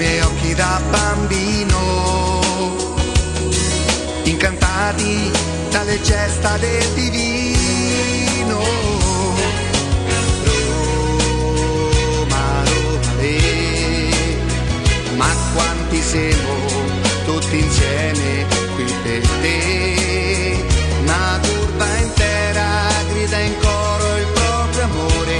Miei occhi da bambino, incantati dalle gesta del divino. Roma, Roma, le, ma quanti siamo tutti insieme qui per te. Una curva intera grida in coro il proprio amore,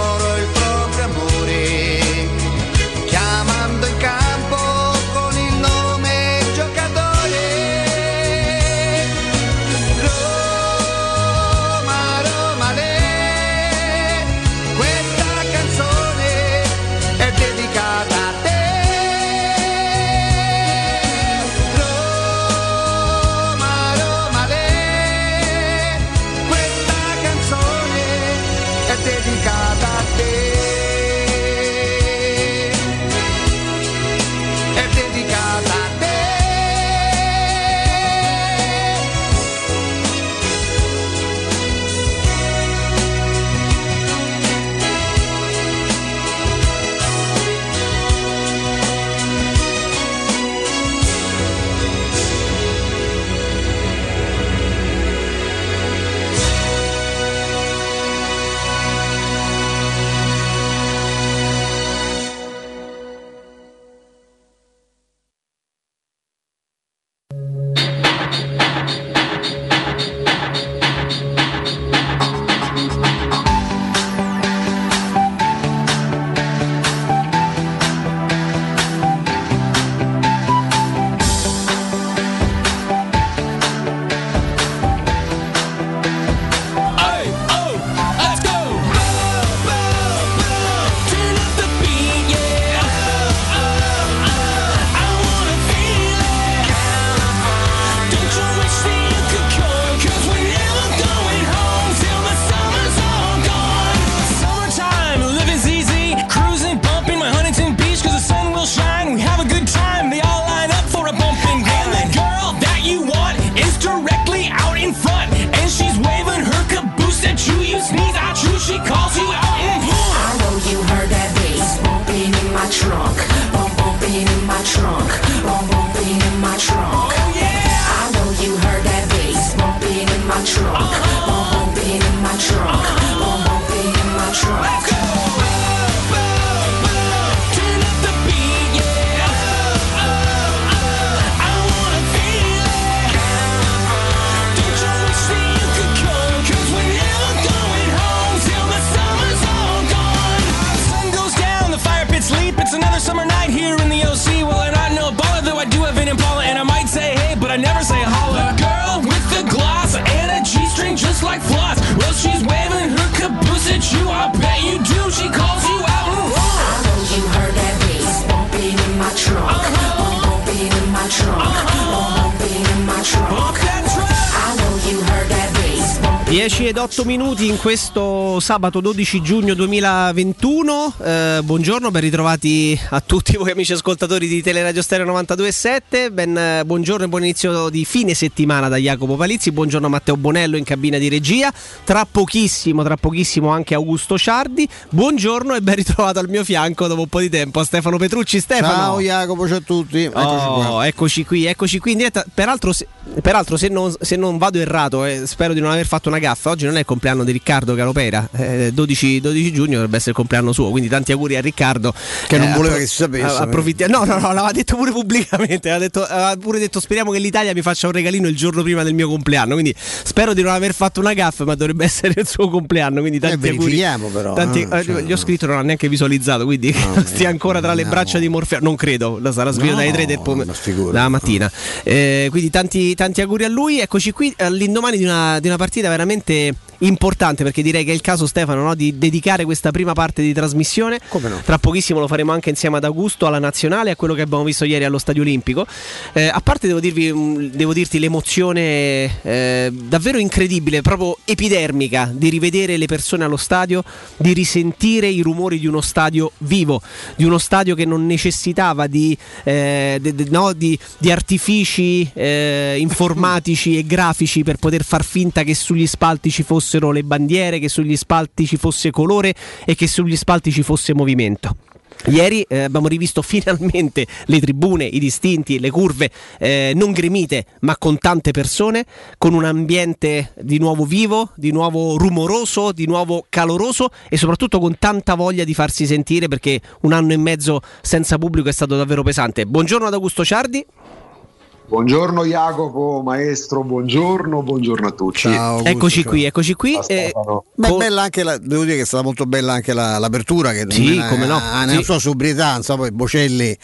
minuti in questo sabato 12 giugno 2021. Eh, buongiorno, ben ritrovati a tutti voi amici ascoltatori di Teleradio Stereo 92.7. Ben, eh, buongiorno e buon inizio di fine settimana da Jacopo Palizzi. Buongiorno a Matteo Bonello in cabina di regia. Tra pochissimo, tra pochissimo anche Augusto Ciardi. Buongiorno e ben ritrovato al mio fianco dopo un po' di tempo a Stefano Petrucci. Stefano. Ciao Jacopo, ciao a tutti. Eccoci, oh, eccoci qui, eccoci qui in diretta. Peraltro, se, peraltro se, non, se non vado errato, eh, spero di non aver fatto una gaffa. Oggi non è il compleanno di Riccardo Caropera, eh, 12, 12, giugno dovrebbe essere il compleanno suo, quindi tanti auguri a Riccardo. Che non eh, voleva appro- che si sapesse. Approfitti- no, no, no, l'aveva detto pure pubblicamente, aveva, detto, aveva pure detto speriamo che l'Italia mi faccia un regalino il giorno prima del mio compleanno, quindi spero di non aver fatto una gaffa, ma dovrebbe essere il suo compleanno, quindi tanti eh, auguri. però. Tanti, eh, cioè, gli ho scritto, non ha neanche visualizzato, quindi no, stia ancora tra le braccia di Morfeo. Non credo, la sarà sveglia no, dalle 3 del pomeriggio, dalla mattina. Eh, quindi tanti, tanti auguri a lui, eccoci qui all'indomani di una, di una partita veramente importante perché direi che è il caso Stefano no? di dedicare questa prima parte di trasmissione. No? Tra pochissimo lo faremo anche insieme ad Augusto alla nazionale e a quello che abbiamo visto ieri allo Stadio Olimpico. Eh, a parte devo, dirvi, mm, devo dirti l'emozione eh, davvero incredibile, proprio epidermica di rivedere le persone allo stadio, di risentire i rumori di uno stadio vivo, di uno stadio che non necessitava di, eh, de, de, no, di, di artifici eh, informatici e grafici per poter far finta che sugli spalti ci fosse fossero le bandiere, che sugli spalti ci fosse colore e che sugli spalti ci fosse movimento. Ieri eh, abbiamo rivisto finalmente le tribune, i distinti, le curve eh, non gremite ma con tante persone, con un ambiente di nuovo vivo, di nuovo rumoroso, di nuovo caloroso e soprattutto con tanta voglia di farsi sentire perché un anno e mezzo senza pubblico è stato davvero pesante. Buongiorno ad Augusto Ciardi. Buongiorno Jacopo, maestro, buongiorno, buongiorno a tutti. Ciao, Augusto, eccoci ciao. qui, eccoci qui. Eh, Beh, bella anche la, devo dire che è stata molto bella anche la, l'apertura che sì, non, come no, ha, nella sì. sua sobrietà, insomma, poi Bocelli,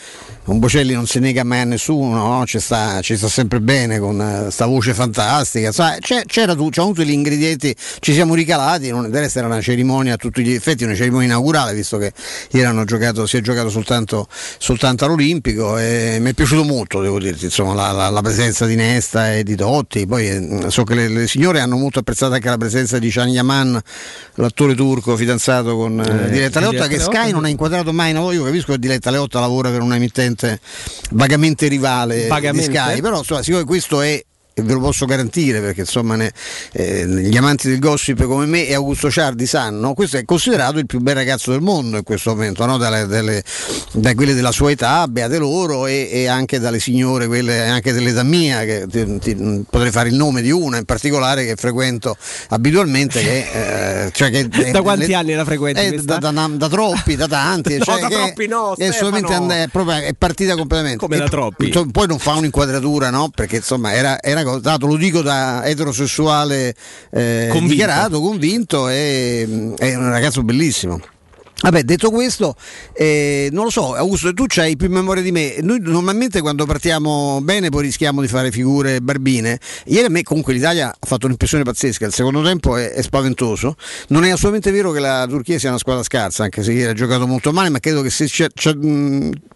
un Bocelli non si nega mai a nessuno, no? ci, sta, ci, sta, sempre bene con questa uh, voce fantastica, insomma, c'era tu, c'erano tutti gli ingredienti, ci siamo ricalati, non, del resto era una cerimonia a tutti gli effetti, una cerimonia inaugurale, visto che ieri giocato, si è giocato soltanto, soltanto all'Olimpico e mi è piaciuto molto, devo dirti, insomma, la, la, la, presenza di Nesta e di Totti. Poi eh, so che le, le, signore hanno molto apprezzato anche la presenza di Can Yaman, l'attore turco fidanzato con eh, eh Diletta Leotta, che Sky non ha inquadrato mai. No, io capisco che Diletta Leotta lavora per una emittente vagamente rivale vagamente. di Sky, però insomma, siccome questo è ve lo posso garantire perché insomma ne, eh, gli amanti del gossip come me e Augusto Ciardi sanno, questo è considerato il più bel ragazzo del mondo in questo momento, no? dalle, dalle, da quelle della sua età, beate loro e, e, anche dalle signore, quelle anche dell'età mia, che ti, ti, potrei fare il nome di una in particolare che frequento abitualmente. Che, eh, cioè che, da quanti le, anni la frequenti? Eh, da, da, da, troppi, da tanti. no, cioè da troppi no, è, è, proprio, è partita completamente. Come e, da troppi. Poi non fa un'inquadratura, no? Perché insomma era, era dato, lo dico da eterosessuale eh, convinto. dichiarato, convinto, è, è un ragazzo bellissimo. Vabbè, detto questo, eh, non lo so, Augusto, tu c'hai più memoria di me. Noi normalmente quando partiamo bene poi rischiamo di fare figure barbine. Ieri a me comunque l'Italia ha fatto un'impressione pazzesca, il secondo tempo è, è spaventoso. Non è assolutamente vero che la Turchia sia una squadra scarsa, anche se ieri ha giocato molto male, ma credo che se c'è, c'è,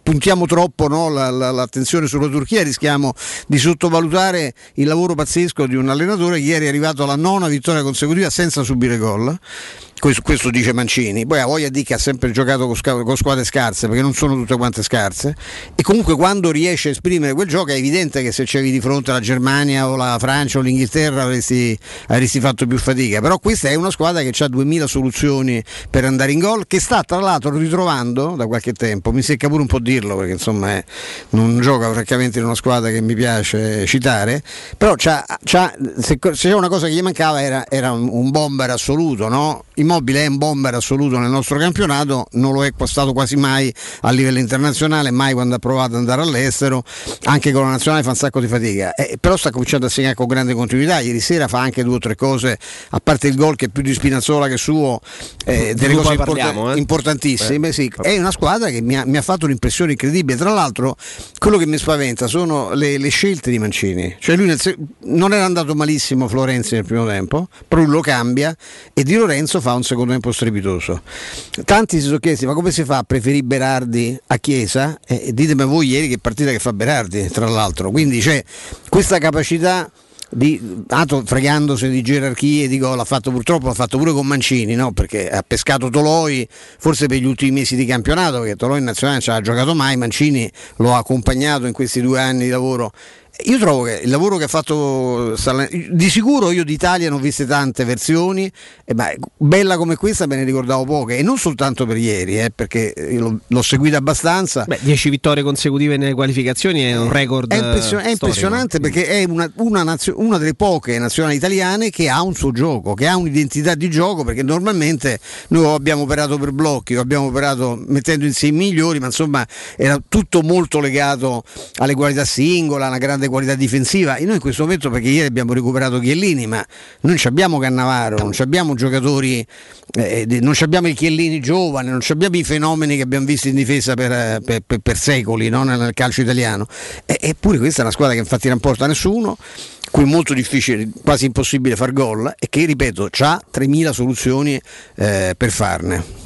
puntiamo troppo no, la, la, l'attenzione sulla Turchia rischiamo di sottovalutare il lavoro pazzesco di un allenatore che ieri è arrivato alla nona vittoria consecutiva senza subire gol questo, dice Mancini, poi ha voglia di che ha sempre giocato con, squadre scarse perché non sono tutte quante scarse. E comunque quando riesce a esprimere quel gioco è evidente che se c'avevi di fronte la Germania o la Francia o l'Inghilterra avresti, avresti fatto più fatica, però questa è una squadra che ha 2000 soluzioni per andare in gol che sta tra l'altro ritrovando da qualche tempo, mi secca pure un po' dirlo perché insomma è, non gioca francamente in una squadra che mi piace citare, però c'ha, c'ha, se, se c'è una cosa che gli mancava era, era un, un bomber assoluto, no? Immobile è un bomber assoluto nel nostro campionato, non lo è stato quasi mai a livello internazionale, mai quando ha provato ad andare all'estero, anche con la nazionale fa un sacco di fatica, eh, però sta cominciando a segnare con grande continuità, ieri sera fa anche due o tre cose, a parte il gol che è più di Spinazzola che suo, eh, delle cose import- parliamo, eh? importantissime, eh. sì. è una squadra che mi ha, mi ha, fatto un'impressione incredibile, tra l'altro quello che mi spaventa sono le, le scelte di Mancini, cioè lui nel, non era andato malissimo Florenzi nel primo tempo, però lui lo cambia e Di Lorenzo fa un un secondo tempo strepitoso. Tanti si sono chiesti ma come si fa a preferire Berardi a Chiesa? E ditemi voi ieri che partita che fa Berardi, tra l'altro. Quindi c'è questa capacità di, Ato fregandosi di gerarchie di gol, ha fatto purtroppo l'ha fatto pure con Mancini, no? perché ha pescato Toloi forse per gli ultimi mesi di campionato, perché Toloi in nazionale non ci ha giocato mai, Mancini lo ha accompagnato in questi due anni di lavoro io trovo che il lavoro che ha fatto di sicuro io d'Italia ne ho viste tante versioni, beh, bella come questa me ne ricordavo poche e non soltanto per ieri, eh, perché l'ho, l'ho, seguita abbastanza. Beh, 10 vittorie consecutive nelle qualificazioni è un eh, record. È, impression- è impressionante perché è una, una, nazio- una, delle poche nazionali italiane che ha un suo gioco, che ha un'identità di gioco, perché normalmente noi abbiamo operato per blocchi, abbiamo operato mettendo insieme i migliori, ma insomma era tutto molto legato alle qualità singola, una grande qualità difensiva. E noi in questo momento, perché ieri abbiamo recuperato Chiellini, ma non abbiamo Cannavaro, non abbiamo giocatori, eh, non abbiamo i Chiellini giovani, non abbiamo i fenomeni che abbiamo visto in difesa per, per, per, per secoli no? nel calcio italiano. E, eppure questa è una squadra che infatti non porta nessuno cui è molto difficile, quasi impossibile far gol e che, ripeto, ha 3.000 soluzioni eh, per farne.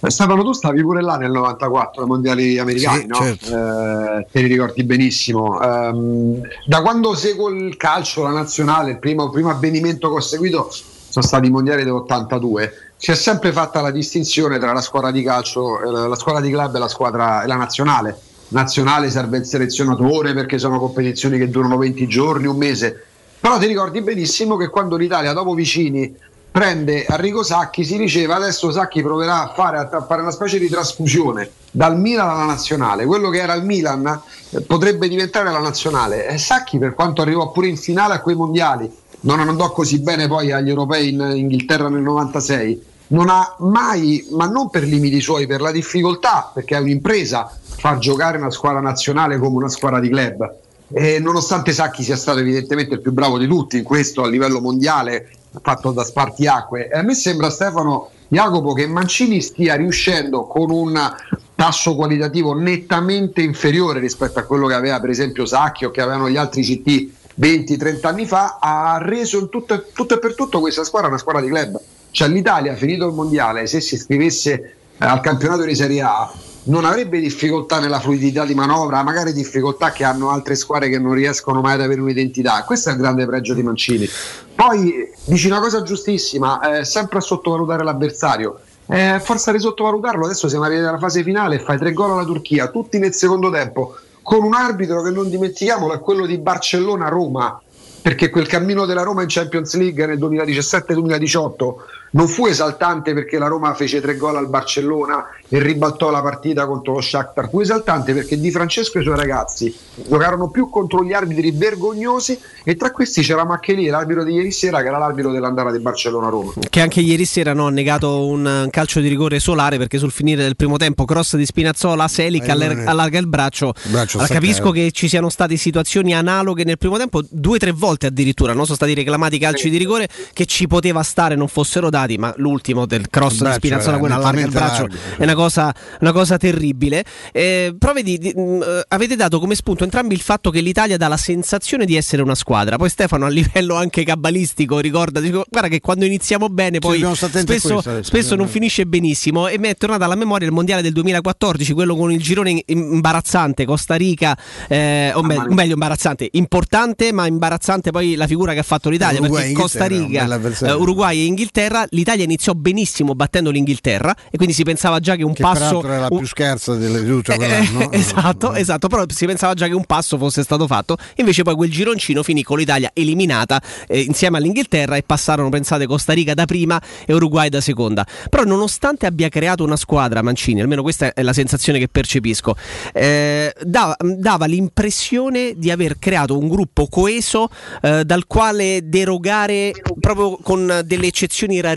Eh, Stefano, tu stavi pure là nel 94 ai mondiali americani, sì, no? certo. eh, te li ricordi benissimo. Um, da quando seguo il calcio, la nazionale, il primo, primo avvenimento che ho seguito sono stati i mondiali dell'82. Si è sempre fatta la distinzione tra la squadra di calcio, eh, la squadra di club e la squadra e la nazionale. Nazionale serve il selezionatore perché sono competizioni che durano 20 giorni, un mese. Però ti ricordi benissimo che quando l'Italia, dopo vicini, prende Arrigo Sacchi, si diceva adesso Sacchi proverà a fare, a fare, una specie di trasfusione dal Milan alla nazionale, quello che era il Milan eh, potrebbe diventare la nazionale. E Sacchi per quanto arrivò pure in finale a quei mondiali, non andò così bene poi agli europei in Inghilterra nel 96, non ha mai, ma non per limiti suoi, per la difficoltà, perché è un'impresa far giocare una squadra nazionale come una squadra di club. E nonostante Sacchi sia stato evidentemente il più bravo di tutti in questo a livello mondiale fatto da spartiacque. E a me sembra, Stefano Jacopo, che Mancini stia riuscendo con un tasso qualitativo nettamente inferiore rispetto a quello che aveva per esempio Sacchio, che avevano gli altri CT 20-30 anni fa, ha reso in tutto, tutto, e per tutto questa squadra una squadra di club. Cioè l'Italia, finito il mondiale, se si iscrivesse al campionato di Serie A, non avrebbe difficoltà nella fluidità di manovra, magari difficoltà che hanno altre squadre che non riescono mai ad avere un'identità. Questo è il grande pregio di Mancini. Poi dici una cosa giustissima, eh, sempre a sottovalutare l'avversario. Eh, forza di sottovalutarlo, adesso siamo arrivati alla fase finale fai tre gol alla Turchia, tutti nel secondo tempo, con un arbitro che non dimentichiamolo è quello di Barcellona-Roma, perché quel cammino della Roma in Champions League nel 2017-2018 non fu esaltante perché la Roma fece tre gol al Barcellona e ribaltò la partita contro lo Shakhtar, fu esaltante perché Di Francesco e i suoi ragazzi giocarono più contro gli arbitri vergognosi e tra questi c'era lì, l'arbitro di ieri sera che era l'arbitro dell'andata di Barcellona-Roma. Che anche ieri sera no, ha negato un calcio di rigore solare perché sul finire del primo tempo cross di Spinazzola, Selic eh, allarga il braccio. braccio capisco che ci siano state situazioni analoghe nel primo tempo, due o tre volte addirittura, no? sono stati reclamati calci di rigore che ci poteva stare non fossero dati, ma l'ultimo del cross di Spinazzola, quello allarga il braccio, largo, è una cosa, una cosa terribile. Eh, però vedi, di, mh, mm, eh, avete dato come spunto entrambi il fatto che l'Italia dà la sensazione di essere una squadra. Poi Stefano a livello anche cabalistico ricorda, dico, guarda che quando iniziamo bene poi spesso, spesso non finisce benissimo. E mi è tornata alla memoria il mondiale del 2014, quello con il girone imbarazzante, Costa Rica, eh, o me- meglio imbarazzante, importante ma imbarazzante poi la figura che ha fatto l'Italia, Uruguay, perché Costa Rica, eh, Uruguay e Inghilterra, l'Italia iniziò benissimo battendo l'Inghilterra e quindi si pensava già che un che passo era la più scarsa delle tutte eh, no? esatto, esatto, però si pensava già che un passo fosse stato fatto, invece poi quel gironcino finì con l'Italia eliminata eh, insieme all'Inghilterra e passarono, pensate, Costa Rica da prima e Uruguay da seconda. Però nonostante abbia creato una squadra Mancini, almeno questa è la sensazione che percepisco, eh, dava, dava, l'impressione di aver creato un gruppo coeso eh, dal quale derogare proprio con delle eccezioni rarissime.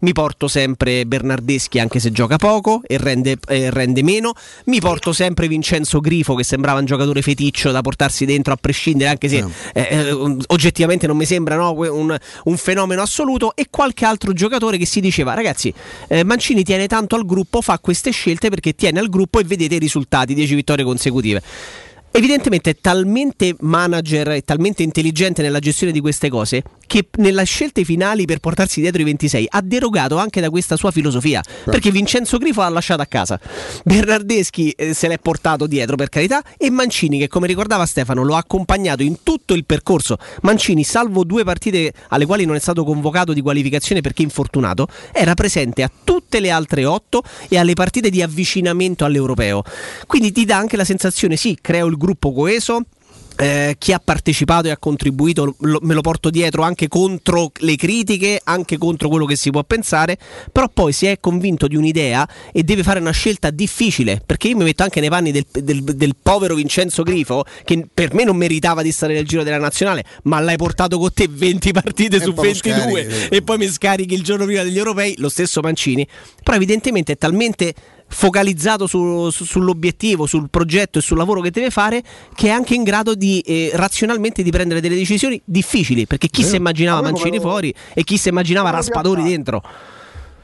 Mi porto sempre Bernardeschi anche se gioca poco e rende, eh, rende meno. Mi porto sempre Vincenzo Grifo che sembrava un giocatore feticcio da portarsi dentro a prescindere, anche se eh, eh oggettivamente non mi sembra no, un, un, fenomeno assoluto. E qualche altro giocatore che si diceva, ragazzi, eh, Mancini tiene tanto al gruppo, fa queste scelte perché tiene al gruppo e vedete i risultati, 10 vittorie consecutive evidentemente è talmente manager e talmente intelligente nella gestione di queste cose che nelle scelte finali per portarsi dietro i 26 ha derogato anche da questa sua filosofia. Certo. Perché Vincenzo Grifo l'ha lasciato a casa, Bernardeschi eh, se l'è portato dietro per carità e Mancini che come ricordava Stefano lo ha accompagnato in tutto il percorso. Mancini, salvo due partite alle quali non è stato convocato di qualificazione perché infortunato, era presente a tutte le altre otto e alle partite di avvicinamento all'europeo. Quindi ti dà anche la sensazione, sì, creo il gruppo coeso, eh, chi ha partecipato e ha contribuito lo, me lo porto dietro anche contro le critiche, anche contro quello che si può pensare, però poi si è convinto di un'idea e deve fare una scelta difficile, perché io mi metto anche nei panni del, del, del povero Vincenzo Grifo, che per me non meritava di stare nel giro della nazionale, ma l'hai portato con te 20 partite e su 22 scarichi, e poi mi scarichi il giorno prima degli europei, lo stesso Mancini, però evidentemente è talmente focalizzato su, su, sull'obiettivo, sul progetto e sul lavoro che deve fare, che è anche in grado di eh, razionalmente di prendere delle decisioni difficili, perché chi si immaginava Mancini fuori e chi si immaginava Raspadori dentro.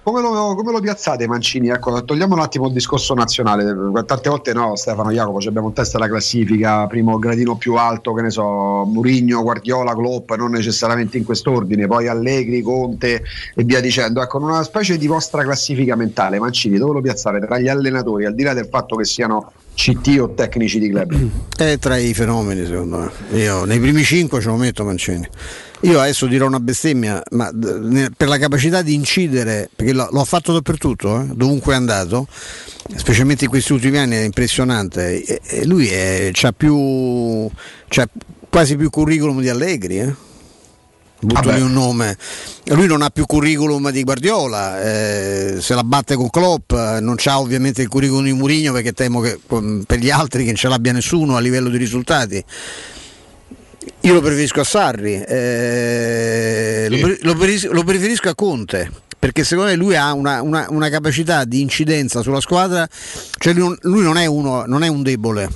Come lo, come lo, piazzate Mancini? Ecco, togliamo un attimo il discorso nazionale. Tante volte no, Stefano Jacopo, abbiamo in testa la classifica, primo gradino più alto, che ne so, Murigno, Guardiola, Klopp, non necessariamente in quest'ordine, poi Allegri, Conte e via dicendo. Ecco, una specie di vostra classifica mentale, Mancini, dove lo piazzate tra gli allenatori, al di là del fatto che siano CT o tecnici di club? È tra i fenomeni, secondo me. Io nei primi cinque ce lo metto Mancini. Io adesso dirò una bestemmia, ma per la capacità di incidere, perché l'ho fatto dappertutto, eh, dovunque è andato, specialmente in questi ultimi anni è impressionante. E, e lui ha più, c'ha quasi più curriculum di Allegri. Eh? Buttami un nome. Lui non ha più curriculum di Guardiola, eh, se la batte con Klopp, non ha ovviamente il curriculum di Mourinho perché temo che per gli altri che non ce l'abbia nessuno a livello di risultati. Io lo preferisco a Sarri, eh, sì. lo, preferisco, lo, preferisco, a Conte. Perché secondo me lui ha una, una, una capacità di incidenza sulla squadra, cioè lui non, lui non, è, uno, non è un debole,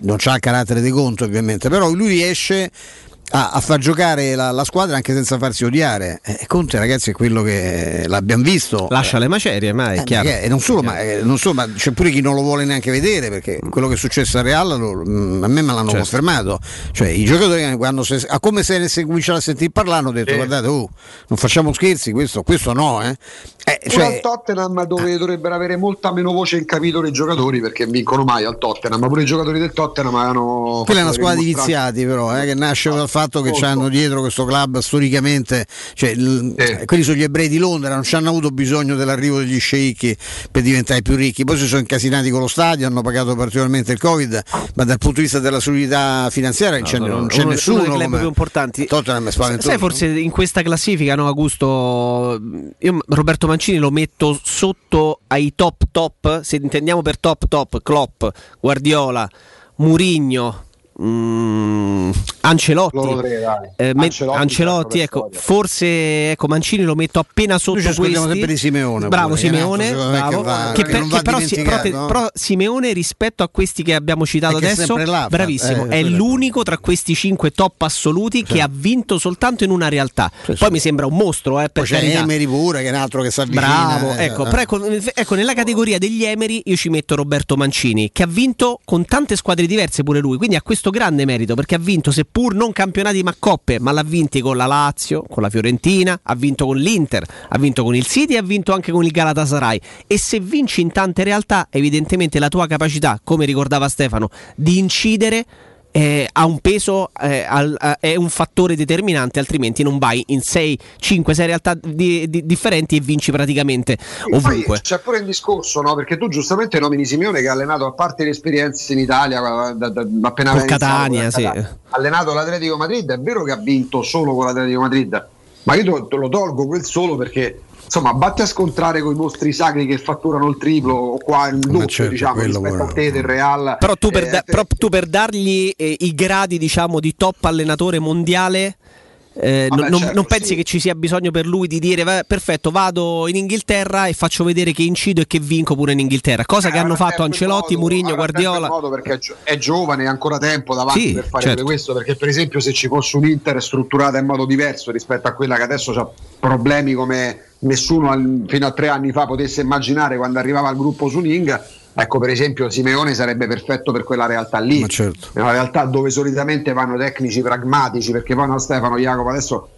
non ha il carattere di Conte ovviamente, però lui riesce a, a far giocare la, la, squadra anche senza farsi odiare. Eh, Conte, ragazzi, è quello che l'abbiamo visto. Lascia le macerie, ma è eh, chiaro. E non solo, ma, eh, non solo, ma c'è pure chi non lo vuole neanche vedere perché quello che è successo a Real lo, mm, a me me l'hanno certo. confermato. Cioè, i giocatori, quando se, a come se ne cominciano a sentire parlare, hanno detto: eh. guardate, oh, non facciamo scherzi, questo, questo no. Eh. Eh, cioè, al Tottenham dove ah. dovrebbero avere molta meno voce in capitolo i giocatori perché vincono mai al Tottenham, ma pure i giocatori del Tottenham hanno... Quella è una squadra di viziati però, eh, che nasce dal fatto che hanno dietro questo club storicamente, cioè, eh. quelli sono gli ebrei di Londra, non ci hanno avuto bisogno dell'arrivo degli sceicchi per diventare più ricchi, poi si sono incasinati con lo stadio, hanno pagato particolarmente il Covid, ma dal punto di vista della solidità finanziaria no, c'è, no, non c'è uno, nessuno. Uno dei club più importanti. Tottenham è spaventoso. Sai forse in questa classifica, no, Augusto, io Roberto Mancini lo metto sotto ai top top, se intendiamo per top top, Klopp, Guardiola, Murigno, Mm, Ancelotti, eh, Ancelotti, Ancelotti ecco, forse ecco, Mancini lo metto appena sotto questi. sempre di Simeone. Bravo pure, Simeone, bravo. Che, va, che, per, che però, però, però, Simeone rispetto a questi che abbiamo citato adesso, là, bravissimo, eh, è l'unico tra questi cinque top assoluti sì. che ha vinto soltanto in una realtà. Sì, Poi sì. mi sembra un mostro, eh, per Poi c'è Emery pure che è un altro che sa Bravo, eh, ecco, eh. ecco, ecco, nella categoria degli Emery io ci metto Roberto Mancini che ha vinto con tante squadre diverse pure lui, quindi a questo questo grande merito perché ha vinto seppur non campionati ma coppe, ma l'ha vinti con la Lazio, con la Fiorentina, ha vinto con l'Inter, ha vinto con il City e ha vinto anche con il Galatasaray. E se vinci in tante realtà, evidentemente la tua capacità, come ricordava Stefano, di incidere eh, ha un peso, eh, al, eh, è un fattore determinante, altrimenti non vai in 6, 5, 6 realtà di, di, differenti e vinci praticamente ovunque. c'è pure il discorso, no? perché tu giustamente nomini Simeone che ha allenato a parte le esperienze in Italia, da, da, da appena con Catania, sì. ha allenato l'Atletico Madrid, è vero che ha vinto solo con l'Atletico Madrid, ma io te lo tolgo quel solo perché insomma, batti a scontrare con i mostri sacri che fatturano il triplo o qua il doppio, certo, diciamo, rispetto quello. a te del Real. Però tu per, eh, da, però tu per dargli eh, i gradi, diciamo, di top allenatore mondiale eh, Vabbè, non, certo, non, pensi sì. che ci sia bisogno per lui di dire perfetto vado in Inghilterra e faccio vedere che incido e che vinco pure in Inghilterra cosa eh, che hanno fatto Ancelotti, Mourinho, Guardiola modo perché è giovane ha ancora tempo davanti sì, per fare certo. questo perché per esempio se ci fosse un Inter strutturata in modo diverso rispetto a quella che adesso ha problemi come nessuno fino a tre anni fa potesse immaginare quando arrivava al gruppo Suning Ecco, per esempio, Simeone sarebbe perfetto per quella realtà lì. Ma certo. È una realtà dove solitamente vanno tecnici pragmatici, perché poi no, Stefano, Jacopo, adesso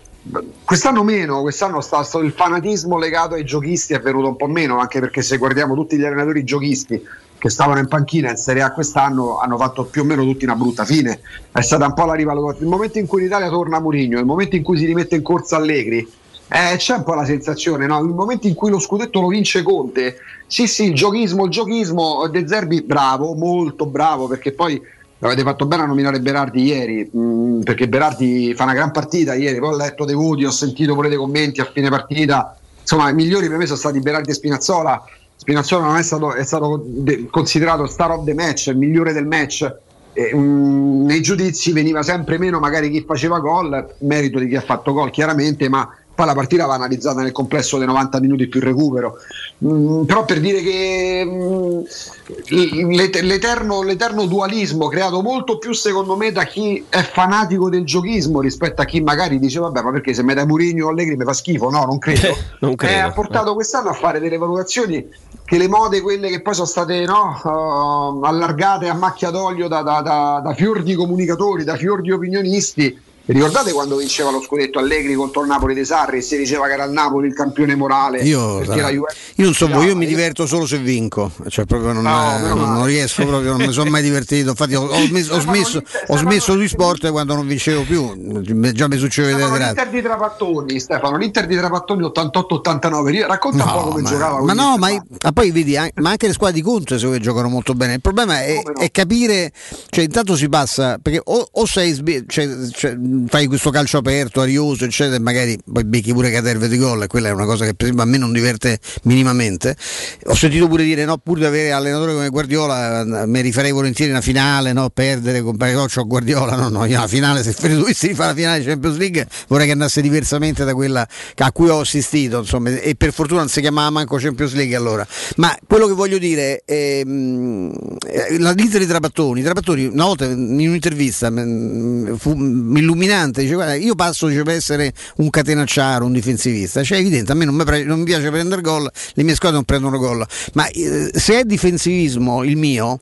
Quest'anno meno, quest'anno sta, sta, il fanatismo legato ai giochisti è venuto un po' meno, anche perché se guardiamo tutti gli allenatori giochisti che stavano in panchina in Serie A quest'anno hanno fatto più o meno tutti una brutta fine. È stata un po' la rivalutazione. Il momento in cui l'Italia torna a Mourinho, il momento in cui si rimette in corsa Allegri, eh, c'è un po' la sensazione, no? il momento in cui lo scudetto lo vince Conte, sì sì, il giochismo, il giochismo, De Zerbi bravo, molto bravo, perché poi avete fatto bene a nominare Berardi ieri, mh, mm, perché Berardi fa una gran partita ieri, poi ho letto dei voti, ho sentito pure dei commenti a fine partita, insomma i migliori per me sono stati Berardi e Spinazzola, Spinazzola non è stato, è stato de- considerato star of the match, il migliore del match. E, um, nei giudizi veniva sempre meno magari chi faceva gol, merito di chi ha fatto gol chiaramente, ma poi la partita va analizzata nel complesso dei 90 minuti più recupero. Mm, però per dire che mm, l'eterno, l'eterno, dualismo creato molto più secondo me da chi è fanatico del giochismo rispetto a chi magari dice vabbè ma perché se me dai Murigno o Allegri mi fa schifo no non credo, non credo. Eh, ha portato quest'anno a fare delle valutazioni che le mode quelle che poi sono state no, uh, allargate a macchia d'olio da, da, da, da fior di comunicatori da fior di opinionisti Ricordate quando vinceva lo scudetto Allegri contro il Napoli dei Sarri e si diceva che era il Napoli il campione morale? Io, io non so, io mi diverto solo se vinco, cioè proprio non, no, non, non riesco proprio, non mi sono mai divertito. Infatti ho, ho, messo, ho smesso, ho smesso di sport quando non vincevo più, già mi succede L'Inter di Trapattoni, Stefano, l'Inter di Trapattoni 88-89, racconta no, un po' come ma, giocava. Ma no, ma, ma, poi vedi, ma anche le squadre di Conte che giocano molto bene. Il problema è, no, è capire, cioè intanto si passa, perché o, o sei, cioè, cioè, fai questo calcio aperto, arioso, eccetera, magari poi becchi pure caterve di gol, e quella è una cosa che per esempio a me non diverte minimamente. Ho sentito pure dire, no, pur di avere allenatore come Guardiola, mi rifarei volentieri una finale, no, perdere con Parecoccio a Guardiola, no, no, io una finale, se dovessi fare la finale di Champions League vorrei che andasse diversamente da quella a cui ho assistito, insomma, e per fortuna non si chiamava manco Champions League allora. Ma quello che voglio dire è ehm, la lista di Trapattoni, Trapattoni una volta in un'intervista fu illuminante dice guarda io passo dice, per essere un catenacciaro, un difensivista, cioè è evidente, a me non mi, pre- non mi piace prendere gol, le mie squadre non prendono gol, ma eh, se è difensivismo il mio,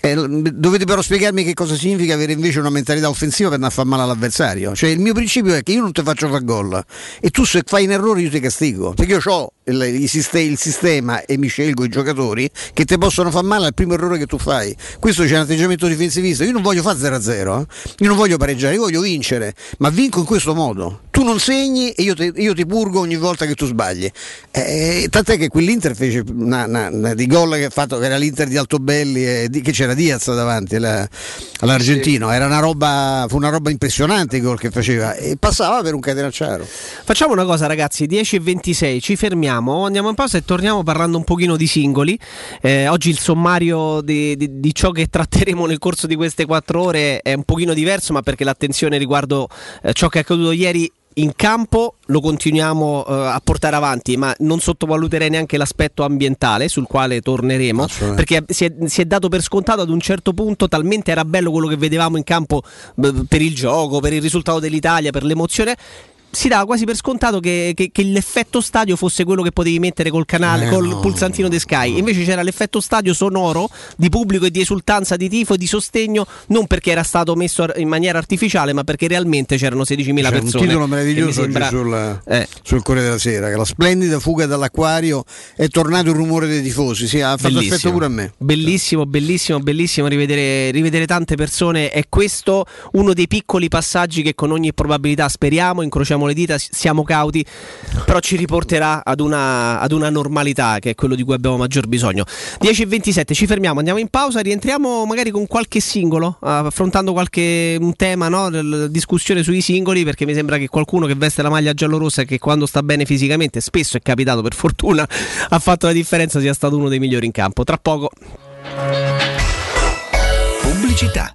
eh, dovete però spiegarmi che cosa significa avere invece una mentalità offensiva per a fare male all'avversario. Cioè, il mio principio è che io non ti faccio fare gol e tu se fai un errore io ti castigo perché io ho il, sistema e mi scelgo i giocatori che ti possono far male al primo errore che tu fai. Questo c'è un atteggiamento difensivista. Io non voglio fare 0-0, eh? io non voglio pareggiare, io voglio vincere, ma vinco in questo modo. Tu non segni e io, te, io ti purgo ogni volta che tu sbagli. Eh, tant'è che quell'Inter fece una, una, una di gol che ha fatto, che era l'Inter di Altobelli, e di, che c'era Diaz davanti la, all'argentino. Era una roba, fu una roba impressionante il gol che faceva e passava per un catenacciaro. Facciamo una cosa, ragazzi: 10 e 26, ci fermiamo, andiamo in pausa e torniamo parlando un pochino di singoli. Eh, oggi il sommario di, di, di, ciò che tratteremo nel corso di queste quattro ore è un pochino diverso, ma perché l'attenzione riguardo eh, ciò che è accaduto ieri in campo lo continuiamo uh, a portare avanti, ma non sottovaluterei neanche l'aspetto ambientale sul quale torneremo, perché si è, si è, dato per scontato ad un certo punto, talmente era bello quello che vedevamo in campo per il gioco, per il risultato dell'Italia, per l'emozione si dava quasi per scontato che, che, che, l'effetto stadio fosse quello che potevi mettere col canale, eh, col no, pulsantino di Sky. Invece c'era l'effetto stadio sonoro di pubblico e di esultanza, di tifo e di sostegno, non perché era stato messo in maniera artificiale, ma perché realmente c'erano 16.000 C'è persone. un titolo meraviglioso sembra... sul, eh. sul Corriere della Sera, che la splendida fuga dall'acquario è tornato il rumore dei tifosi. Sì, ha fatto bellissimo. effetto pure a me. Bellissimo, bellissimo, bellissimo rivedere, rivedere tante persone. È questo uno dei piccoli passaggi che con ogni probabilità speriamo, incrociamo le dita, siamo cauti, però ci riporterà ad una, ad una normalità che è quello di cui abbiamo maggior bisogno. 10 e 27, ci fermiamo, andiamo in pausa, rientriamo magari con qualche singolo, affrontando qualche un tema, no? discussione sui singoli, perché mi sembra che qualcuno che veste la maglia giallorossa e che quando sta bene fisicamente, spesso è capitato per fortuna, ha fatto la differenza, sia stato uno dei migliori in campo. Tra poco. Pubblicità.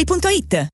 automobili.it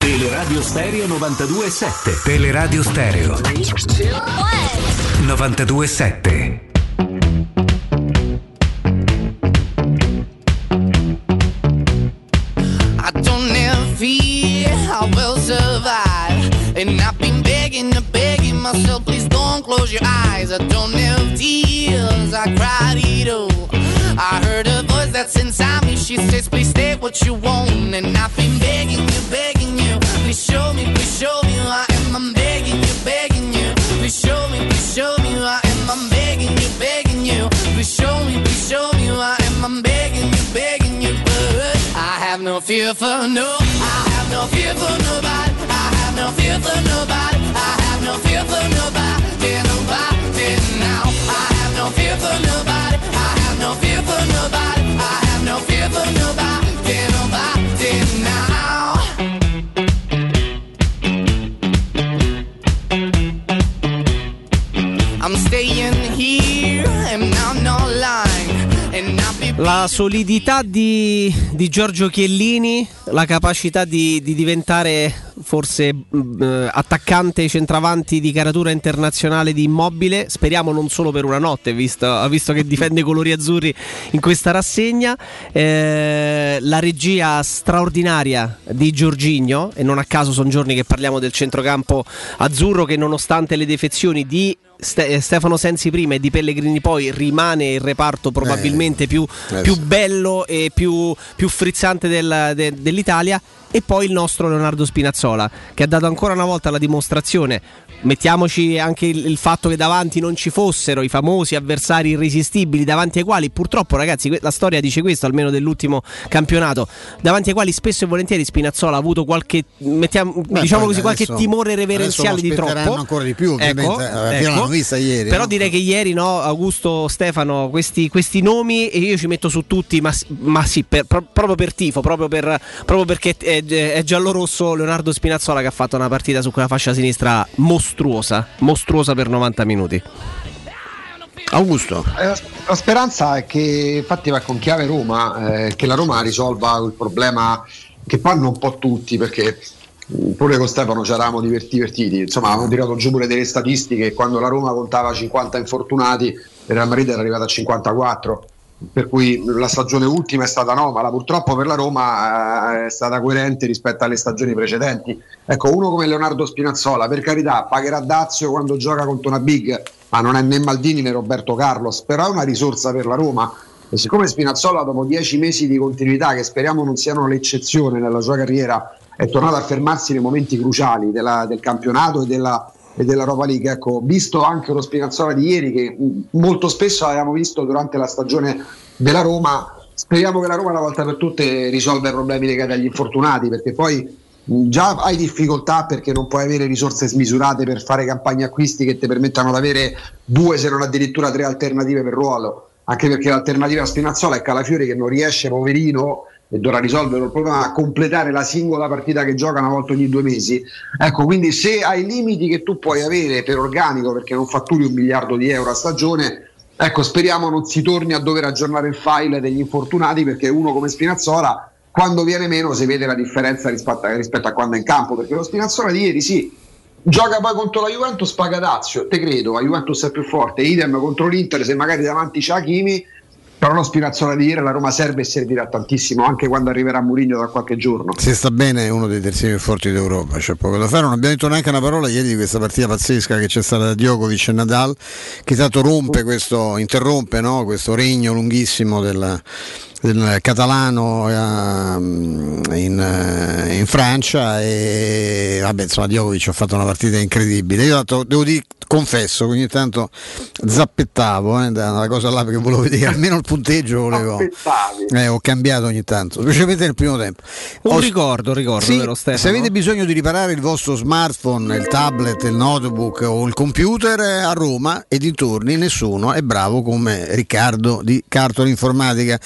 Teleradio Stereo 92.7 Teleradio Stereo. 92.7 I don't ever feel I will survive. And I've been begging and begging myself Please don't close your eyes. I don't have tears I cried it all I heard a voice that's inside me She says please stay what you want And I've been begging you, begging you. Please show me, please show me who I am. I'm begging you, begging you. Please show me, please show me who I am. I'm begging you, begging you. Please show me, please show me who I am. I'm begging you, begging you. But I have no fear for no. I have no fear for nobody. I have no fear for nobody. I have no fear for nobody. Nobody now. I have no fear for nobody. I La solidità di, di Giorgio Chiellini, la capacità di, di diventare forse mh, eh, attaccante centravanti di caratura internazionale di immobile, speriamo non solo per una notte, visto, visto che difende i colori azzurri in questa rassegna, Eh, la regia straordinaria di Giorginio, e non a caso sono giorni che parliamo del centrocampo azzurro che nonostante le defezioni di Ste- eh, Stefano Sensi prima e di Pellegrini poi rimane il reparto probabilmente più, eh più bello e più, più frizzante del- de- dell'Italia e poi il nostro Leonardo Spinazzola che ha dato ancora una volta la dimostrazione mettiamoci anche il, il fatto che davanti non ci fossero i famosi avversari irresistibili davanti ai quali purtroppo ragazzi la storia dice questo almeno dell'ultimo campionato davanti ai quali spesso e volentieri Spinazzola ha avuto qualche mettiamo- Beh, diciamo così qualche adesso- timore reverenziale di troppo ancora di più, ovviamente. Ecco, Alla fine ecco. l'hanno vista ieri, però no? direi che ieri no Augusto Stefano questi, questi nomi e io ci metto su tutti ma, ma sì per- pro- proprio per tifo proprio, per- proprio perché è, è giallo-rosso Leonardo Spinazzola che ha fatto una partita su quella fascia sinistra mostruosa mostruosa per 90 minuti. Augusto. Eh, La, speranza è che infatti va con chiave Roma, eh, che la Roma risolva il problema che fanno un po' tutti perché mh, pure con Stefano ci eravamo diverti- divertiti, insomma avevamo tirato giù pure delle statistiche, quando la Roma contava 50 infortunati, il Real Madrid era arrivato a 54, per cui la stagione ultima è stata anomala, purtroppo per la Roma eh, è stata coerente rispetto alle stagioni precedenti. Ecco, uno come Leonardo Spinazzola, per carità, pagherà Dazio quando gioca contro una big, ma non è né Maldini né Roberto Carlos, però è una risorsa per la Roma. E siccome Spinazzola, dopo dieci mesi di continuità, che speriamo non siano l'eccezione nella sua carriera, è tornato a fermarsi nei momenti cruciali della- del campionato e della, e dell'Europa League. Ecco, visto anche lo Spinazzola di ieri, che molto spesso avevamo visto durante la stagione della Roma, speriamo che la Roma una volta per tutte risolva i problemi legati agli infortunati, perché poi già hai difficoltà perché non puoi avere risorse smisurate per fare campagne acquisti che ti permettano di avere due, se non addirittura tre alternative per ruolo. Anche perché l'alternativa a Spinazzola è Calafiori che non riesce, poverino, e dovrà risolvere il problema completare la singola partita che gioca una volta ogni due mesi. Ecco, quindi se hai limiti che tu puoi avere per organico perché non fatturi un miliardo di euro a stagione, ecco, speriamo non si torni a dover aggiornare il file degli infortunati perché uno come Spinazzola quando viene meno si vede la differenza rispetto a, rispetto a quando è in campo, perché lo Spinazzola di ieri sì, gioca poi contro la Juventus, paga Dazio, te credo, la Juventus è più forte, idem contro l'Inter, se magari davanti c'è Hakimi, però lo Spinazzola di ieri la Roma serve e servirà tantissimo anche quando arriverà Mourinho da qualche giorno. Se sta bene è uno dei terzini più forti d'Europa, c'è poco da fare. Non abbiamo detto neanche una parola ieri di questa partita pazzesca che c'è stata da Djokovic e Nadal, che tanto rompe questo, interrompe no? questo regno lunghissimo del, del catalano ehm, in, eh, in Francia e vabbè insomma Djokovic ha fatto una partita incredibile. Io tanto, devo dire, confesso che ogni tanto zappettavo eh, da una cosa là perché volevo vedere almeno il punteggio volevo. Eh, ho cambiato ogni tanto, specialmente nel primo tempo. Un Ho- ricordo, ricordo Sì, vero Stefano? se avete bisogno di riparare il vostro smartphone, il tablet, il notebook o il computer eh, a Roma e dintorni nessuno è bravo come Riccardo di Cartoli Informatica.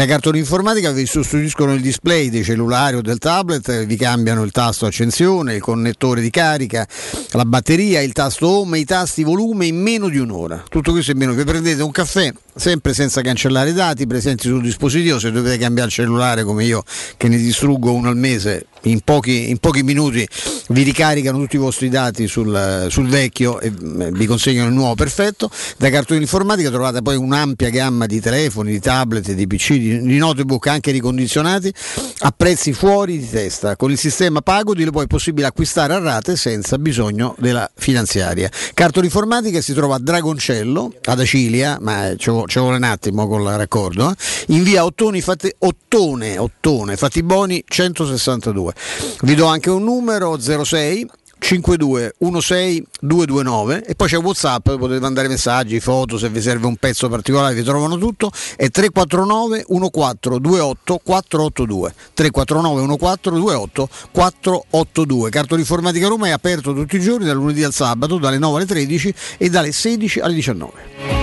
Da Cartoli Informatica vi sostituiscono il display dei cellulari o del tablet, vi cambiano il tasto accensione, il connettore di carica, la batteria, il tasto home i tasti volume in meno di un'ora. Tutto questo in meno. Vi prendete un caffè sempre senza cancellare i dati presenti sul dispositivo. Se dovete cambiare il cellulare come io, che ne distruggo uno al mese, in pochi, in pochi minuti vi ricaricano tutti i vostri dati sul, sul vecchio e eh, vi consegnano il nuovo perfetto. Da Cartone Informatica trovate poi un'ampia gamma di telefoni, di tablet, di PC, di, di notebook anche ricondizionati a prezzi fuori di testa. Con il sistema Pagodi poi è possibile acquistare a rate senza bisogno della finanziaria. Cartone Informatica si trova a Dragoncello, ad Acilia, ma vuole, ci vuole un attimo con il raccordo, eh, in via Ottoni, fatti, Ottone, Ottone, Fattiboni 162. Vi do anche un numero 06 52 16 229 e poi c'è Whatsapp, potete mandare messaggi, foto, se vi serve un pezzo particolare vi trovano tutto, è 349 1428 482 349 1428 482 Cartone Informatica Roma è aperto tutti i giorni dal lunedì al sabato dalle 9 alle 13 e dalle 16 alle 19.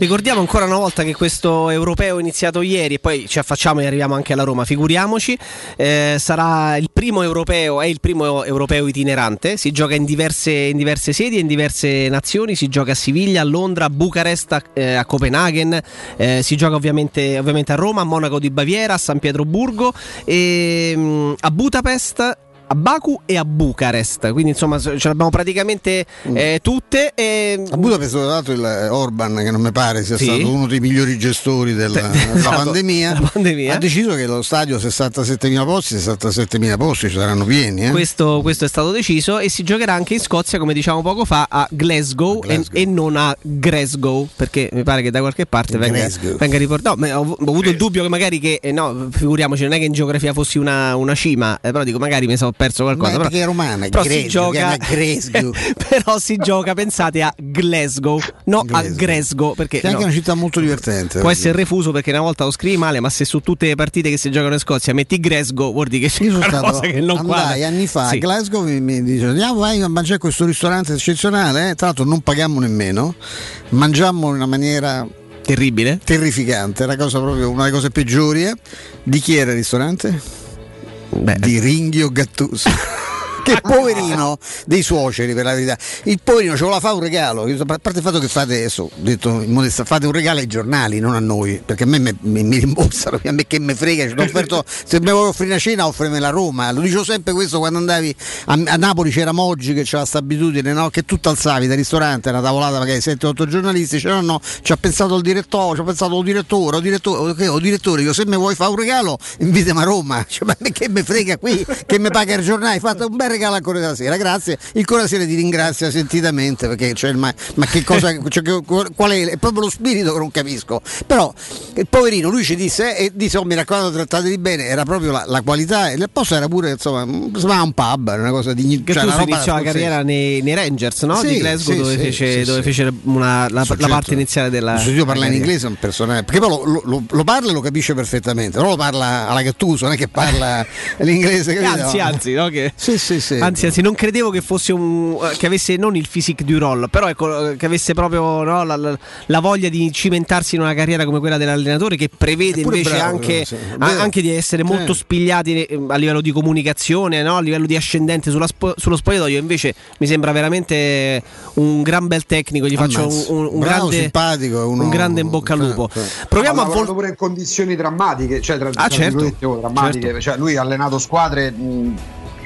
Ricordiamo ancora una volta che questo europeo è iniziato ieri e poi ci affacciamo e arriviamo anche alla Roma, figuriamoci. Eh, sarà il primo europeo, è il primo europeo itinerante, si gioca in diverse, in diverse sedi e in diverse nazioni, si gioca a Siviglia, a Londra, a Bucarest, a, eh, a Copenaghen, eh, si gioca ovviamente, ovviamente, a Roma, a Monaco di Baviera, a San Pietroburgo, e, mm, a Budapest a Baku e a Bucarest. Quindi insomma ce le abbiamo praticamente mm. eh, tutte. E... A Budapest ho dato il Orban, che non mi pare sia sì. stato uno dei migliori gestori della, esatto. pandemia, pandemia, ha deciso che lo stadio 67.000 posti, 67.000 posti ci saranno pieni. Eh? Questo, questo, è stato deciso e si giocherà anche in Scozia, come diciamo poco fa, a Glasgow, a Glasgow. E, e, non a Glasgow, perché mi pare che da qualche parte venga, venga, riportato. No, ho, ho, avuto il dubbio che magari che, eh, no, figuriamoci, non è che in geografia fossi una, una cima, eh, però dico magari mi sono perso qualcosa. Ma perché è romana, però Gresgo, si gioca però si gioca, pensate a Glasgow, no Glasgow. a Glasgow, perché è anche no, una città molto divertente. Può essere refuso perché una volta lo scrivi male, ma se su tutte le partite che si giocano in Scozia metti Glasgow, vuol dire che c'è una cosa che non quadra. anni fa sì. a Glasgow mi, mi dice andiamo vai a mangiare questo ristorante eccezionale, eh? tra l'altro non paghiamo nemmeno, mangiamo in una maniera terribile, terrificante, una cosa proprio una delle cose peggiori. Eh? Di chi era il ristorante? Beh. di Ringhio Gattuso. che poverino dei suoceri per la verità il poverino ce lo fa un regalo. A parte il fatto che fate adesso detto in modesta fate un regalo ai giornali non a noi perché a me mi, mi, mi rimborsano a me che me frega ci offerto, se mi vuoi offrire una cena offrimela a Roma. Lo dicevo sempre questo quando andavi a, a Napoli c'era Moggi che c'era questa abitudine no? che tu alzavi dal ristorante una tavolata magari 7-8 giornalisti dicevano no ci ha pensato il direttore ci ha pensato il direttore o direttore, okay, o direttore io se mi vuoi fare un regalo invitami a Roma. Cioè, ma che me frega qui che mi paga il giornale fate un bel regalo regala al Corriere della Sera. Grazie. Il Corriere della Sera ti ringrazia sentitamente perché cioè, ma, ma, che cosa, cioè, qual è? È proprio lo spirito che non capisco. Però il poverino lui ci disse e disse: Oh, mi raccomando, trattatevi bene. Era proprio la, la qualità. E il posto era pure insomma, sembrava un pub, una cosa di che cioè, tu iniziò la carriera nei, nei, Rangers no? sì, di Glasgow sì, dove, sì, fece, dove fece una, la, la, parte iniziale della. Se io parla in inglese un personaggio. Perché poi lo, lo, lo, parla e lo capisce perfettamente, però lo parla alla Gattuso, non è che parla l'inglese. Anzi, anzi, no? Che, sì, sì, sì. Anzi, anzi, non credevo che fosse un. che avesse non il physique du roll, però ecco, che avesse proprio no, la, la, voglia di cimentarsi in una carriera come quella dell'allenatore, che prevede invece bravo, anche, sì. anche, di essere molto spigliati eh, a livello di comunicazione, no? a livello di ascendente spo, sullo spogliatoio. Invece mi sembra veramente un gran bel tecnico. Gli faccio un, un, un bravo, grande, simpatico, uno... un grande in bocca al lupo. Proviamo a vol- pure in condizioni drammatiche, cioè tra, ah, certo, drammatiche. Certo. Cioè, lui ha allenato squadre. Mh,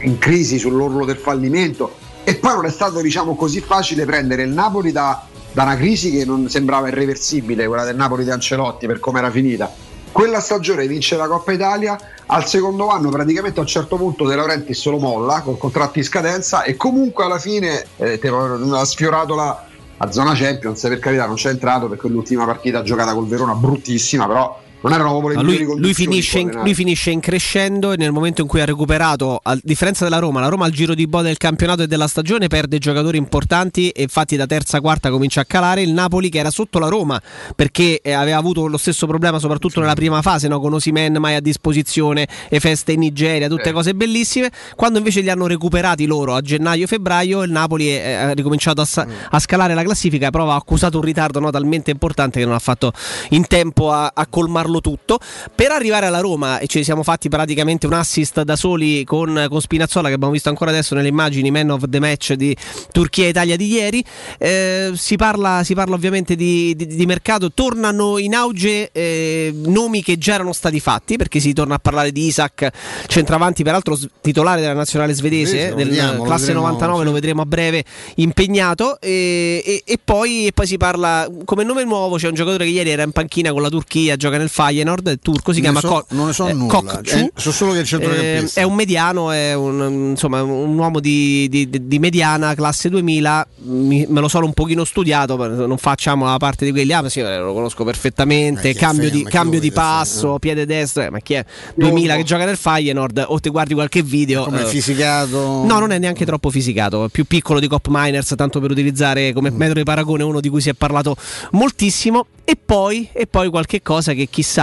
in crisi sull'orlo del fallimento e poi non è stato diciamo così facile prendere il Napoli da, da una crisi che non sembrava irreversibile, quella del Napoli di Ancelotti per come era finita. Quella stagione vince la Coppa Italia, al secondo anno praticamente a un certo punto De Laurentiis lo molla con contratti in scadenza e comunque alla fine eh, ha sfiorato la, la zona Champions, per carità non c'è entrato perché l'ultima partita giocata col Verona bruttissima, però non erano le lui, lui, finisce in, lui, finisce in, crescendo e nel momento in cui ha recuperato, a differenza della Roma, la Roma al giro di boda del campionato e della stagione perde giocatori importanti e infatti da terza quarta comincia a calare il Napoli che era sotto la Roma perché eh, aveva avuto lo stesso problema soprattutto sì. nella prima fase no? con Osimen mai a disposizione, le feste in Nigeria, tutte eh. cose bellissime. Quando invece li hanno recuperati loro a gennaio-febbraio il Napoli è, ha ricominciato a, mm. a, scalare la classifica, però ha accusato un ritardo no? talmente importante che non ha fatto in tempo a, a colmarlo farlo tutto. Per arrivare alla Roma, e ci siamo fatti praticamente un assist da soli con, con Spinazzola, che abbiamo visto ancora adesso nelle immagini, man of the match di Turchia-Italia di ieri. Eh, si, parla, si, parla, ovviamente di, di, di mercato, tornano in auge eh, nomi che già erano stati fatti, perché si torna a parlare di Isaac, centravanti, peraltro titolare della nazionale svedese, del vediamo, classe vedremo, 99, sì. lo vedremo a breve impegnato. E, e, e, poi, e, poi, si parla come nome nuovo, c'è un giocatore che ieri era in panchina con la Turchia, gioca nel Faro Feyenoord, turco, si Non chiama ne so- Ko- non ne so eh, nulla. Eh, so solo che è il centrocampista. Eh, è un mediano, è un, insomma, un uomo di, di- di mediana, classe 2000, mi- me lo sono un pochino studiato, non facciamo la parte di quelli, ah ma sì, eh, lo conosco perfettamente, Eh, cambio, Feyenoord? di, cambio di passo, piede destro, eh, ma chi è? 2000 che gioca nel Feyenoord o ti guardi qualche video... Come eh, fisicato. No, non è neanche troppo fisicato, più piccolo di Cop Miners, tanto per utilizzare come Mm. metro di paragone uno di cui si è parlato moltissimo. E poi, e poi qualche cosa che chissà,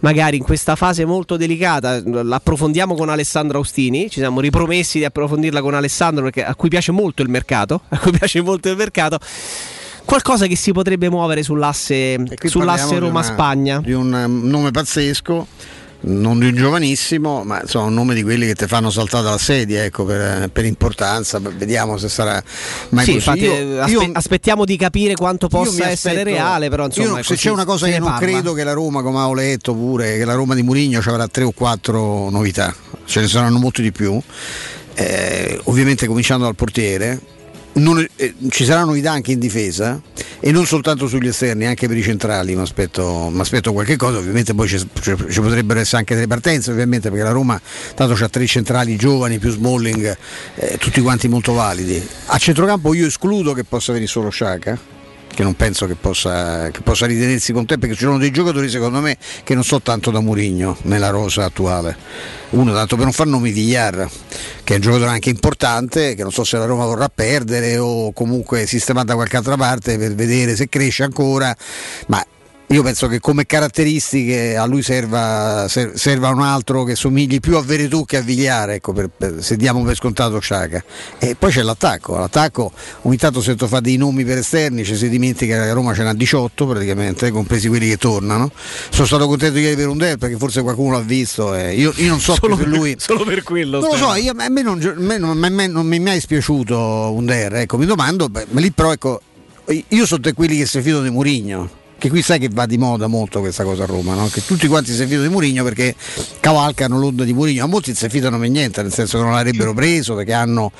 magari in questa fase molto delicata, l'approfondiamo con Alessandro Austini, ci siamo ripromessi di approfondirla con Alessandro perché a cui piace molto il mercato, a cui piace molto il mercato. Qualcosa che si potrebbe muovere sull'asse, sull'asse parliamo di Roma-Spagna. Di un um, nome pazzesco, non di un giovanissimo, ma insomma un nome di quelli che ti fanno saltare dalla sedia, ecco, per, per importanza. Vediamo se sarà mai Sì, infatti, Io- eh, aspe- io- aspettiamo di capire quanto possa essere aspetto- reale, però insomma, io, se c'è una cosa che non parla. credo che la Roma, come avevo letto pure, che la Roma di Murigno ci avrà tre o quattro novità, ce ne saranno molti di più. Eh, ovviamente cominciando dal portiere. Non- eh, ci saranno novità anche in difesa e non soltanto sugli esterni, anche per i centrali. Mi aspetto, qualche cosa. Ovviamente poi ci, ci- potrebbero essere anche delle partenze, ovviamente, perché la Roma tanto c'ha tre centrali giovani più Smalling, eh, tutti quanti molto validi. A centrocampo io escludo che possa venire solo Sciacca che non penso che possa, che possa ritenersi con te perché ci sono dei giocatori secondo me che non so tanto da Murigno nella rosa attuale. Uno tanto per non far nomi Villar che è un giocatore anche importante che non so se la Roma vorrà perdere o comunque sistemata da qualche altra parte per vedere se cresce ancora ma io penso che come caratteristiche a lui serva, ser- serva un altro che somigli più a Veretù che a Vigliare, ecco, per- per- se diamo per scontato Sciaca. E poi c'è l'attacco, l'attacco ogni tanto sento fa dei nomi per esterni, ci si dimentica che a Roma ce n'ha 18 praticamente, compresi quelli che tornano. Sono stato contento ieri per un der perché forse qualcuno l'ha visto, e io, io non so Solo più per lui... solo per quello, Non lo so, io- a me non, me non- me non mi è mai spiaciuto un der, ecco, mi domando, beh, ma lì però ecco, io sono tra quelli che si fidano di Murigno. Che qui sai che va di moda molto questa cosa a Roma, no? che tutti quanti si fidano di Murigno perché cavalcano l'onda di Murigno, a molti non si fidano per niente, nel senso che non l'avrebbero preso perché hanno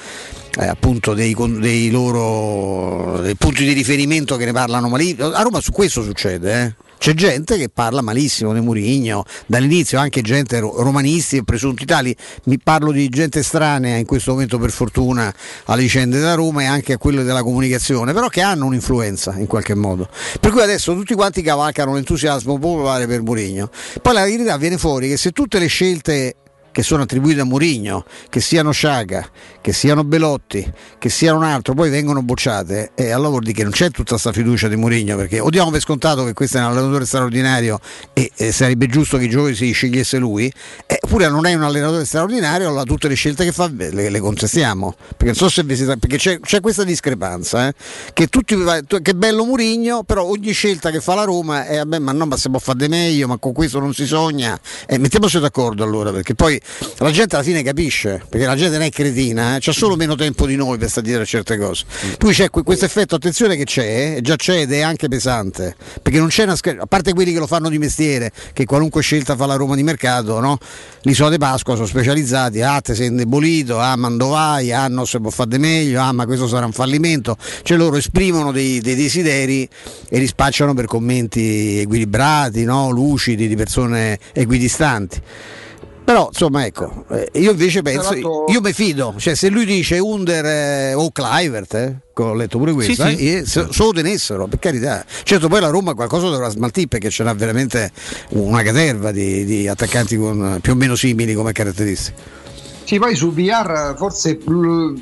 eh, appunto dei, dei loro dei punti di riferimento che ne parlano malissimo. A Roma su questo succede, eh. C'è gente che parla malissimo di Murigno, dall'inizio anche gente ro- romanisti e presunti tali, mi parlo di gente estranea in questo momento per fortuna alle vicende della Roma e anche a quelle della comunicazione, però che hanno un'influenza in qualche modo. Per cui adesso tutti quanti cavalcano l'entusiasmo popolare per Murigno. Poi la verità viene fuori che se tutte le scelte che sono attribuite a Murigno, che siano Sciaga, che siano Belotti, che siano un altro, poi vengono bocciate, e allora vuol dire che non c'è tutta questa fiducia di Murigno, perché o diamo per scontato che questo è un allenatore straordinario e, e sarebbe giusto che i giocatori si scegliesse lui, eh, oppure non è un allenatore straordinario, allora tutte le scelte che fa le, le contestiamo, perché non so se vi siete- perché c'è, c'è questa discrepanza, eh, che tutti che bello Murigno, però ogni scelta che fa la Roma è vabbè, ma no, ma si può fare di meglio, ma con questo non si sogna. Eh, mettiamoci d'accordo allora, perché poi la gente alla fine capisce, perché la gente non è cretina, eh, c'ha solo meno tempo di noi per stare dietro a certe cose. Poi c'è que- questo effetto, attenzione che c'è, eh, già c'è ed è anche pesante, perché non c'è una scher- a parte quelli che lo fanno di mestiere, che qualunque scelta fa la Roma di mercato, no? L'isola di Pasqua sono specializzati, ah te sei indebolito, ah ma dove vai, ah no se può fare di meglio, ah ma questo sarà un fallimento, cioè loro esprimono dei, dei desideri e li spacciano per commenti equilibrati, no? lucidi, di persone equidistanti. Però insomma ecco, eh, io invece penso, io mi fido, cioè se lui dice Under eh, o Clivert, eh, che ho letto pure questo, Sì, sì. eh, se, se lo tenessero, per carità. Certo poi la Roma qualcosa dovrà smaltire perché ce n'ha veramente una caterva di, di attaccanti con, più o meno simili come caratteristiche. Sì, poi su VR forse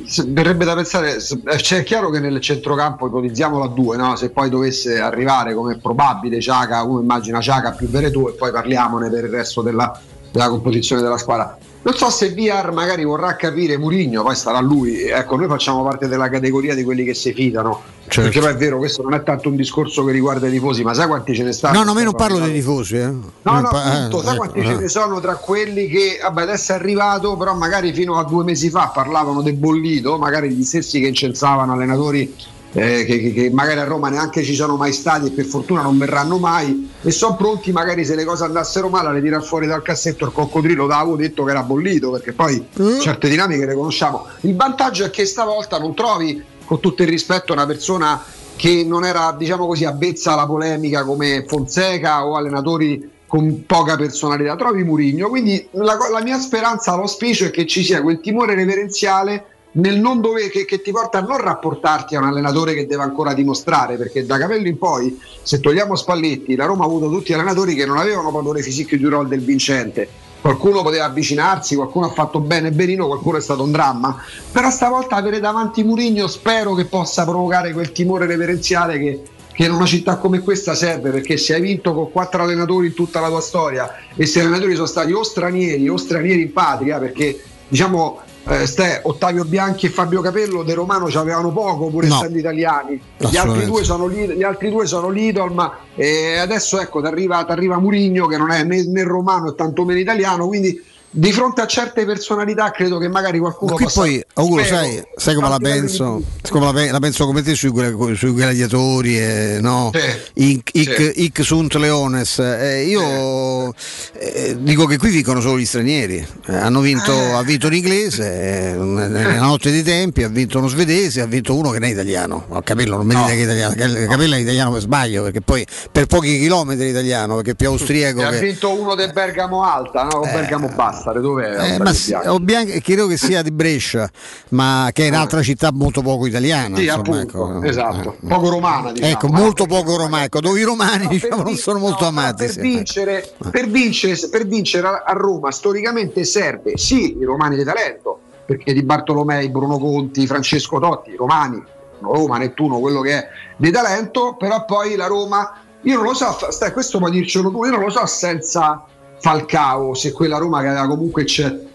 se- verrebbe da pensare, eh, cioè, è chiaro che nel centrocampo ipotizziamolo a due, no? se poi dovesse arrivare come è probabile Ciaca, uno immagina Ciaca più Veretù e poi parliamone per il resto della, della composizione della squadra. Non so se VR magari vorrà capire Murigno, poi sarà lui. Ecco, noi facciamo parte della categoria di quelli che si fidano. Certo. Perché poi è vero, questo non è tanto un discorso che riguarda i tifosi, ma sai quanti ce ne stanno? No, no, io non parlo dei tifosi. Eh. No, Non no, pa- appunto, eh, sai ecco, quanti eh. ce ne sono tra quelli che, vabbè, adesso è arrivato, però magari fino a due mesi fa parlavano del bollito, magari gli stessi che incensavano allenatori eh, che, che- magari a Roma neanche ci sono mai stati e per fortuna non verranno mai. E sono pronti magari se le cose andassero male a le tirare fuori dal cassetto il coccodrillo l'avevo detto che era bollito perché poi certe dinamiche le conosciamo. Il vantaggio è che stavolta non trovi con tutto il rispetto una persona che non era diciamo così avvezza alla polemica come Fonseca o allenatori con poca personalità, trovi Murigno. Quindi la, la mia speranza, l'auspicio è che ci sia quel timore reverenziale nel non dove, che, che, ti porta a non rapportarti a un allenatore che deve ancora dimostrare, perché da Capello in poi, se togliamo Spalletti, la Roma ha avuto tutti allenatori che non avevano le fisiche di rol del vincente. Qualcuno poteva avvicinarsi, qualcuno ha fatto bene benino, qualcuno è stato un dramma. Però stavolta avere davanti Murigno spero che possa provocare quel timore reverenziale che, che in una città come questa serve perché se hai vinto con quattro allenatori in tutta la tua storia e se gli allenatori sono stati o stranieri o stranieri in patria perché diciamo eh, Ste, Ottavio Bianchi e Fabio Capello De Romano ci avevano poco pur no. essendo italiani gli altri, due sono, gli altri due sono l'idol ma eh, adesso ecco ti arriva, Murigno che non è né, né romano e tantomeno italiano quindi di fronte a certe personalità credo che magari qualcuno qui poi Auguro sai, sai come la penso come la, la, penso come te sui, sui gladiatori eh, no? sì, Ic, Ic, sì. Ic sunt leones eh, io eh, dico che qui vincono solo gli stranieri eh, hanno vinto eh. ha vinto un inglese eh, nella notte dei tempi ha vinto uno svedese ha vinto uno che non è italiano a capello non mi no. dite che è italiano capello è italiano per sbaglio perché poi per pochi chilometri è italiano perché più austriaco e che... ha vinto uno del Bergamo Alta no? o Bergamo Bassa Dove eh, ma Bianchi, credo che sia di Brescia, ma che è un'altra ah. città molto poco italiana. Sì, insomma, ecco. esatto, eh, poco romana. Diciamo. Ecco, molto poco romana, ecco, dove i romani no, diciamo, non sono molto no, amati. Per, sì. vincere, per, vincere, per vincere a Roma storicamente serve sì i romani di talento, perché di Bartolomei, Bruno Conti, Francesco Totti, romani, Roma, Nettuno, quello che è di talento, però poi la Roma, io non lo so, questo puoi dircelo tu, io non lo so senza Falcao, se quella Roma che aveva comunque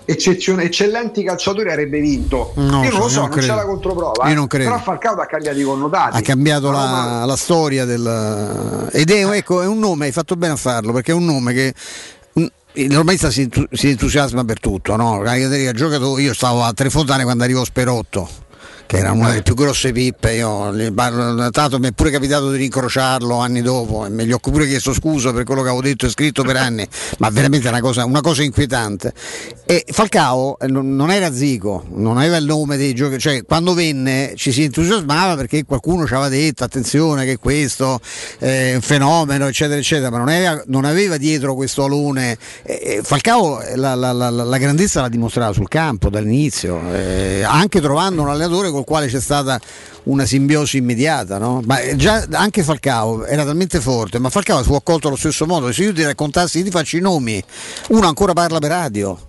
eccellenti calciatori avrebbe vinto. No, Io non lo so, non, non c'è la controprova. Io non credo. Però Falcao ha cambiato i connotati. Ha cambiato la, Roma... la storia del... Ed è, ecco, è un nome, hai fatto bene a farlo, perché è un nome che il normalista si, si, entusiasma per tutto, no? Io stavo a Tre Fontane quando arrivò Sperotto che era una delle più grosse pippe. Io tanto mi è pure capitato di rincrociarlo anni dopo e me gli ho pure chiesto scusa per quello che avevo detto e scritto per anni, ma veramente una cosa, una cosa inquietante. E Falcao eh, non era Zico, non aveva il nome dei giocatori, cioè quando venne ci si entusiasmava perché qualcuno ci aveva detto attenzione che questo è un fenomeno, eccetera, eccetera, ma non aveva, non aveva dietro questo alone. Falcao la, la, la, la, grandezza l'ha dimostrata sul campo dall'inizio, eh, anche trovando un allenatore col quale c'è stata una simbiosi immediata, no? Ma già anche Falcao era talmente forte, ma Falcao fu accolto allo stesso modo. Se io ti raccontassi, io ti faccio i nomi, uno ancora parla per radio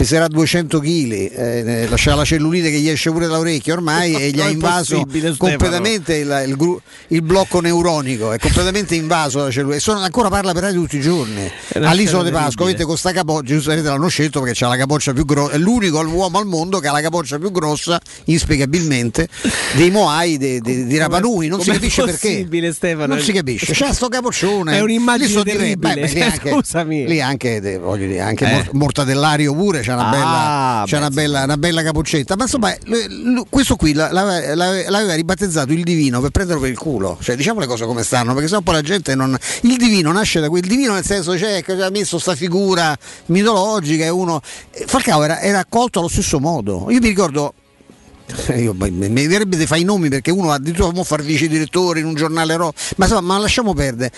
peserà 200 kg, eh, lascia la cellulite che gli esce pure dall'orecchio ormai e gli ha invaso completamente il, il, il, blocco neuronico, è completamente invaso la cellulite. Sono, ancora parla per radio tutti i giorni. All'isola di Pasqua, avete con sta capoccia, giustamente l'hanno scelto perché c'ha la capoccia più grossa, è l'unico uomo al mondo che ha la capoccia più grossa, inspiegabilmente, dei Moai de, de, di Rapanui. Non si capisce perché. Stefano? Non si capisce. C'è sto capoccione. È un'immagine terribile. Beh, lì anche, Scusami. Lì anche, voglio dire, anche eh. mortadellario pure c'è una, ah, bella, una, bella, una bella capuccetta. Ma insomma, questo qui l'aveva ribattezzato il divino per prenderlo per il culo. Cioè, diciamo le cose come stanno, perché sennò poi la gente non. Il divino nasce da quel divino, nel senso c'è che ha messo sta figura mitologica e uno. Falcao era, era accolto allo stesso modo. Io mi ricordo io, mi verrebbe di fare i nomi perché uno addirittura può fare vice direttore in un giornale ro- ma, insomma, ma lasciamo perdere.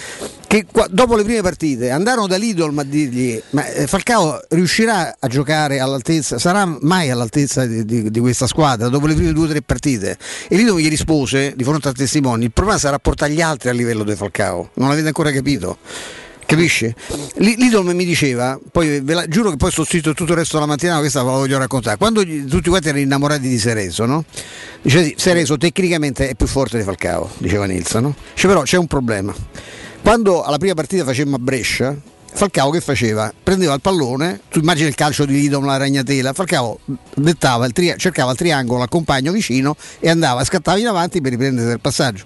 Che qua, dopo le prime partite andarono da Lidl a dirgli ma eh, Falcao riuscirà a giocare all'altezza sarà mai all'altezza di, di, di questa squadra dopo le prime due o tre partite? E Lidl gli rispose di fronte a testimoni il problema sarà portare gli altri a livello di Falcao. Non l'avete ancora capito Capisci? L'idol mi diceva, poi ve la, giuro che poi sto scritto tutto il resto della mattina, questa ve la voglio raccontare. Quando tutti quanti erano innamorati di Sereso, no? Dice, Sereso tecnicamente è più forte di Falcao, diceva Nilsson, no? Dice, però c'è un problema. Quando alla prima partita facemmo a Brescia, Falcao che faceva? Prendeva il pallone, tu immagini il calcio di Lidom, la ragnatela, Falcao dettava il tri- cercava il triangolo al compagno vicino e andava, scattava in avanti per riprendere il passaggio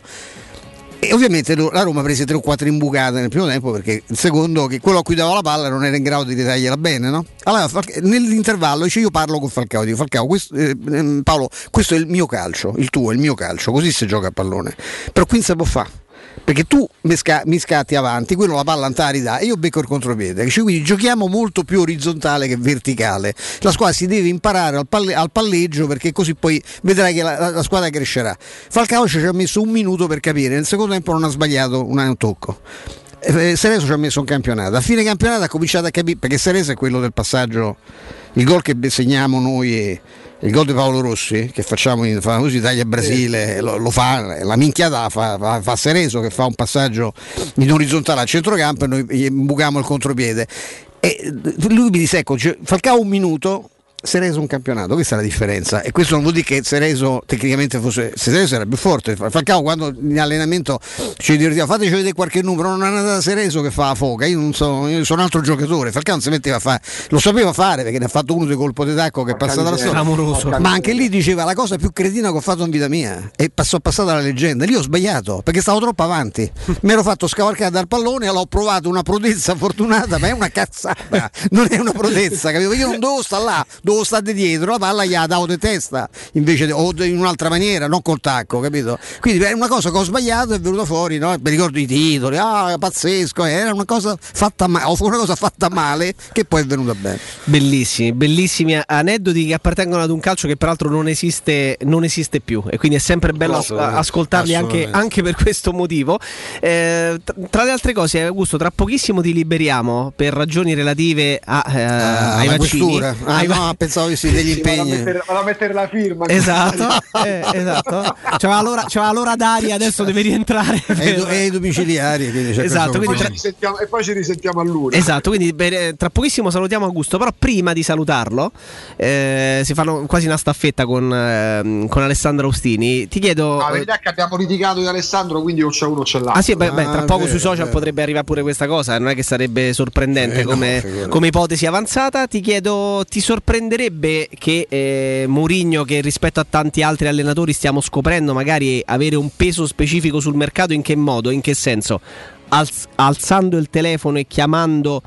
e ovviamente la Roma prese 3 o 4 imbucate nel primo tempo perché il secondo, che quello a cui dava la palla, non era in grado di ritagliarla bene. No? Allora nell'intervallo dice io parlo con Falcao, dico Falcao, questo, eh, ehm, Paolo, questo è il mio calcio, il tuo il mio calcio, così si gioca a pallone. Però qui non si può fare perché tu mi, sca- mi, scatti avanti, quello la palla antari dà e io becco il contropiede. Cioè, quindi giochiamo molto più orizzontale che verticale. La squadra si deve imparare al, palle- al palleggio perché così poi vedrai che la, la, squadra crescerà. Falcao ci ha messo un minuto per capire, nel secondo tempo non ha sbagliato un tocco. eh, Sereso ci ha messo un campionato. A fine campionato ha cominciato a capire perché Sereso è quello del passaggio, il gol che segniamo noi. E, il gol di Paolo Rossi che facciamo in fa così Italia Brasile lo, lo, fa la minchiata fa, fa, fa, Sereso che fa un passaggio in orizzontale al centrocampo e noi gli buchiamo il contropiede. E lui mi disse ecco Falcao un minuto Sereso un campionato, questa è la differenza. E questo non vuol dire che Sereso tecnicamente fosse Sereso era più forte, Falcao quando in allenamento ci divertiva fateci vedere qualche numero, non è andata Sereso che fa la foca, io non so, io sono un altro giocatore, Falcao non si metteva a fare, lo sapeva fare perché ne ha fatto uno dei colpo di tacco che è passato alla storia, ma anche lì diceva la cosa più cretina che ho fatto in vita mia e passò passata la leggenda, lì ho sbagliato perché stavo troppo avanti, mi ero fatto scavalcare dal pallone, l'ho provato una prodezza fortunata, ma è una cazzata, non è una prodezza, capito? Io non devo stare là, devo dovevo stare dietro, la palla gli ha dato di testa invece o in un'altra maniera, non col tacco, capito? Quindi è una cosa che ho sbagliato è venuta fuori, no? Mi ricordo i titoli, ah, pazzesco, era una cosa fatta male, una cosa fatta male che poi è venuta bene. Bellissimi, bellissimi aneddoti che appartengono ad un calcio che peraltro non esiste, non esiste più e quindi è sempre bello as- ascoltarli anche, anche, per questo motivo. Eh, tra le altre cose, Augusto, tra pochissimo ti liberiamo per ragioni relative a, eh, ah, ai vaccini. Ah, ai, no, pensavo sì, degli sì, impegni. Vado a, mettere, vado a, mettere, la firma. Esatto, eh, esatto. C'era l'ora, c'era l'ora d'aria, adesso deve rientrare. Per... E i domiciliari. Esatto, quindi tra... e poi ci risentiamo a luna. Esatto, quindi per, tra pochissimo salutiamo Augusto, però prima di salutarlo, eh, si fanno quasi una staffetta con, eh, con Alessandro Austini. Ti chiedo... La verità è che abbiamo litigato di Alessandro, quindi o c'è uno o c'è l'altro. Ah sì, beh, beh tra ah, poco vero, sui social vero. potrebbe arrivare pure questa cosa, non è che sarebbe sorprendente come, no, come ipotesi avanzata. Ti chiedo, ti sorprenderebbe che eh, Mourinho, che rispetto a tanti altri allenatori stiamo scoprendo magari avere un peso specifico sul mercato, in che modo, in che senso? Alz- alzando il telefono e chiamando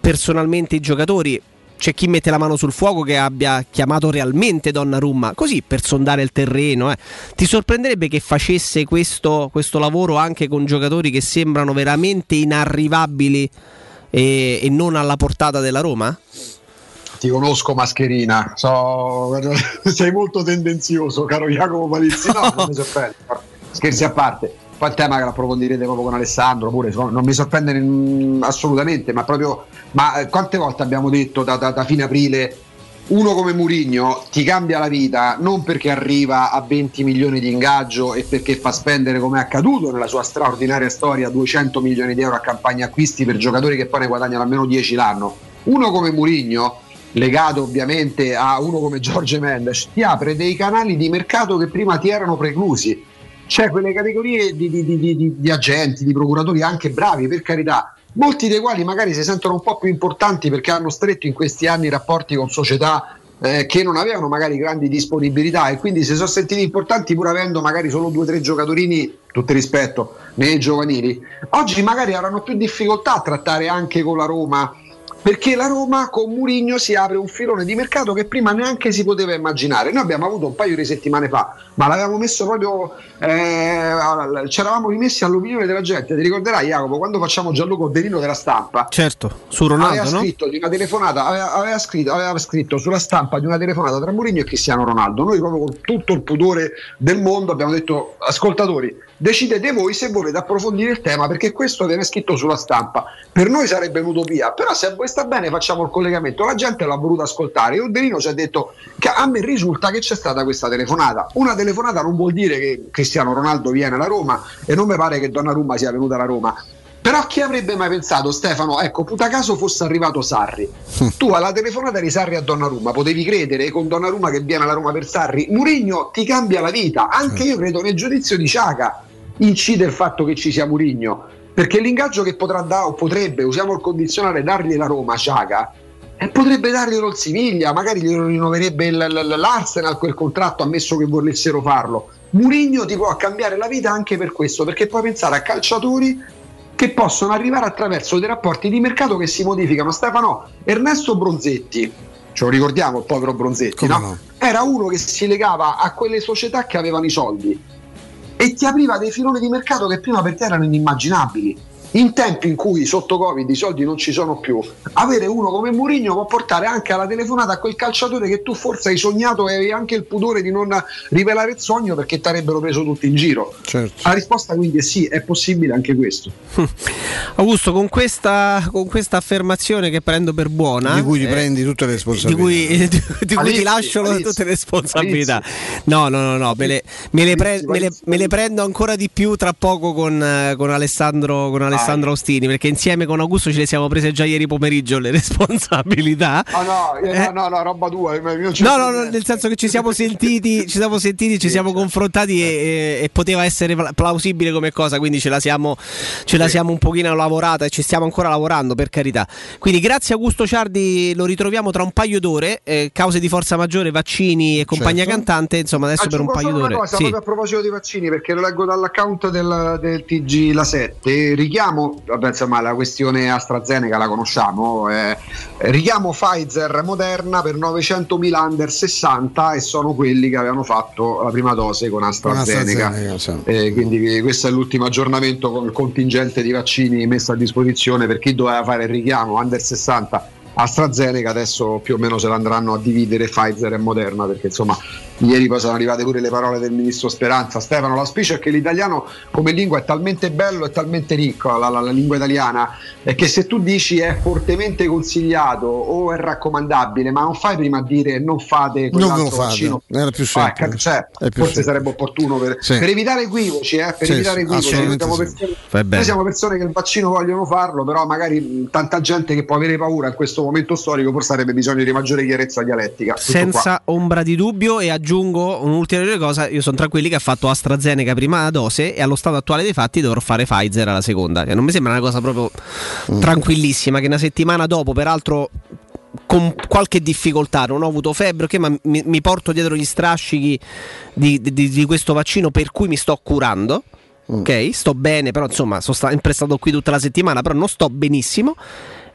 personalmente i giocatori c'è chi mette la mano sul fuoco che abbia chiamato realmente Donnarumma, così per sondare il terreno. Eh. Ti sorprenderebbe che facesse questo, questo, lavoro anche con giocatori che sembrano veramente inarrivabili e, e non alla portata della Roma? Ti conosco mascherina, so, sei molto tendenzioso, caro Jacopo Palizzi. No. Scherzi a parte. Poi il tema che l'approfondirete proprio con Alessandro, pure non mi sorprende assolutamente, ma proprio ma eh, quante volte abbiamo detto da, da, da fine aprile uno come Murigno ti cambia la vita non perché arriva a 20 milioni di ingaggio e perché fa spendere come è accaduto nella sua straordinaria storia 200 milioni di euro a campagna acquisti per giocatori che poi ne guadagnano almeno 10 l'anno. Uno come Murigno legato ovviamente a uno come Giorgio Mendes, ti apre dei canali di mercato che prima ti erano preclusi. C'è quelle categorie di, di, di, di, agenti, di procuratori anche bravi, per carità, molti dei quali magari si sentono un po' più importanti perché hanno stretto in questi anni rapporti con società eh, che non avevano magari grandi disponibilità e quindi si sono sentiti importanti pur avendo magari solo due o tre giocatorini, tutto rispetto, nei giovanili. Oggi magari avranno più difficoltà a trattare anche con la Roma perché la Roma con Murigno si apre un filone di mercato che prima neanche si poteva immaginare. Noi abbiamo avuto un paio di settimane fa, ma l'avevamo messo proprio, eh, ci eravamo rimessi all'opinione della gente. Ti ricorderai Jacopo, quando facciamo Gianluca Oderino della stampa? Certo, su Ronaldo, aveva scritto, di una telefonata, aveva, aveva, scritto, aveva scritto sulla stampa di una telefonata tra Murigno e Cristiano Ronaldo. Noi proprio con tutto il pudore del mondo abbiamo detto, ascoltatori, decidete voi se volete approfondire il tema perché questo viene scritto sulla stampa. Per noi sarebbe un'utopia, però se a voi sta bene facciamo il collegamento. La gente l'ha voluto ascoltare e Oderino ci ha detto che a me risulta che c'è stata questa telefonata. Una telefonata non vuol dire che Cristiano Ronaldo viene alla Roma e non mi pare che Donnarumma sia venuta alla Roma. Però chi avrebbe mai pensato, Stefano, ecco, puta caso fosse arrivato Sarri. Tu alla telefonata di Sarri a Donnarumma, potevi credere con Donnarumma che viene alla Roma per Sarri? Murigno ti cambia la vita. Anche io credo nel giudizio di Ciaca incide il fatto che ci sia Murigno perché l'ingaggio che potrà dare o potrebbe, usiamo il condizionale, dargli la Roma, Ciaga, e potrebbe darglielo il Siviglia, magari glielo rinnoverebbe l'Arsenal quel contratto, ammesso che volessero farlo. Murigno ti può cambiare la vita anche per questo, perché puoi pensare a calciatori che possono arrivare attraverso dei rapporti di mercato che si modificano. Stefano, Ernesto Bronzetti, ce lo ricordiamo il povero Bronzetti, no? no? Era uno che si legava a quelle società che avevano i soldi e ti apriva dei filoni di mercato che prima per te erano inimmaginabili. In tempi in cui sotto Covid i soldi non ci sono più, avere uno come Mourinho può portare anche alla telefonata a quel calciatore che tu forse hai sognato e avevi anche il pudore di non rivelare il sogno perché ti avrebbero preso tutti in giro. Certo. La risposta quindi è sì, è possibile anche questo. Augusto, con questa, con questa affermazione che prendo per buona, di cui ti eh, prendi tutte le di responsabilità. cui, di, di cui ti lascio tutte le responsabilità. No, no, no, no, me le, me le pre- me le- me le prendo ancora di più tra poco con, eh, con Alessandro, con Alessandro Ostini, perché insieme con Augusto ce le siamo prese già ieri pomeriggio le responsabilità. Ah no, eh, Eh. no, no, no, roba tua. c'è No, no, no, nel senso che ci siamo sentiti, ci siamo sentiti, ci siamo confrontati e, e- e poteva essere pla- plausibile come cosa, quindi ce la siamo, ce la siamo un pochino lavorata e ci stiamo ancora lavorando, per carità. Quindi grazie Augusto Ciardi, lo ritroviamo tra un paio d'ore, eh, cause di forza maggiore, vaccini e compagnia Certo. cantante, insomma adesso per un Aggiungo paio d'ore. cosa Sì. proprio a proposito dei vaccini, perché lo leggo dall'account del, del TG La 7. Richiamo, vabbè, insomma, la questione AstraZeneca la conosciamo. eh, richiamo Pfizer Moderna per 900.000 under 60 e sono quelli che avevano fatto la prima dose con AstraZeneca. AstraZeneca, sì. Eh, quindi questo è l'ultimo aggiornamento con il contingente di vaccini messo a disposizione per chi doveva fare il richiamo under 60 AstraZeneca adesso più o meno se l'andranno a dividere Pfizer e Moderna perché insomma ieri poi sono arrivate pure le parole del ministro Speranza Stefano l'auspicio è che l'italiano come lingua è talmente bello e talmente ricco la, la- la lingua italiana è che se tu dici è fortemente consigliato o è raccomandabile ma non fai prima a dire non fate Non quell'altro lo fate, vaccino era più Ah, semplice. cap- cioè, È più forse semplice. sarebbe opportuno per, Sì. per evitare equivoci eh, per Sì, evitare equivoci siamo, sì. persone, noi siamo persone che il vaccino vogliono farlo però magari tanta gente che può avere paura in questo momento storico forse avrebbe bisogno di maggiore chiarezza dialettica Tutto qua. Senza ombra di dubbio e aggiungo un'ulteriore cosa, io sono tra quelli che ha fatto AstraZeneca prima dose e allo stato attuale dei fatti dovrò fare Pfizer alla seconda. Cioè, non mi sembra una cosa proprio Mm. tranquillissima che una settimana dopo, peraltro con qualche difficoltà, non ho avuto febbre, ok, ma mi, mi porto dietro gli strascichi di, di- di questo vaccino per cui mi sto curando. Mm. Ok, sto bene, però insomma sono sempre stato qui tutta la settimana, però non sto benissimo.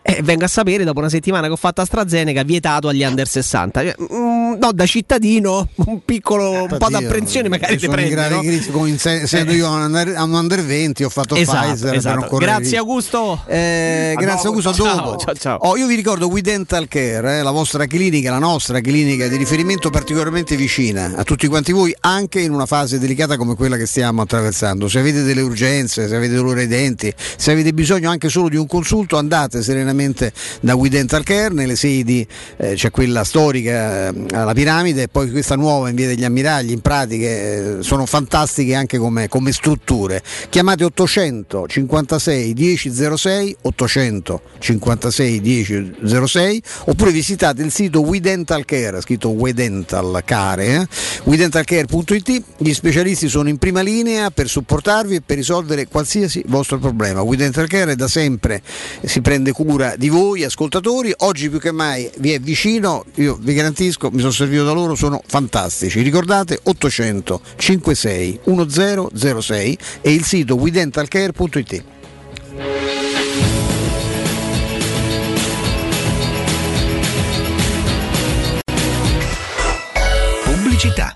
E vengo a sapere dopo una settimana che ho fatto AstraZeneca vietato agli under 60. Cioè, mm, no, da cittadino un piccolo un po' Io- d'apprensione magari ti prende. no? crisi, essendo Eh. io under, un under 20 ho fatto Esatto, Pfizer esatto. Grazie. Augusto. Eh, A grazie dopo. Augusto, a Ciao, dopo. ciao, ciao. Oh, io vi ricordo We Dental Care, eh, la vostra clinica, la nostra clinica di riferimento particolarmente vicina a tutti quanti voi, anche in una fase delicata come quella che stiamo attraversando. Se avete delle urgenze, se avete dolore ai denti, se avete bisogno anche solo di un consulto, andate serenamente da We Dental Care, nelle sedi eh, c'è quella storica eh, alla piramide e poi questa nuova in via degli Ammiragli, in pratica eh, sono fantastiche anche come, come strutture. Chiamate 800 56 1006 800 56 1006 oppure visitate il sito We Dental Care, scritto We Dental Care, eh? WeDentalCare.it. Gli specialisti sono in prima linea per supportarvi e per risolvere qualsiasi vostro problema. We Dental Care da sempre si prende cura di voi ascoltatori, oggi più che mai vi è vicino, io vi garantisco, mi sono servito da loro, sono fantastici. Ricordate 800 56 1006 e il sito WeDentalCare.it. Pubblicità.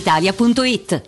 brispalitalia.it.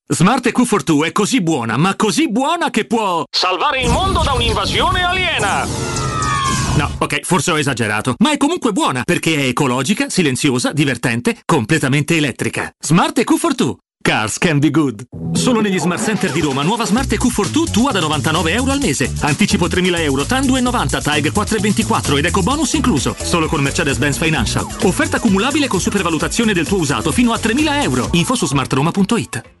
Smart EQ42 è così buona, ma così buona che può salvare il mondo da un'invasione aliena. No, ok, forse ho esagerato, ma è comunque buona perché è ecologica, silenziosa, divertente, completamente elettrica. Smart EQ42. Cars can be good. Solo negli Smart Center di Roma, nuova Smart EQ42 tua da 99 euro al mese. Anticipo 3.000 euro, TAN 2,90, TAG 4,24 ed eco bonus incluso. Solo con Mercedes-Benz Financial. Offerta cumulabile con supervalutazione del tuo usato fino a 3.000 euro. Info su smartroma.it.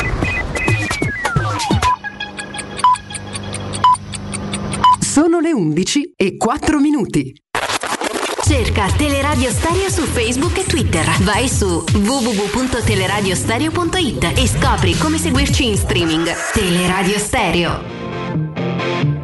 Sono le 11 e 4 minuti. Cerca Teleradio Stereo su Facebook e Twitter. Vai su www.teleradiostereo.it e scopri come seguirci in streaming. Teleradio Stereo.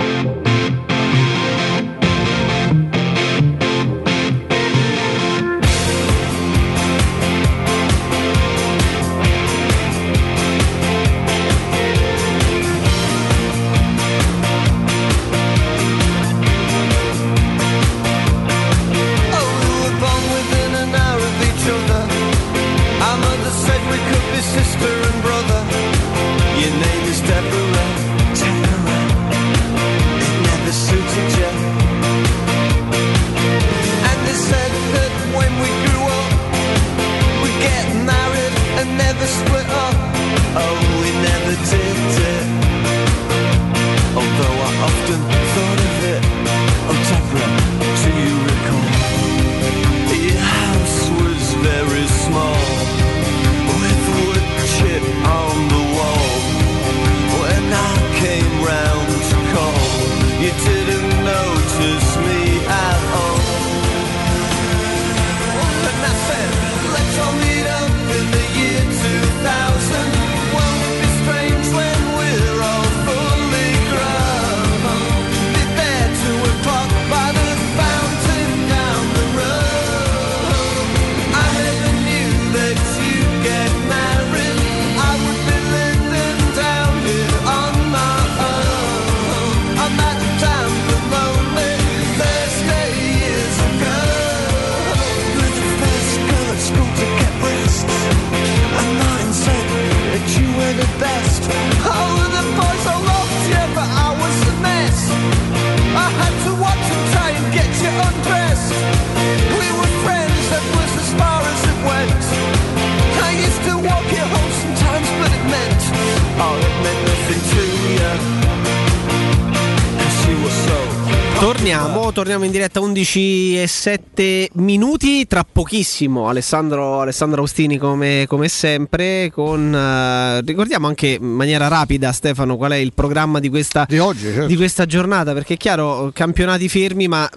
11 e 7 minuti. Tra pochissimo Alessandro, Alessandro Austini come, come sempre. Con, uh, ricordiamo anche in maniera rapida, Stefano, qual è il programma di questa, di oggi, certo. di questa giornata. Perché è chiaro, campionati fermi, ma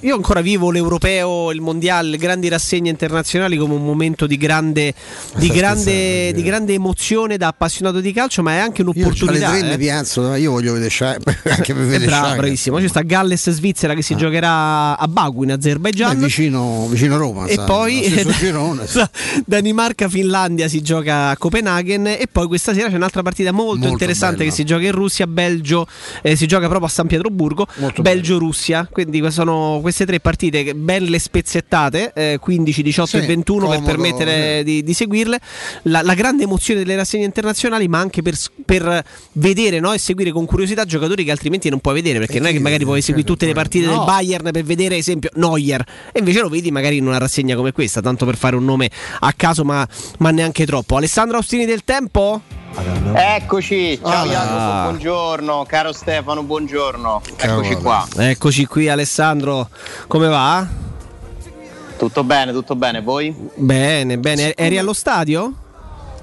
io ancora vivo l'europeo, il mondiale, le grandi rassegne internazionali come un momento di grande, di grande, di grande emozione da appassionato di calcio, ma è anche un'opportunità. Io, eh. mi piazzo, io voglio vedere anche per vedere Bra- bravissimo. Ci sta Galles Svizzera che si ah. giocherà a Baku in Azerbaijan. Vicino, vicino Roma. E sa, poi. Danimarca Finlandia si gioca a Copenaghen e poi questa sera c'è un'altra partita molto, molto interessante bella. che si gioca in Russia, Belgio, eh, si gioca proprio a San Pietroburgo, Belgio-Russia. Quindi sono queste tre partite ben le spezzettate, eh, 15, 18 sì, e 21 comodo, per permettere sì. di, di, seguirle. La, la, grande emozione delle rassegne internazionali, ma anche per, per vedere no, e seguire con curiosità giocatori che altrimenti non puoi vedere perché non è che magari puoi seguire tutte le partite no. del Bayern per vedere esempio Neuer e invece lo vedi magari in una rassegna come questa tanto per fare un nome a caso ma, ma neanche troppo Alessandro Austini del Tempo? Eccoci, ciao ah. Jacopo, buongiorno, caro Stefano, buongiorno. Eccoci qua. Eccoci qui Alessandro, come va? Tutto bene, tutto bene, voi? Bene, bene. Eri allo stadio?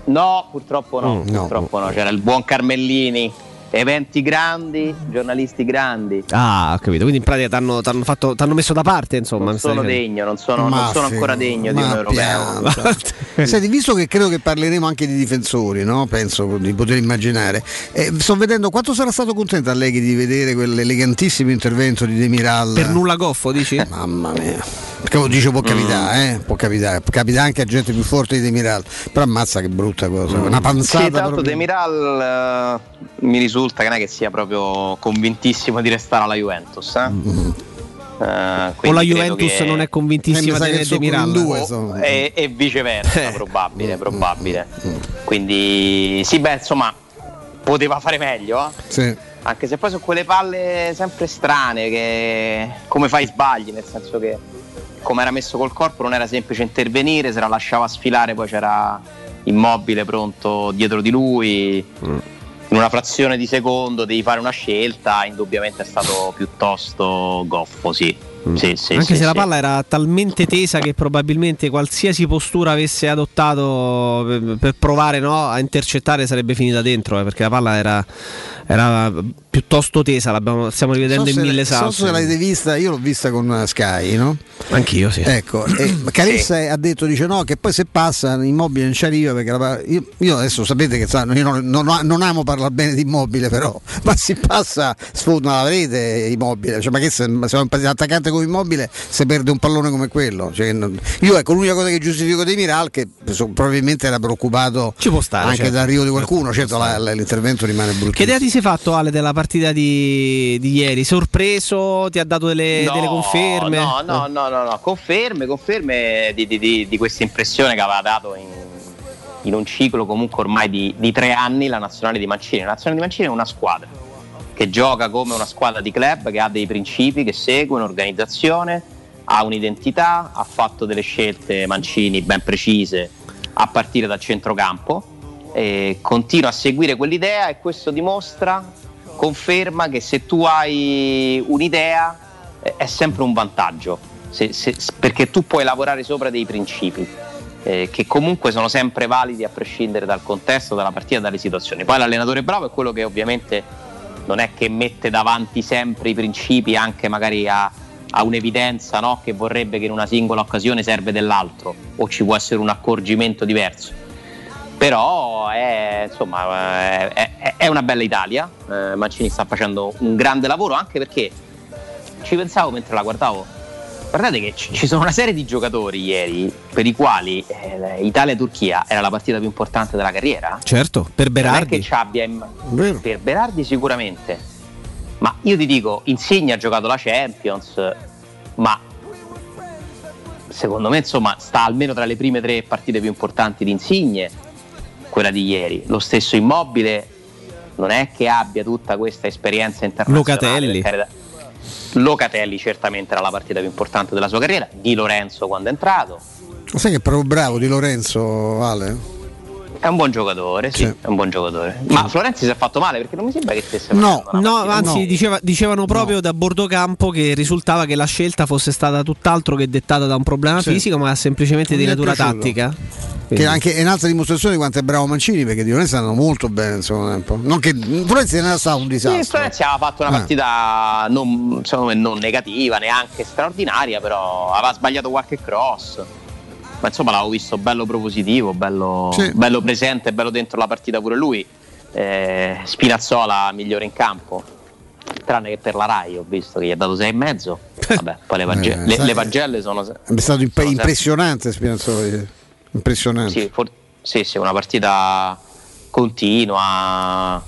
No, purtroppo no, mm, purtroppo no. no. C'era il buon Carmellini eventi grandi, giornalisti grandi. Ah, ho capito. Quindi in pratica ti hanno messo da parte, insomma. Non sono degno, non sono, non sono ancora degno di un europeo. Senti, visto che credo che parleremo anche di difensori, no? penso di poter immaginare. Eh, sto vedendo quanto sarà stato contento Allegri di vedere quell'elegantissimo intervento di Demiral. Per nulla goffo, dici? Mamma mia. Perché lo dice può capitare, mm. eh? può capitare, capita anche a gente più forte di Demiral. Però ammazza che brutta cosa, mm. una panzata. Sì, tanto Demiral uh, mi risulta che non è che sia proprio convintissimo di restare alla Juventus. Eh? Mm. Uh, o la Juventus che... non è convintissima eh, di Demiral due, e, e, viceversa, eh. probabile, probabile. Mm. Quindi sì, beh, insomma, poteva fare meglio. Eh? Sì. Anche se poi sono quelle palle sempre strane che come fai sbagli, nel senso che come era messo col corpo non era semplice intervenire, se la lasciava sfilare poi c'era immobile pronto dietro di lui. Mm. In una frazione di secondo devi fare una scelta, indubbiamente è stato piuttosto goffo, sì. Mm. Sì, sì, Anche sì, se la palla era talmente tesa che probabilmente qualsiasi postura avesse adottato per, per provare no, a intercettare sarebbe finita dentro, eh, perché la palla era, era piuttosto tesa, stiamo rivedendo so in mille salse. Non so se l'avete vista, io l'ho vista con Sky, no? Anch'io, sì. Ecco, e Calessa sì. ha detto, dice no, che poi se passa l'immobile non ci arriva perché la, io, io, adesso sapete che io non, non, non, amo parlare bene di immobile però, ma si passa, sfonda la rete immobile, cioè, ma che se, se un attaccante come immobile se perde un pallone come quello? Cioè, io ecco, l'unica cosa che giustifico dei Miral che probabilmente era preoccupato ci può stare, anche certo. dall'arrivo di qualcuno, certo la, l'intervento rimane brutto. Che idea ti sei fatto Ale della partita di, di ieri? Sorpreso? Ti ha dato delle, no, delle conferme? No, no, no, no, no, conferme, conferme di, di, di, di questa impressione che aveva dato in, in un ciclo comunque ormai di, di, tre anni la nazionale di Mancini. La nazionale di Mancini è una squadra che gioca come una squadra di club, che ha dei principi, che segue un'organizzazione, ha un'identità, ha fatto delle scelte Mancini ben precise a partire dal centrocampo. E continua a seguire quell'idea e questo dimostra conferma che se tu hai un'idea eh, è sempre un vantaggio, se, se, perché tu puoi lavorare sopra dei principi. Eh, che comunque sono sempre validi a prescindere dal contesto, dalla partita, dalle situazioni. Poi l'allenatore bravo è quello che ovviamente non è che mette davanti sempre i principi anche magari a, a un'evidenza no? che vorrebbe che in una singola occasione serve dell'altro o ci può essere un accorgimento diverso però è, insomma, è, è una bella Italia, eh, Mancini sta facendo un grande lavoro anche perché ci pensavo mentre la guardavo, guardate che ci sono una serie di giocatori ieri per i quali eh, Italia-Turchia era la partita più importante della carriera. Certo, per Berardi. che abbia in... Per Berardi sicuramente, ma io ti dico, Insigne ha giocato la Champions, ma secondo me insomma sta almeno tra le prime tre partite più importanti di Insigne quella di ieri. Lo stesso Immobile non è che abbia tutta questa esperienza internazionale. Locatelli. Locatelli certamente era la partita più importante della sua carriera, Di Lorenzo quando è entrato. Sai che è proprio bravo Di Lorenzo, Ale? È un buon giocatore, sì, sì. è un buon giocatore. Ma Florenzi si è fatto male perché non mi sembra che stesse No, no anzi no. Diceva, dicevano proprio no. da bordo campo che risultava che la scelta fosse stata tutt'altro che dettata da un problema sì. fisico, ma semplicemente non di natura tattica. Che anche è un'altra dimostrazione di quanto è bravo Mancini perché di Florenzi andano molto bene nel secondo tempo. Non che Florenzi non era stato un disastro. Sì, Florenzi aveva fatto una eh. partita non, me, non negativa, neanche straordinaria, però aveva sbagliato qualche cross ma insomma l'avevo visto bello propositivo, bello, sì. bello presente, bello dentro la partita pure lui. Eh, Spinazzola migliore in campo, tranne che per la Rai ho visto che gli ha dato 6,5. Vabbè, poi le, vage- eh, le, le pagelle sono. È stato imp- impressionante Spinazzola. Impressionante. Sì, for- sì, sì, una partita continua,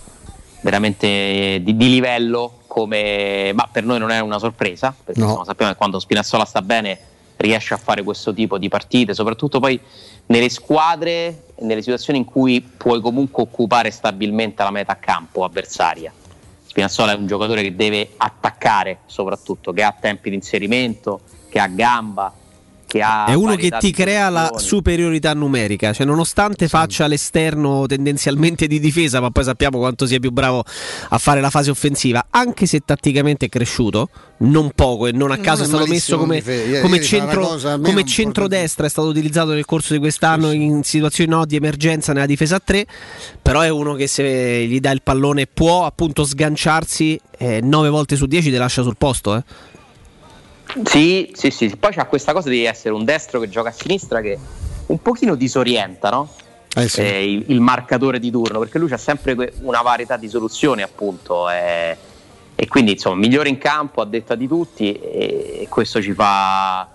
veramente di, di livello. Come, ma per noi non è una sorpresa, perché no. sappiamo che quando Spinazzola sta bene riesce a fare questo tipo di partite, soprattutto poi nelle squadre, nelle situazioni in cui puoi comunque occupare stabilmente la metà campo avversaria. Spinazzola è un giocatore che deve attaccare soprattutto, che ha tempi di inserimento, che ha gamba, è uno che ti crea la superiorità numerica, cioè nonostante faccia l'esterno tendenzialmente di difesa, ma poi sappiamo quanto sia più bravo a fare la fase offensiva, anche se tatticamente è cresciuto, non poco e non a caso non è stato messo come, come centro, come centrodestra, è stato utilizzato nel corso di quest'anno sì, sì. in situazioni no, di emergenza nella difesa a 3, però è uno che se gli dà il pallone può appunto sganciarsi eh, 9 volte su 10 ti lascia sul posto. Eh. Sì, sì, sì, poi c'è questa cosa di essere un destro che gioca a sinistra che un pochino disorienta, no? Eh sì. eh, il, il, marcatore di turno, perché lui ha sempre una varietà di soluzioni, appunto, eh, e quindi insomma, migliore in campo a detta di tutti, e, e questo ci fa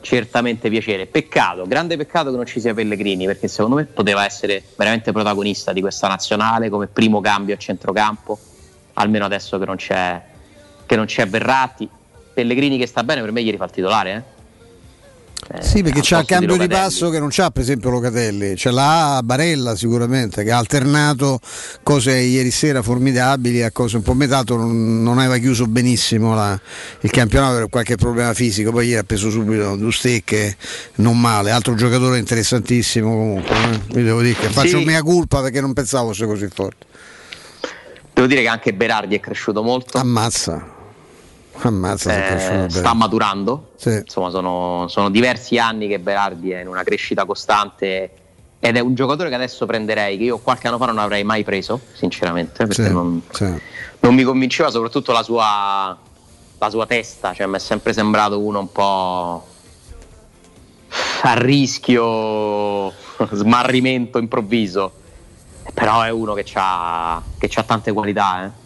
certamente piacere. Peccato, grande peccato che non ci sia Pellegrini, perché secondo me poteva essere veramente protagonista di questa nazionale come primo cambio a centrocampo, almeno adesso che non c'è, che non c'è Verratti Pellegrini che sta bene, per me ieri fa il titolare. Eh? Eh, sì, perché c'ha il cambio di, passo che non c'ha per esempio Locatelli, ce l'ha Barella sicuramente che ha alternato cose ieri sera formidabili a cose un po' metato, non, non aveva chiuso benissimo la, il campionato per qualche problema fisico, poi ieri ha preso subito due stecche, non male, altro giocatore interessantissimo comunque, eh? vi devo dire che faccio sì. mia colpa perché non pensavo fosse così forte. Devo dire che anche Berardi è cresciuto molto. Ammazza Ammazza, eh, sta maturando. Sì. Insomma, sono, sono, diversi anni che Berardi è in una crescita costante ed è un giocatore che adesso prenderei, che io qualche anno fa non avrei mai preso, sinceramente, perché sì, non, sì. non, mi convinceva soprattutto la sua, la sua testa, cioè mi è sempre sembrato uno un po' a rischio, smarrimento improvviso, però è uno che ha tante qualità. Eh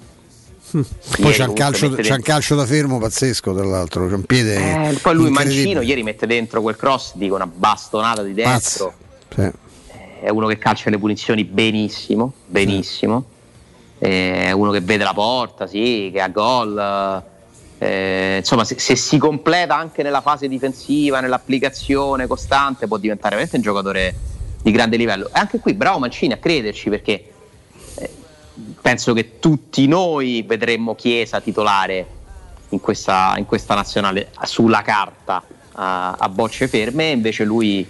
poi c'è un, calcio, c'è un, calcio, da fermo pazzesco, tra l'altro. C'è un piede. Eh, poi lui Mancino ieri mette dentro quel cross, dico una bastonata di destro. Sì. Eh, è uno che calcia le punizioni benissimo, benissimo. Sì. Eh, è uno che vede la porta, sì, che ha gol. Eh, insomma, se, se, si completa anche nella fase difensiva, nell'applicazione costante, può diventare veramente un giocatore di grande livello. E anche qui, bravo Mancini a crederci perché penso che tutti noi vedremmo Chiesa titolare in questa, in questa nazionale sulla carta a, a bocce ferme, invece lui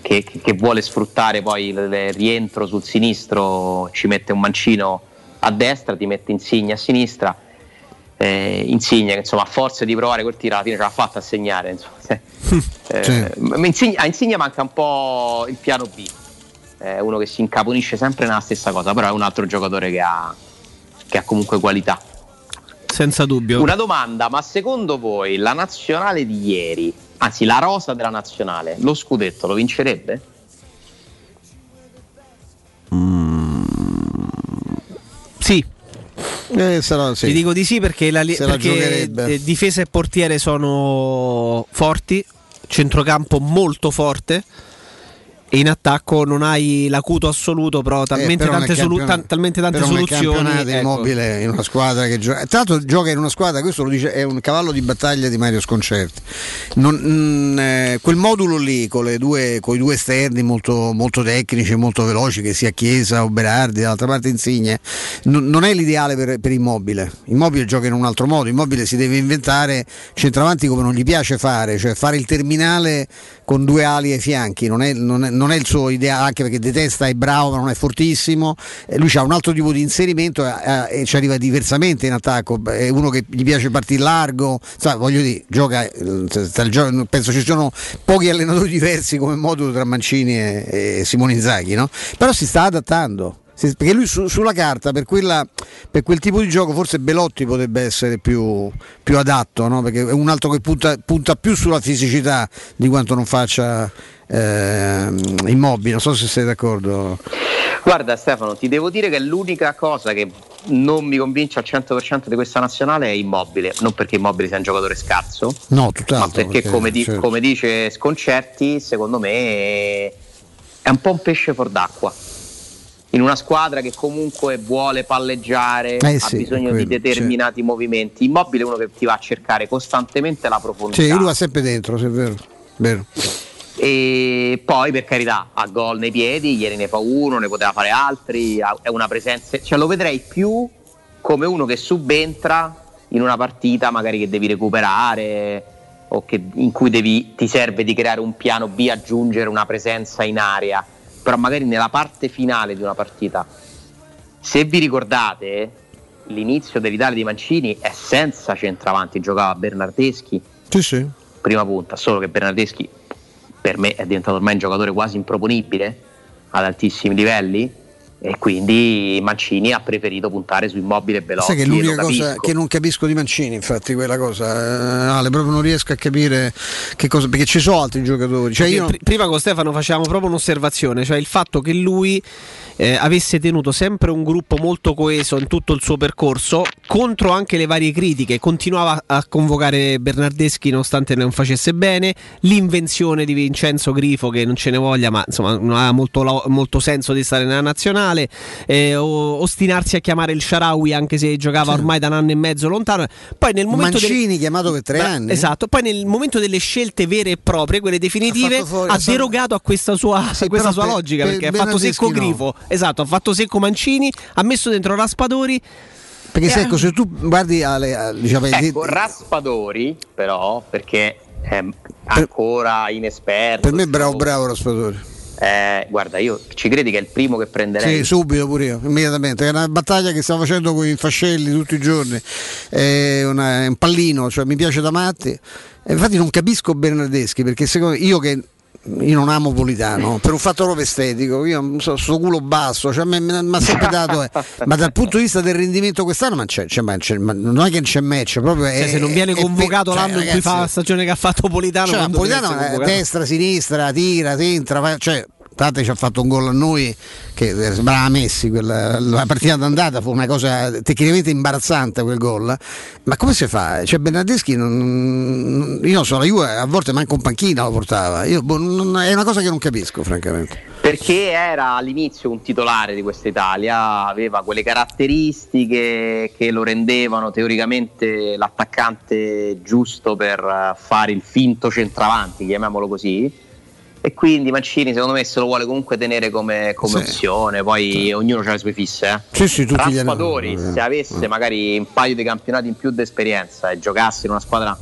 che, che, vuole sfruttare poi il rientro sul sinistro ci mette un mancino a destra, ti mette Insigne a sinistra. Eh, Insigne che insomma a forza di provare quel tiro alla fine ce l'ha fatta a segnare eh, Insigne, a Insigne manca un po' il piano B è uno che si incaponisce sempre nella stessa cosa, però è un altro giocatore che ha, che ha comunque qualità. Senza dubbio. Una domanda, ma secondo voi la nazionale di ieri, anzi la rosa della nazionale, lo scudetto lo vincerebbe? Mm. Sì. Eh, sarà, sì. Ti dico di sì perché, la, perché difesa e portiere sono forti, centrocampo molto forte e in attacco non hai l'acuto assoluto, però talmente eh, però tante, solu- t- talmente tante soluzioni. Ecco. immobile in una squadra che gioca. Tra l'altro gioca in una squadra, questo lo dice, è un cavallo di battaglia di Mario Sconcerti. Non, mh, mm, eh, quel modulo lì con, due, con i due esterni molto, molto tecnici e molto veloci, che sia Chiesa o Berardi, dall'altra parte Insigne, non, non è l'ideale per, per Immobile. Immobile gioca in un altro modo, Immobile si deve inventare centravanti come non gli piace fare, cioè fare il terminale con due ali ai fianchi, non è, non è non è il suo ideale, anche perché detesta, è bravo, ma non è fortissimo. Eh, lui ha un altro tipo di inserimento e ci arriva diversamente in attacco. È uno che gli piace partire largo, sa, voglio dire, gioca, penso ci sono pochi allenatori diversi come modulo tra Mancini e, e Simone Inzaghi, no? però si sta adattando perché lui su, sulla carta per, quella, per, quel tipo di gioco forse Belotti potrebbe essere più, più adatto no? perché è un altro che punta, punta, più sulla fisicità di quanto non faccia eh, immobile non so se sei d'accordo guarda Stefano ti devo dire che l'unica cosa che non mi convince al 100% di questa nazionale è immobile non perché immobile sia un giocatore scarso no, tutt'altro, ma perché, perché come, di, certo. come dice Sconcerti secondo me è un po' un pesce fuor d'acqua in una squadra che comunque vuole palleggiare, eh sì, ha bisogno quello, di determinati certo. movimenti. Immobile è uno che ti va a cercare costantemente la profondità. Sì, lui va sempre dentro, se è vero. vero. E poi per carità ha gol nei piedi, ieri ne fa uno, ne poteva fare altri, è una presenza, cioè lo vedrei più come uno che subentra in una partita magari che devi recuperare o che, in cui devi, ti serve di creare un piano B, aggiungere una presenza in area però magari nella parte finale di una partita. Se vi ricordate, l'inizio dell'Italia di Mancini è senza centravanti, giocava Bernardeschi. Sì, sì. Prima punta, solo che Bernardeschi per me è diventato ormai un giocatore quasi improponibile ad altissimi livelli e quindi Mancini ha preferito puntare su immobile veloce. Sai che è l'unica cosa che non capisco di Mancini, infatti, quella cosa, eh, Ale, proprio non riesco a capire che cosa, perché ci sono altri giocatori. Cioè io... Prima con Stefano facevamo proprio un'osservazione, cioè il fatto che lui eh, avesse tenuto sempre un gruppo molto coeso in tutto il suo percorso, contro anche le varie critiche, continuava a convocare Bernardeschi nonostante non facesse bene, l'invenzione di Vincenzo Grifo che non ce ne voglia, ma insomma non ha molto, molto senso di stare nella nazionale, eh, ostinarsi a chiamare il Sharawi anche se giocava sì. ormai da un anno e mezzo lontano. Poi nel momento Mancini delle... chiamato per tre Beh, anni. Esatto, poi nel momento delle scelte vere e proprie, quelle definitive, ha, fuori, ha derogato a questa sua, sì, questa sua per, logica per perché ha fatto secco no. Grifo esatto, ha fatto secco Mancini, ha messo dentro Raspadori. Perché se, ecco, se tu guardi alle, diciamo, ecco, Raspadori, però, perché è ancora inesperto. Per me bravo, bravo Raspadori. Eh, guarda, io ci credi che è il primo che prenderei? Sì, subito pure io, immediatamente. È una battaglia che stiamo facendo con i fascelli tutti i giorni. È, una, è un pallino, cioè mi piace da matti. Infatti non capisco Bernardeschi perché secondo io che io non amo Politano per un fatto proprio estetico io so sto culo basso cioè, mi ha sempre dato eh. ma dal punto di vista del rendimento quest'anno ma, c'è, c'è, ma c'è, non è che non c'è match proprio cioè, è, se non viene convocato è, l'anno cioè, in cui fa la stagione che ha fatto Politano cioè, Politano destra sinistra tira entra cioè Tate ci ha fatto un gol a noi che eh, sembrava Messi, quella, la partita d'andata fu una cosa tecnicamente imbarazzante quel gol, ma come si fa? Cioè Bernardeschi, non, io non la Juve a volte manco un panchina lo portava, io, boh, non, è una cosa che non capisco francamente. Perché era all'inizio un titolare di questa Italia, aveva quelle caratteristiche che lo rendevano teoricamente l'attaccante giusto per fare il finto centravanti, chiamiamolo così e quindi Mancini secondo me se lo vuole comunque tenere come, come sì. opzione poi sì. ognuno ha le sue fisse eh. sì, sì, Raspadori hanno... se avesse magari un paio di campionati in più di esperienza e giocasse in una squadra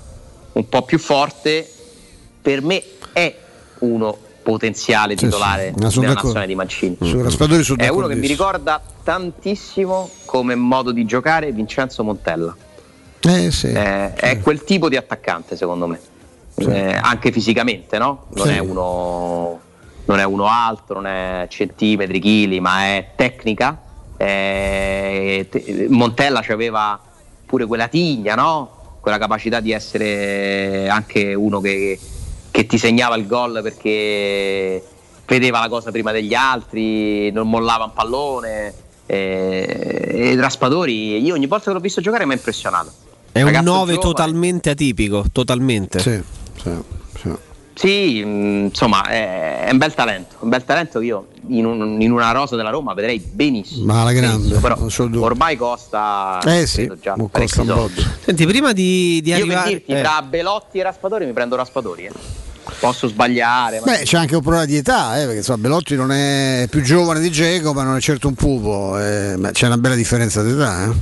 un po' più forte per me è uno potenziale titolare sì, sì. della nazionale di Mancini mm. è uno che mi ricorda tantissimo come modo di giocare Vincenzo Montella eh, sì, eh, è quel tipo di attaccante secondo me sì. eh, anche fisicamente, no? Non, sì. è uno, non, è uno, alto, non è centimetri, chili, ma è tecnica. Eh, Montella aveva pure quella tigna, no? Quella capacità di essere anche uno che, che ti segnava il gol perché vedeva la cosa prima degli altri, non mollava un pallone. Eh, e Raspadori, io ogni volta che l'ho visto giocare mi ha impressionato. È un 9 totalmente atipico, totalmente. Sì sì, sì. Sì, mm, insomma, è, un bel talento, un bel talento che io in, un, in, una rosa della Roma vedrei benissimo. Ma la grande, però ormai costa eh sì, già costa Senti, prima di, di io arrivare dirti, eh. tra Belotti e Raspadori mi prendo Raspadori, eh. Posso sbagliare. Beh, c'è anche un problema di età, eh, perché insomma, Belotti non è più giovane di Geco, ma non è certo un pupo. Eh, c'è una bella differenza di età. Eh.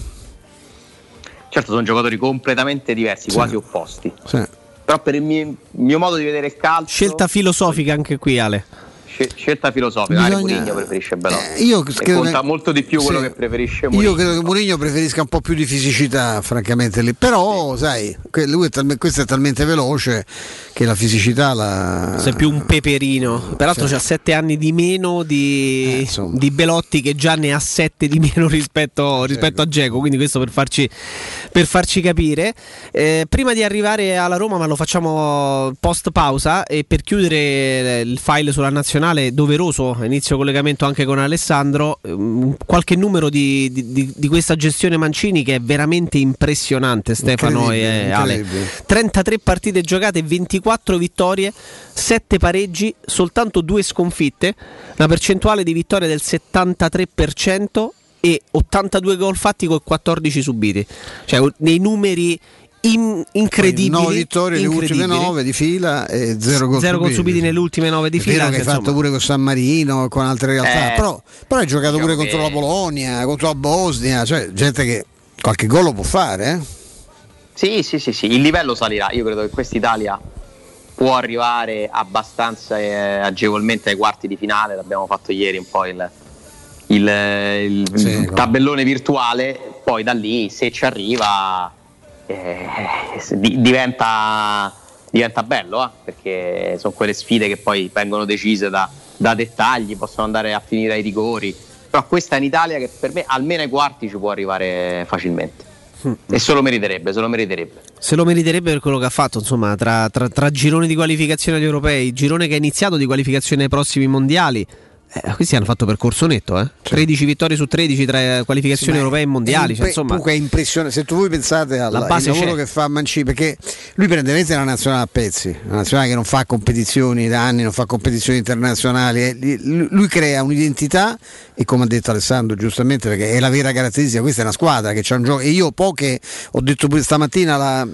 Certo, sono giocatori completamente diversi, sì. quasi opposti. Sì però per il mio, mio, modo di vedere il calcio scelta filosofica anche qui Ale scelta filosofica. Bisogna... Mourinho preferisce Belotti. Eh, io credo conta che... molto di più sì. quello che preferisce Mourinho. Io credo che Mourinho preferisca un po' più di fisicità, francamente lì. Però, sì. sai, lui è tal- questo è talmente veloce che la fisicità la. Sei più un peperino. Peraltro sì. c'ha sette anni di meno di, eh, di, Belotti che già ne ha sette di meno rispetto, rispetto a Geco. Quindi questo per farci, per farci capire. Eh, prima di arrivare alla Roma, ma lo facciamo post pausa e per chiudere il file sulla nazionale doveroso, inizio collegamento anche con Alessandro, ehm, qualche numero di, di, di questa gestione Mancini che è veramente impressionante Stefano e Ale. 33 partite giocate, 24 vittorie, 7 pareggi, soltanto 2 sconfitte, una percentuale di vittoria del 73% e 82 gol fatti con 14 subiti. Cioè nei numeri in, incredibili. 9 vittorie le ultime 9 di fila e 0 gol subiti. gol subiti nelle ultime 9 di è fila. Vero che hai fatto pure con San Marino, con altre realtà, eh, però, però, hai giocato diciamo pure contro la Polonia, contro la Bosnia, cioè gente che qualche gol lo può fare. Eh? Sì, sì, sì, sì, il livello salirà. Io credo che quest'Italia può arrivare abbastanza eh, agevolmente ai quarti di finale, l'abbiamo fatto ieri un po' il, il, il sì, tabellone virtuale, poi da lì se ci arriva eh, diventa, diventa, bello, eh? perché sono quelle sfide che poi vengono decise da, da, dettagli, possono andare a finire ai rigori, però questa è in Italia che per me almeno ai quarti ci può arrivare facilmente. E se lo meriterebbe, se lo meriterebbe. Se lo meriterebbe per quello che ha fatto, insomma, tra, tra, tra gironi di qualificazione agli europei, girone che ha iniziato di qualificazione ai prossimi mondiali, eh, questi hanno fatto percorso netto, eh? 13 vittorie su 13 tra qualificazioni sì, europee e mondiali. Cioè, insomma, comunque è impressionante. Se tu voi pensate al lavoro c'è. che fa Mancini, perché lui prende veramente la nazionale a pezzi, una nazionale che non fa competizioni da anni, non fa competizioni internazionali. Eh, lui crea un'identità e come ha detto Alessandro giustamente, perché è la vera caratteristica, questa è una squadra che c'ha un gioco. E io poche, ho detto pure stamattina, la,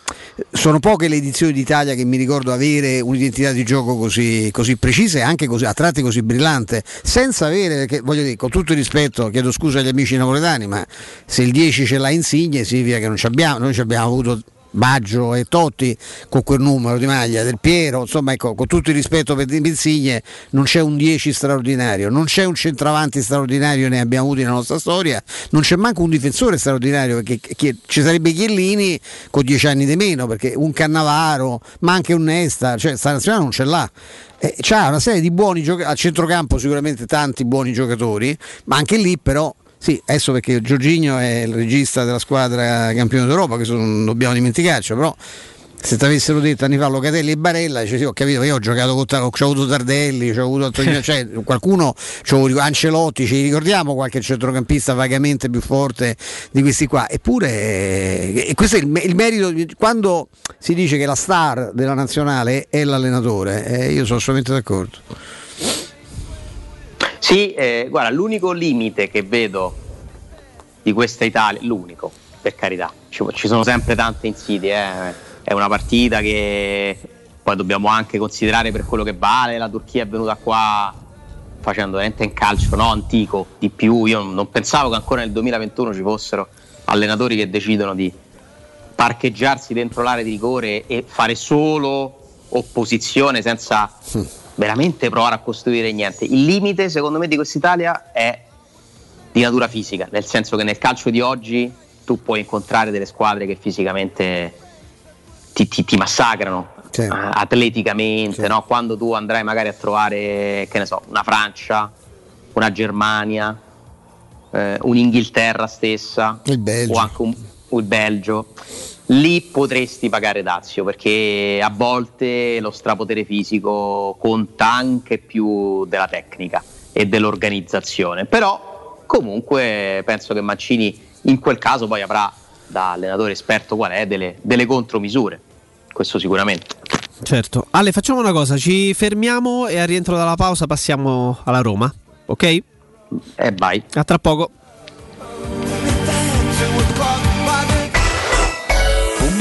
sono poche le edizioni d'Italia che mi ricordo avere un'identità di gioco così, così precisa e anche così, a tratti così brillante senza avere, perché voglio dire, con tutto il rispetto, chiedo scusa agli amici napoletani, ma se il 10 ce l'ha Insigne significa che non ci abbiamo, ci abbiamo avuto Baggio e Totti con quel numero di maglia del Piero, insomma ecco, con tutto il rispetto per Insigne non c'è un 10 straordinario, non c'è un centravanti straordinario, ne abbiamo avuti nella nostra storia, non c'è manco un difensore straordinario perché ci sarebbe Chiellini con 10 anni di meno, perché un Cannavaro, ma anche un Nesta, cioè sta nazionale non ce l'ha. Eh, c'ha una serie di buoni giocatori, a centrocampo sicuramente tanti buoni giocatori, ma anche lì però sì, adesso perché Giorginio è il regista della squadra campione d'Europa, questo non dobbiamo dimenticarci, però se ti avessero detto anni fa Locatelli e Barella, dice, sì, ho capito, io ho giocato con ho avuto Tardelli, ho avuto Antonio, cioè, qualcuno, Ancelotti, ci ricordiamo qualche centrocampista vagamente più forte di questi qua, eppure e questo è il, il, merito, quando si dice che la star della nazionale è l'allenatore, eh, io sono assolutamente d'accordo. Sì, eh, guarda, l'unico limite che vedo di questa Italia, l'unico, per carità, ci, ci sono sempre tante insidie, eh. è una partita che poi dobbiamo anche considerare per quello che vale, la Turchia è venuta qua facendo veramente un calcio no, antico di più, io non pensavo che ancora nel 2021 ci fossero allenatori che decidono di parcheggiarsi dentro l'area di rigore e fare solo opposizione senza veramente provare a costruire niente. Il limite, secondo me, di quest'Italia è di natura fisica, nel senso che nel calcio di oggi tu puoi incontrare delle squadre che fisicamente ti, ti, ti massacrano. Uh, atleticamente, sì. no? quando tu andrai magari a trovare, che ne so, una Francia, una Germania, eh, un'Inghilterra stessa, o anche un, il Belgio lì potresti pagare Dazio perché a volte lo strapotere fisico conta anche più della tecnica e dell'organizzazione. Però comunque penso che Mancini in quel caso poi avrà da allenatore esperto qual è delle, delle contromisure. Questo sicuramente. Certo. Ale facciamo una cosa. Ci fermiamo e al rientro dalla pausa passiamo alla Roma ok? e eh, vai. A tra poco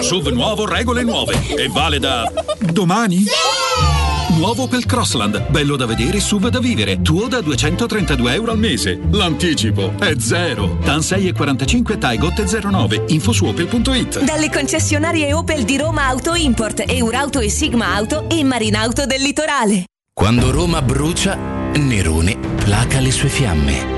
SUV nuovo, regole nuove. E vale da. domani? Nuovo Opel Crossland, bello da vedere, SUV da vivere. Tuo da 232 euro al mese. L'anticipo è zero. TAN 6,45 Taigot 09. Info su opel.it. Dalle concessionarie Opel di Roma Auto Import, Eurauto e Sigma Auto e Marinauto del Litorale. Quando Roma brucia, Nerone placa le sue fiamme.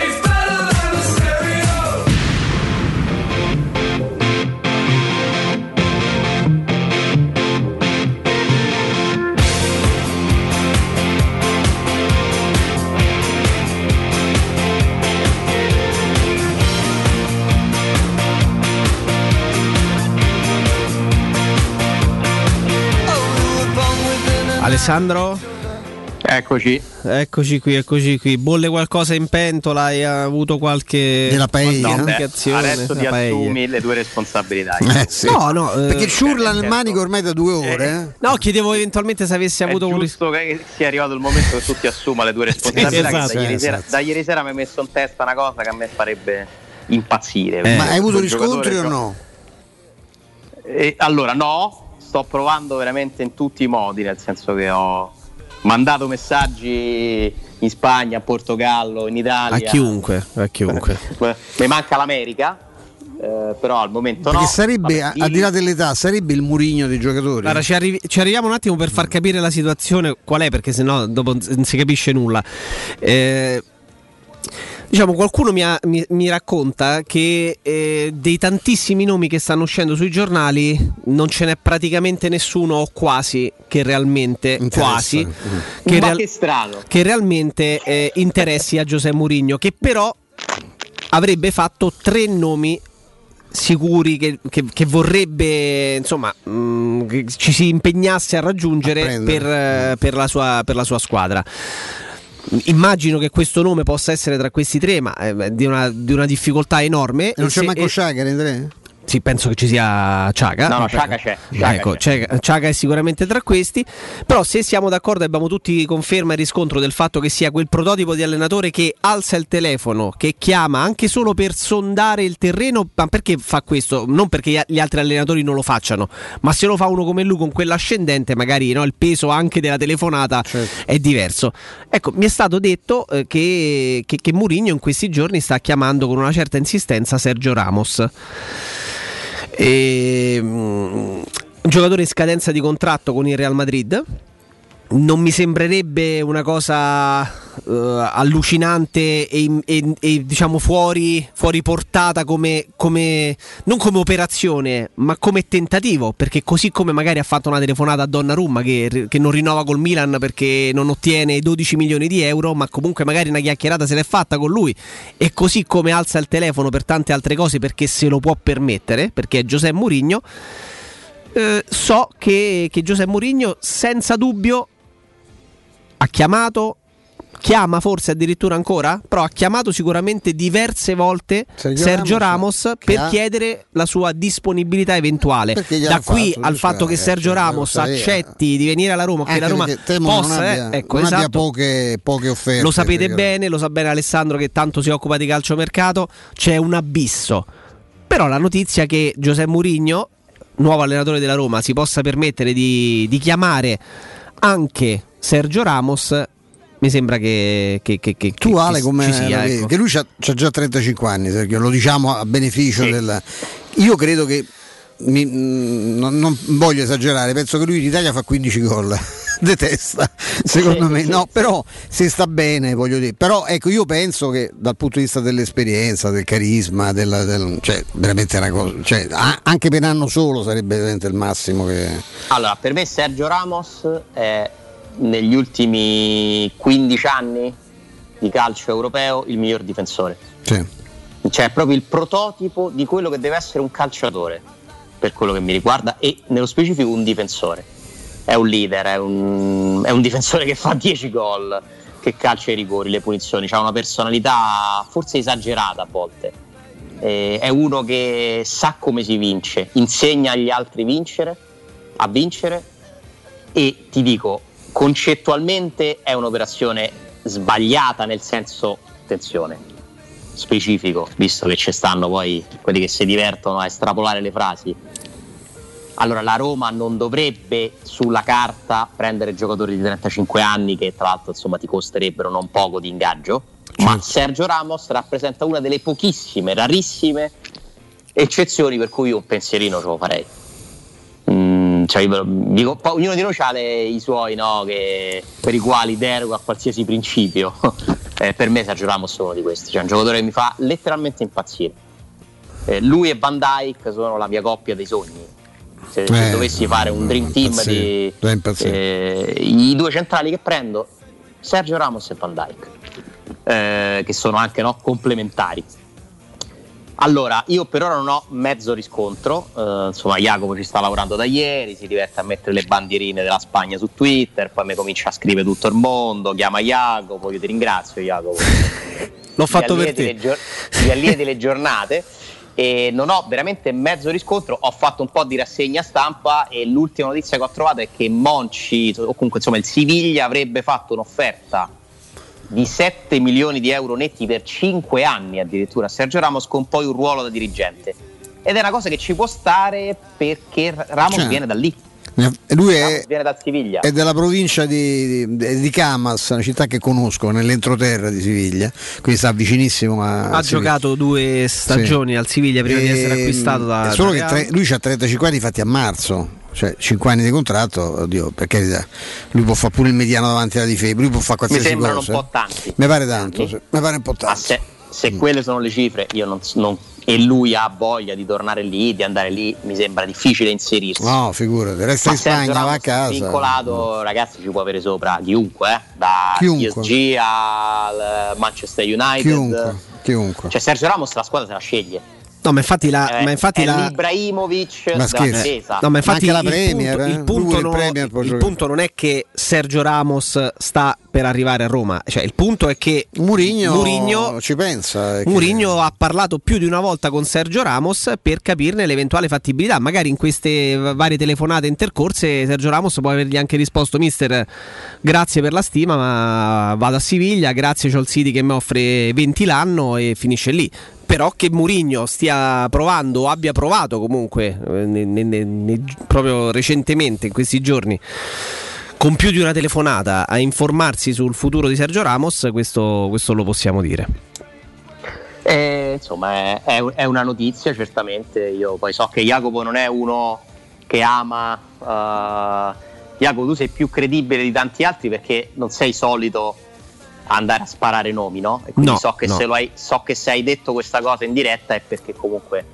Alessandro? Eccoci. Eccoci qui, eccoci qui. Bolle qualcosa in pentola? Hai avuto qualche Della paella? No, beh, indicazione? adesso ti paella. assumi le tue responsabilità. Eh, sì. No, no, eh, perché ciurla nel manico ormai da due ore. eh. No, chiedevo eventualmente se avessi avuto un giusto che sia arrivato il momento che tu ti assuma le tue responsabilità. che esatto, da, ieri sera, esatto. da ieri sera mi hai messo in testa una cosa che a me farebbe impazzire. Ma hai avuto riscontri o no? Eh, allora, no, sto provando veramente in tutti i modi, nel senso che ho mandato messaggi in Spagna, a Portogallo, in Italia. A chiunque, a chiunque. Mi manca l'America, eh, però al momento Perché no. sarebbe, Vabbè, a- al di là dell'età, sarebbe il murigno dei giocatori. Guarda, ci, arrivi- ci arriviamo un attimo per far capire la situazione qual è, perché sennò dopo non si capisce nulla. Eh, diciamo, qualcuno mi, ha- mi- mi racconta che eh, dei tantissimi nomi che stanno uscendo sui giornali non ce n'è praticamente nessuno o quasi che realmente quasi che, Ma real- che strano. che realmente eh, interessi a Giuseppe Mourinho, che però avrebbe fatto tre nomi sicuri che, che- che vorrebbe insomma mh, che ci si impegnasse a raggiungere per, eh, per la sua, per la sua squadra. Immagino che questo nome possa essere tra questi tre, ma è di una, di una difficoltà enorme. Non c'è Se- Sciaga nei tre? Sì, penso che ci sia Ciaga. No, no, Sciaga c'è, Sciaga ecco, c'è. Ciaga- Ciaga è sicuramente tra questi. Però se siamo d'accordo e abbiamo tutti conferma e riscontro del fatto che sia quel prototipo di allenatore che alza il telefono, che chiama anche solo per sondare il terreno, ma perché fa questo? Non perché gli altri allenatori non lo facciano, ma se lo fa uno come lui con quell'ascendente, magari no, il peso anche della telefonata è diverso. Ecco, mi è stato detto eh, che, che, che Mourinho in questi giorni sta chiamando con una certa insistenza Sergio Ramos. E, mm, un giocatore in scadenza di contratto con il Real Madrid. Non mi sembrerebbe una cosa eh, allucinante e, e- e, diciamo fuori, fuori portata come, come- non come operazione, ma come tentativo. Perché così come magari ha fatto una telefonata a Donnarumma che, che non rinnova col Milan perché non ottiene 12 milioni di euro, ma comunque magari una chiacchierata se l'è fatta con lui. E così come alza il telefono per tante altre cose perché se lo può permettere, perché è Giuseppe Mourinho. eh, so che, che Giuseppe Mourinho senza dubbio ha chiamato, chiama forse addirittura ancora, però ha chiamato sicuramente diverse volte Sergio Sergio, Ramos, Ramos, per ha- chiedere la sua disponibilità eventuale. Da qui fatto, al fatto che giusto, Sergio eh, Ramos accetti di venire alla Roma, che la Roma temo non possa, abbia- eh, ecco, non esatto. poche, poche offerte. Lo sapete perché- bene, lo sa bene Alessandro che tanto si occupa di calciomercato, c'è un abisso. Però la notizia che Giuseppe Mourinho, nuovo allenatore della Roma, si possa permettere di, di chiamare anche Sergio Ramos, mi sembra che, che, che, che- Tu Ale come ci sia. ecco. che lui c'ha, c'ha già 35 anni, Sergio, lo diciamo a beneficio del... Io credo che, mi- non, non voglio esagerare, penso che lui in Italia fa 15 gol. Detesta, secondo me. No, però se sta bene, voglio dire. Però ecco, io penso che dal punto di vista dell'esperienza, del carisma, della, del, cioè veramente è una cosa. Cioè, a- anche per un anno solo sarebbe veramente il massimo che. Allora, per me Sergio Ramos è negli ultimi 15 anni di calcio europeo il miglior difensore. Sì. Cioè, è proprio il prototipo di quello che deve essere un calciatore, per quello che mi riguarda, e nello specifico un difensore. È un leader, è un, è un difensore che fa 10 gol, che calcia i rigori, le punizioni, ha una personalità forse esagerata a volte. Eh, è uno che sa come si vince, insegna agli altri vincere, a vincere e ti dico, concettualmente è un'operazione sbagliata nel senso, attenzione, specifico, visto che ci stanno poi quelli che si divertono a estrapolare le frasi. Allora la Roma non dovrebbe sulla carta prendere giocatori di 35 anni che tra l'altro insomma ti costerebbero non poco di ingaggio, ma Sergio Ramos rappresenta una delle pochissime, rarissime eccezioni per cui io un pensierino ce lo farei. Mm, cioè, dico, ognuno di noi ha i suoi no, che- per i quali deroga a qualsiasi principio. Eh, per me Sergio Ramos è uno di questi, cioè un giocatore che mi fa letteralmente impazzire. Eh, lui e Van Dyke sono la mia coppia dei sogni. Se, se Eh, dovessi fare un dream team di eh, i due centrali che prendo, Sergio Ramos e Van Dyke, eh, che sono anche no, complementari. Allora, io per ora non ho mezzo riscontro, eh, insomma Jacopo ci sta lavorando da ieri, si diverte a mettere le bandierine della Spagna su Twitter, poi mi comincia a scrivere tutto il mondo, chiama Jacopo, io ti ringrazio Jacopo. L'ho fatto per te. gior- mi allieti le giornate e non ho veramente mezzo riscontro, ho fatto un po' di rassegna stampa e l'ultima notizia che ho trovato è che Monci, o comunque insomma il Siviglia avrebbe fatto un'offerta di 7 milioni di euro netti per 5 anni addirittura a Sergio Ramos con poi un ruolo da dirigente. Ed è una cosa che ci può stare perché Ramos Cioè, viene da lì. E Lui è, Viene da Siviglia. è della provincia di, di, di Camas, una città che conosco, nell'entroterra di Siviglia, quindi sta vicinissimo a Ha Siviglia. giocato due stagioni al Siviglia prima di essere Ehm, acquistato da. Solo da che tre- lui ha 35 anni fatti a marzo. Cioè 5 anni di contratto, oddio, per carità, lui può fare pure il mediano davanti alla difesa, lui può fare Mi qualsiasi sembrano cosa. un po' tanti. Mi pare tanto, sì. mi pare un po' tanto. se, se quelle sono le cifre, io non, non- e lui ha voglia di tornare lì, di andare lì, mi sembra difficile inserirsi. No, figurati, resta Ma in Spagna, va a casa. Vincolato, ragazzi, ci può avere sopra chiunque, eh? da Chiunque. PSG al Manchester United. Chiunque, chiunque. Cioè Sergio Ramos la squadra se la sceglie. No, ma infatti la. Eh, ma infatti è la l'Ibrahimovic Ma difesa. No, ma infatti Anche la il Premier, punto, eh? il punto non- il Premier il punto non è che Sergio Ramos sta per arrivare a Roma, cioè il punto è che Murigno, Murigno ci pensa. è che- Mourinho ha parlato più di una volta con Sergio Ramos per capirne l'eventuale fattibilità. Magari in queste varie telefonate intercorse Sergio Ramos può avergli anche risposto: Mister, grazie per la stima, ma vado a Siviglia. Grazie, c'ho il City che mi offre 20 l'anno e finisce lì. Però che Mourinho stia provando o abbia provato comunque eh, ne- ne- ne- proprio recentemente in questi giorni con più di una telefonata a informarsi sul futuro di Sergio Ramos, questo, questo lo possiamo dire. Eh, insomma, è, è un- è una notizia, certamente. Io poi so che Jacopo non è uno che ama. eh, Jacopo, tu sei più credibile di tanti altri perché non sei solito andare a sparare nomi, no? E quindi No, so, che no. se lo hai, so che se hai detto questa cosa in diretta è perché comunque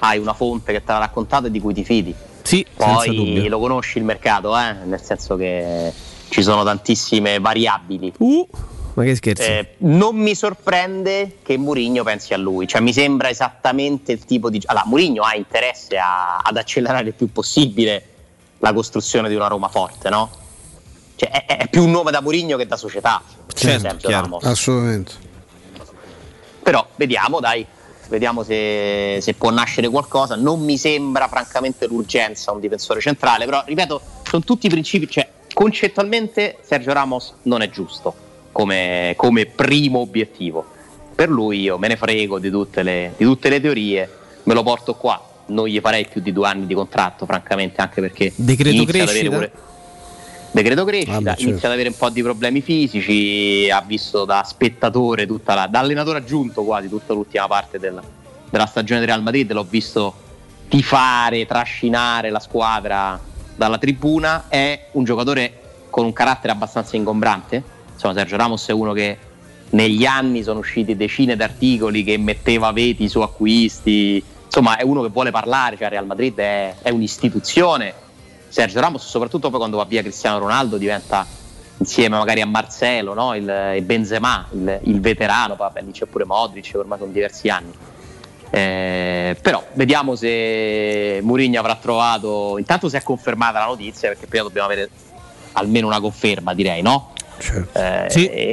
hai una fonte che te l'ha raccontato e di cui ti fidi. Sì, Poi lo conosci il mercato, eh? nel senso che ci sono tantissime variabili. Uh, ma che scherzi. Eh, non mi sorprende che Mourinho pensi a lui, cioè mi sembra esattamente il tipo di. Allora, Mourinho ha interesse a- ad accelerare il più possibile la costruzione di una Roma forte, no? Cioè, è, è più un nome da Mourinho che da società. Certo, chiaro. Ramos. Assolutamente. Però vediamo, dai, vediamo se, se può nascere qualcosa. Non mi sembra francamente l'urgenza un difensore centrale, però ripeto, sono tutti principi, cioè concettualmente Sergio Ramos non è giusto come, come primo obiettivo. Per lui io me ne frego di tutte, le, di tutte le teorie, me lo porto qua. Non gli farei più di due anni di contratto, francamente, anche perché Decreto inizia ad avere crescita? pure- decreto crescita, Vabbè, certo. inizia ad avere un po' di problemi fisici, ha visto da spettatore, tutta la, da allenatore aggiunto quasi tutta l'ultima parte del- della stagione del Real Madrid, l'ho visto tifare, trascinare la squadra dalla tribuna, è un giocatore con un carattere abbastanza ingombrante, insomma Sergio Ramos è uno che negli anni sono usciti decine di articoli che metteva veti su acquisti, insomma è uno che vuole parlare, cioè Real Madrid è, è un'istituzione, Sergio Ramos soprattutto poi quando va via Cristiano Ronaldo diventa insieme magari a Marcelo no? il, il Benzema, il, il veterano, poi vabbè, lì c'è pure Modric, ormai sono diversi anni. Eh, però vediamo se Mourinho avrà trovato, intanto se è confermata la notizia, perché prima dobbiamo avere almeno una conferma direi, no? Eh,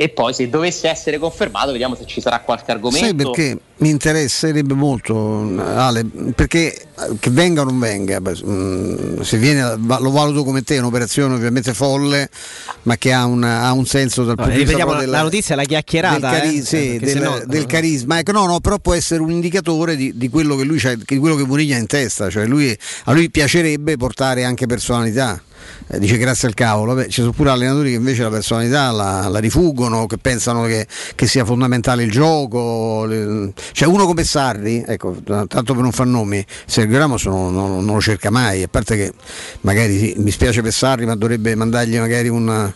E poi se dovesse essere confermato vediamo se ci sarà qualche argomento. Sai perché mi interesserebbe molto, Ale, perché che venga o non venga, beh, mm, se viene lo valuto come te, è un'operazione ovviamente folle, ma che ha un, ha un senso dal punto di vista proprio la, notizia, la chiacchierata. del, cari- eh, sì, del, sennò- del carisma. Ecco, no, no, però può essere un indicatore di, di quello che lui c'ha, di quello che Mourinho ha in testa. Cioè lui, a lui piacerebbe portare anche personalità. Eh, dice grazie al cavolo, Vabbè, ci sono pure allenatori che invece la personalità la, la rifuggono, che pensano che, che sia fondamentale il gioco. le- Cioè uno come Sarri, ecco, tanto per non far nomi, Sergio Ramos non, non- non lo cerca mai, a parte che magari sì, mi spiace per Sarri, ma dovrebbe mandargli magari un,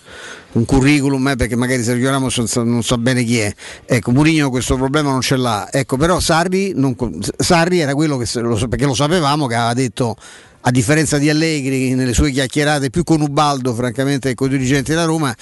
un curriculum eh, perché magari Sergio Ramos non sa, non sa bene chi è. Ecco, Mourinho questo problema non ce l'ha. Ecco, però Sarri, non Sarri era quello che lo, perché lo sapevamo che aveva detto a differenza di Allegri nelle sue chiacchierate più con Ubaldo francamente con i dirigenti della Roma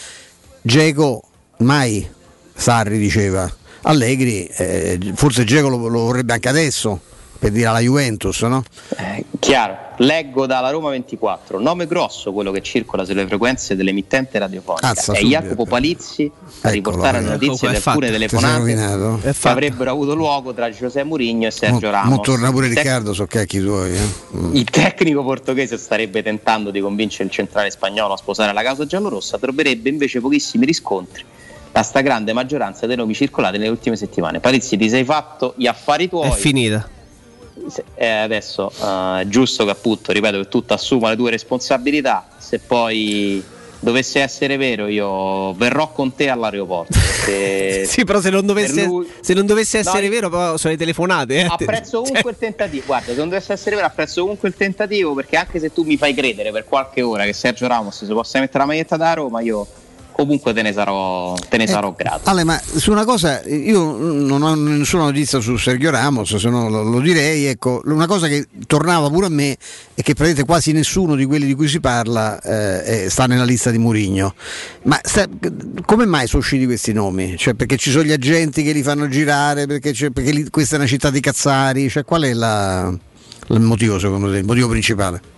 Geco mai Sarri diceva Allegri eh, forse Geco lo, lo vorrebbe anche adesso per dire alla Juventus no? Eh, chiaro, leggo dalla Roma 24, nome grosso quello che circola sulle frequenze dell'emittente radiofonica. Azza, è subito. Jacopo Palizzi a riportare notizie Ecco, di alcune telefonate che avrebbero avuto luogo tra José Mourinho e Sergio mo, Ramos. mo torna pure tec- Riccardo so cacchi tuoi eh. Mm. Il tecnico portoghese starebbe tentando di convincere il centrale spagnolo a sposare la causa giallorossa, troverebbe invece pochissimi riscontri da sta grande maggioranza dei nomi circolati nelle ultime settimane. Palizzi, ti sei fatto gli affari tuoi. È finita. eh, adesso eh, è giusto che appunto, ripeto, che tu assuma le tue responsabilità, se poi dovesse essere vero io verrò con te all'aeroporto. Sì, però se non dovesse, lui- se non dovesse essere No, vero, però sono le telefonate. Eh. apprezzo comunque il tentativo. Guarda, se non dovesse essere vero, apprezzo comunque il tentativo perché anche se tu mi fai credere per qualche ora che Sergio Ramos si possa mettere la maglietta da Roma, io comunque te ne sarò, te ne sarò grato. Ale, ma su una cosa, io non ho nessuna notizia su Sergio Ramos, se no lo, lo direi, ecco, una cosa che tornava pure a me è che praticamente quasi nessuno di quelli di cui si parla eh, eh, sta nella lista di Murigno. Ma sta- come mai sono usciti questi nomi? Cioè, perché ci sono gli agenti che li fanno girare, perché, c'è- perché lì- questa è una città di cazzari, cioè, qual è la- il motivo secondo te, il motivo principale?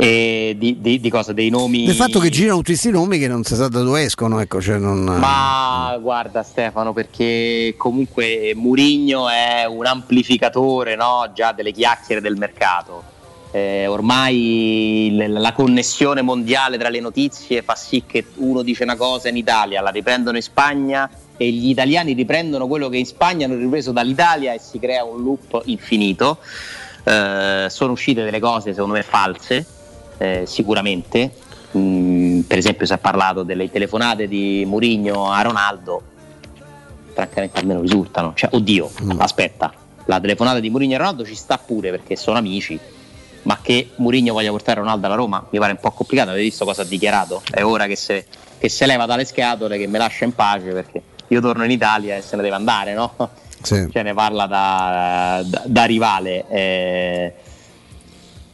E di, di- di cosa? Dei nomi. Del fatto che girano tutti questi nomi che non si sa da dove escono, ecco, cioè non... Ma guarda Stefano, perché comunque Murigno è un amplificatore no? già delle chiacchiere del mercato. Eh, ormai la connessione mondiale tra le notizie fa sì che uno dice una cosa in Italia, la riprendono in Spagna e gli italiani riprendono quello che in Spagna hanno ripreso dall'Italia e si crea un loop infinito. Eh, sono uscite delle cose secondo me false, eh, sicuramente. Mm, per esempio si è parlato delle telefonate di Murigno a Ronaldo, francamente almeno risultano. Cioè, oddio, aspetta, la telefonata di Murigno a Ronaldo ci sta pure perché sono amici, ma che Murigno voglia portare Ronaldo alla Roma mi pare un po' complicato, avete visto cosa ha dichiarato? È ora che se, che se leva dalle scatole, che me lascia in pace perché io torno in Italia e se ne deve andare, no? Sì. Cioè ne parla da, da- da rivale. eh.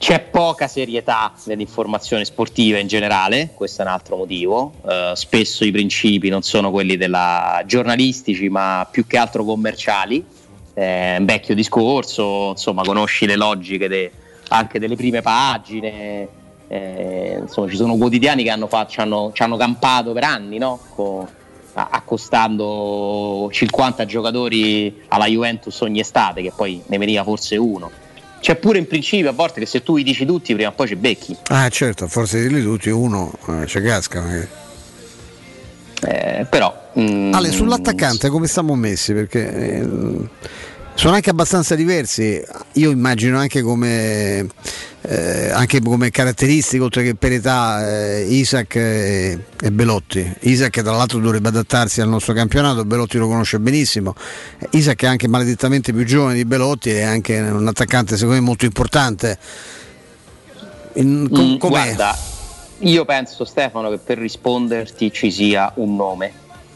C'è poca serietà nell'informazione sportiva in generale, questo è un altro motivo. Eh, spesso i principi non sono quelli della giornalistici, ma più che altro commerciali. È un vecchio discorso, insomma, conosci le logiche de- anche delle prime pagine. eh, insomma, ci sono quotidiani che hanno, fatto, ci hanno, ci hanno campato per anni, no? Co- a- accostando 50 giocatori alla Juventus ogni estate, che poi ne veniva forse uno. C'è pure in principio a volte che se tu li dici tutti prima o poi ci becchi. Ah certo, forse dirli tutti, uno eh, ci casca. magari. Eh, però mm, Ale, sull'attaccante come stiamo messi? Perché eh, sono anche abbastanza diversi. Io immagino anche come, eh, anche come caratteristiche, oltre che per età, eh, Isaac e, e Belotti. Isaac tra l'altro dovrebbe adattarsi al nostro campionato, Belotti lo conosce benissimo. Isaac è anche maledettamente più giovane di Belotti, è anche un attaccante secondo me molto importante. In- com- Mm, guarda, io penso Stefano che per risponderti ci sia un nome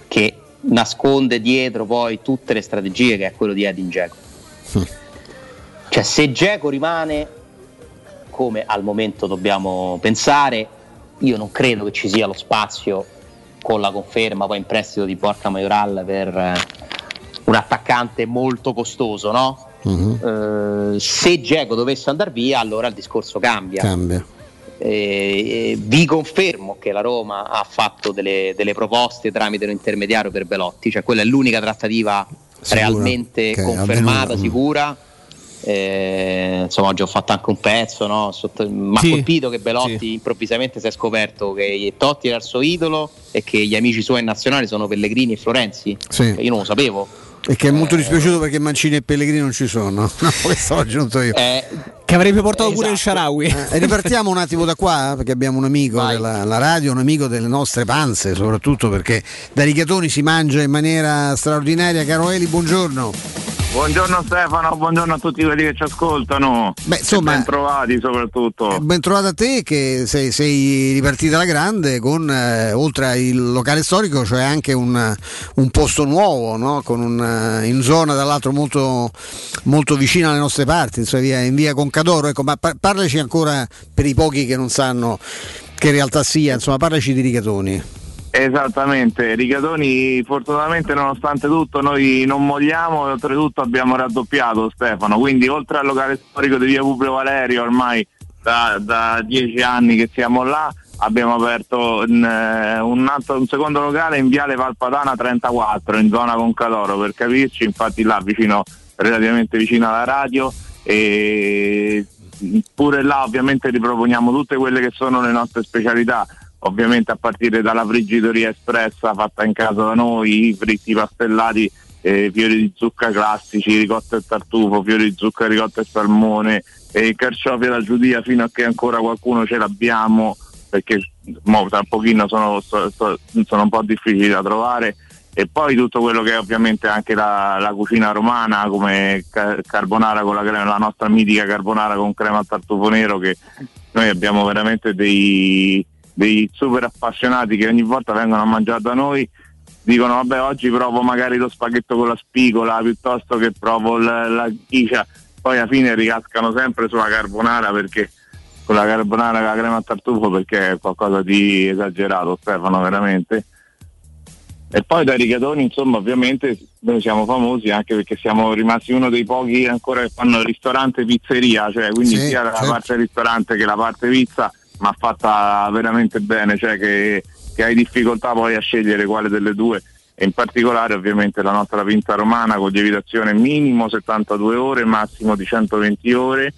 che nasconde dietro poi tutte le strategie che è quello di Edin Dzeko. Cioè se Dzeko rimane come al momento dobbiamo pensare, io non credo che ci sia lo spazio con la conferma poi in prestito di Borca Majoral per eh, un attaccante molto costoso, no? Mhm. Eh, se Dzeko dovesse andare via, allora il discorso cambia. Cambia. Eh, vi confermo che la Roma ha fatto delle, delle proposte tramite un intermediario per Belotti, cioè quella è l'unica trattativa Sicura, realmente è confermata, avvenuta. sicura. Eh, insomma, oggi ho fatto anche un pezzo. No? Sotto- Mi ha Sì, colpito che Belotti improvvisamente si è scoperto che Totti era il suo idolo e che gli amici suoi nazionali sono Pellegrini e Florenzi. Sì. Cioè, io non lo sapevo. E che è molto dispiaciuto perché Mancini e Pellegrini non ci sono. No, questo l'ho aggiunto io. Che avrebbe portato pure il Sharawi. Eh, ripartiamo un attimo da qua perché abbiamo un amico della la radio, un amico delle nostre panze, soprattutto perché da rigatoni si mangia in maniera straordinaria. Caro Eli, buongiorno. Buongiorno Stefano, buongiorno a tutti quelli che ci ascoltano. Beh, insomma- ben trovati soprattutto. Ben trovato a te che sei, sei ripartita alla grande con eh, oltre al locale storico, cioè anche un, un posto nuovo, no? con un, eh, in zona tra l'altro molto, molto vicina alle nostre parti, insomma, via- in via Concadoro. Ecco, ma par- parlaci ancora per i pochi che non sanno che realtà sia, insomma, parlaci di Rigatoni. Esattamente, Rigatoni fortunatamente nonostante tutto noi non mogliamo e oltretutto abbiamo raddoppiato Stefano, quindi oltre al locale storico di via Publio Valerio ormai da, da dieci anni che siamo là abbiamo aperto un, eh, un altro- un secondo locale in viale Valpadana 34 in zona Concadoro per capirci, infatti là vicino, relativamente vicino alla radio. E pure là ovviamente riproponiamo tutte quelle che sono le nostre specialità ovviamente a partire dalla friggitoria espressa fatta in casa da noi, i fritti pastellati eh, fiori di zucca classici, ricotta e tartufo, fiori di zucca, ricotta e salmone, e carciofi alla giudia fino a che ancora qualcuno ce l'abbiamo perché mo, tra un pochino sono, so- so- sono un po' difficili da trovare. E poi tutto quello che è ovviamente anche la, la cucina romana come ca- carbonara con la crema, la nostra mitica carbonara con crema al tartufo nero che noi abbiamo veramente dei, dei super appassionati che ogni volta vengono a mangiare da noi dicono vabbè oggi provo magari lo spaghetto con la spigola piuttosto che provo la, la ghicia poi alla fine ricascano sempre sulla carbonara perché con la carbonara con la crema al tartufo perché è qualcosa di esagerato Stefano veramente e poi dai rigatoni insomma ovviamente noi siamo famosi anche perché siamo rimasti uno dei pochi ancora che fanno ristorante pizzeria cioè quindi Sì, sia la certo. parte ristorante che la parte pizza ma fatta veramente bene cioè che, che hai difficoltà poi a scegliere quale delle due e in particolare ovviamente la nostra pinza romana con lievitazione minimo 72 ore massimo di 120 ore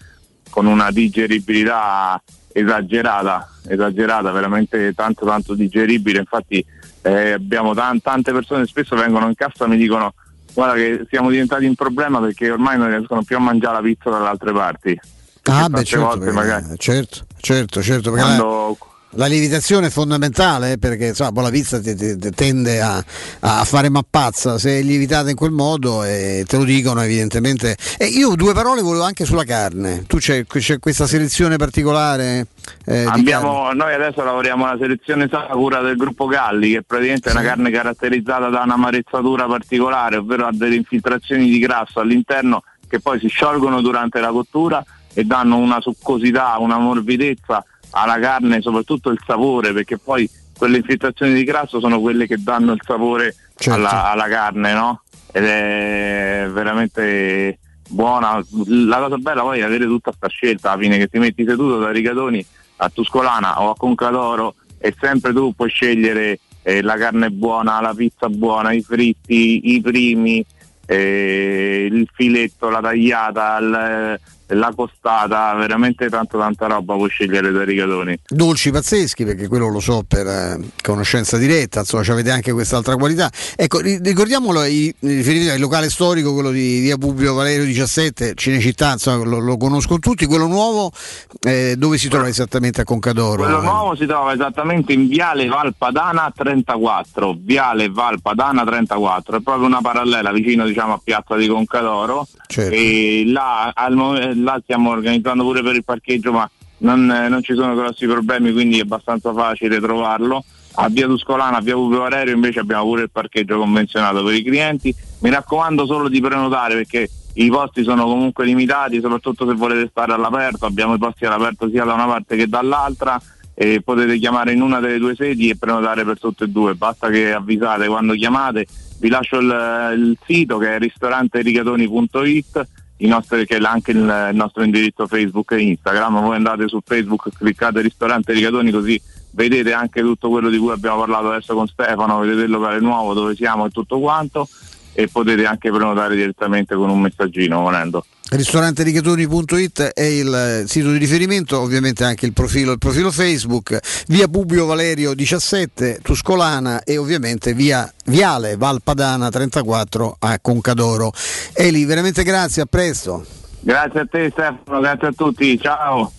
con una digeribilità esagerata, esagerata, veramente tanto tanto digeribile, infatti eh, abbiamo tan- tante persone spesso vengono in cassa e mi dicono guarda che siamo diventati un problema perché ormai non riescono più a mangiare la pizza dalle altre parti. Ah, beh, certo, volte perché- magari- certo, certo, certo, perché Quando- la, la lievitazione è fondamentale eh, perché insomma, poi la pizza ti- ti- ti tende a, a fare mappazza se è lievitata in quel modo e te lo dicono evidentemente. E io due parole volevo anche sulla carne. Tu c'è, c'è questa selezione particolare? eh? Abbiamo, noi adesso lavoriamo alla selezione Sakura del gruppo Galli, che praticamente è una carne caratterizzata da una marezzatura particolare, ovvero ha delle infiltrazioni di grasso all'interno che poi si sciolgono durante la cottura e danno una succosità, una morbidezza alla carne, soprattutto il sapore, perché poi quelle infiltrazioni di grasso sono quelle che danno il sapore Certo. alla, alla carne, no? Ed è veramente buona. La cosa bella poi è avere tutta questa scelta alla fine che ti metti seduto da Rigatoni a Tuscolana o a Concadoro e sempre tu puoi scegliere eh, la carne buona, la pizza buona, i fritti, i primi, eh, il filetto, la tagliata, il- la costata, veramente tanta tanta roba puoi scegliere da Rigatoni. Dolci pazzeschi, perché quello lo so per eh, conoscenza diretta, insomma, avete anche quest'altra qualità. Ecco, ri- ricordiamolo i, i riferimenti al locale storico, quello di via Publio Valerio 17, Cinecittà, insomma, lo, lo conoscono tutti. Quello nuovo, eh, dove si trova esattamente a Concadoro? Quello nuovo si trova esattamente in Viale Valpadana 34, Viale Valpadana 34, è proprio una parallela vicino diciamo a Piazza di Concadoro Certo. e là, al mo- là stiamo organizzando pure per il parcheggio ma non, eh, non ci sono grossi problemi quindi è abbastanza facile trovarlo. A Via Tuscolana, a Via Publio Valerio invece abbiamo pure il parcheggio convenzionato per i clienti. Mi raccomando solo di prenotare perché i posti sono comunque limitati, soprattutto se volete stare all'aperto, abbiamo i posti all'aperto sia da una parte che dall'altra e potete chiamare in una delle due sedi e prenotare per tutte e due, basta che avvisate quando chiamate, vi lascio il, il sito che è ristoranterigatoni.it, nostri- che anche il nostro indirizzo Facebook e Instagram, voi andate su Facebook, cliccate ristorante Rigatoni così vedete anche tutto quello di cui abbiamo parlato adesso con Stefano, vedete il locale nuovo dove siamo e tutto quanto e potete anche prenotare direttamente con un messaggino volendo. Ristoranterigatoni.it è il sito di riferimento, ovviamente anche il profilo, il profilo Facebook, via Publio Valerio 17, Tuscolana e ovviamente via Viale Valpadana 34 a Concadoro. Eli, veramente grazie, a presto. Grazie a te Stefano, grazie a tutti, ciao!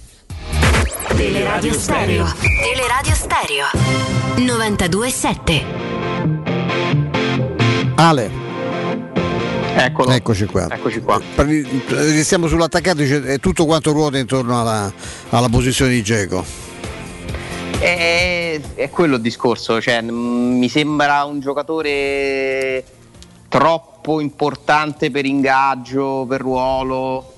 Teleradio Stereo. Teleradio Stereo. 92.7. Ale. Eccolo. Eccoci qua. Eccoci qua. Restiamo sull'attaccato, è tutto quanto ruota intorno alla, alla posizione di Geco. È, è quello il discorso, cioè, mm, mi sembra un giocatore troppo importante per ingaggio, per ruolo,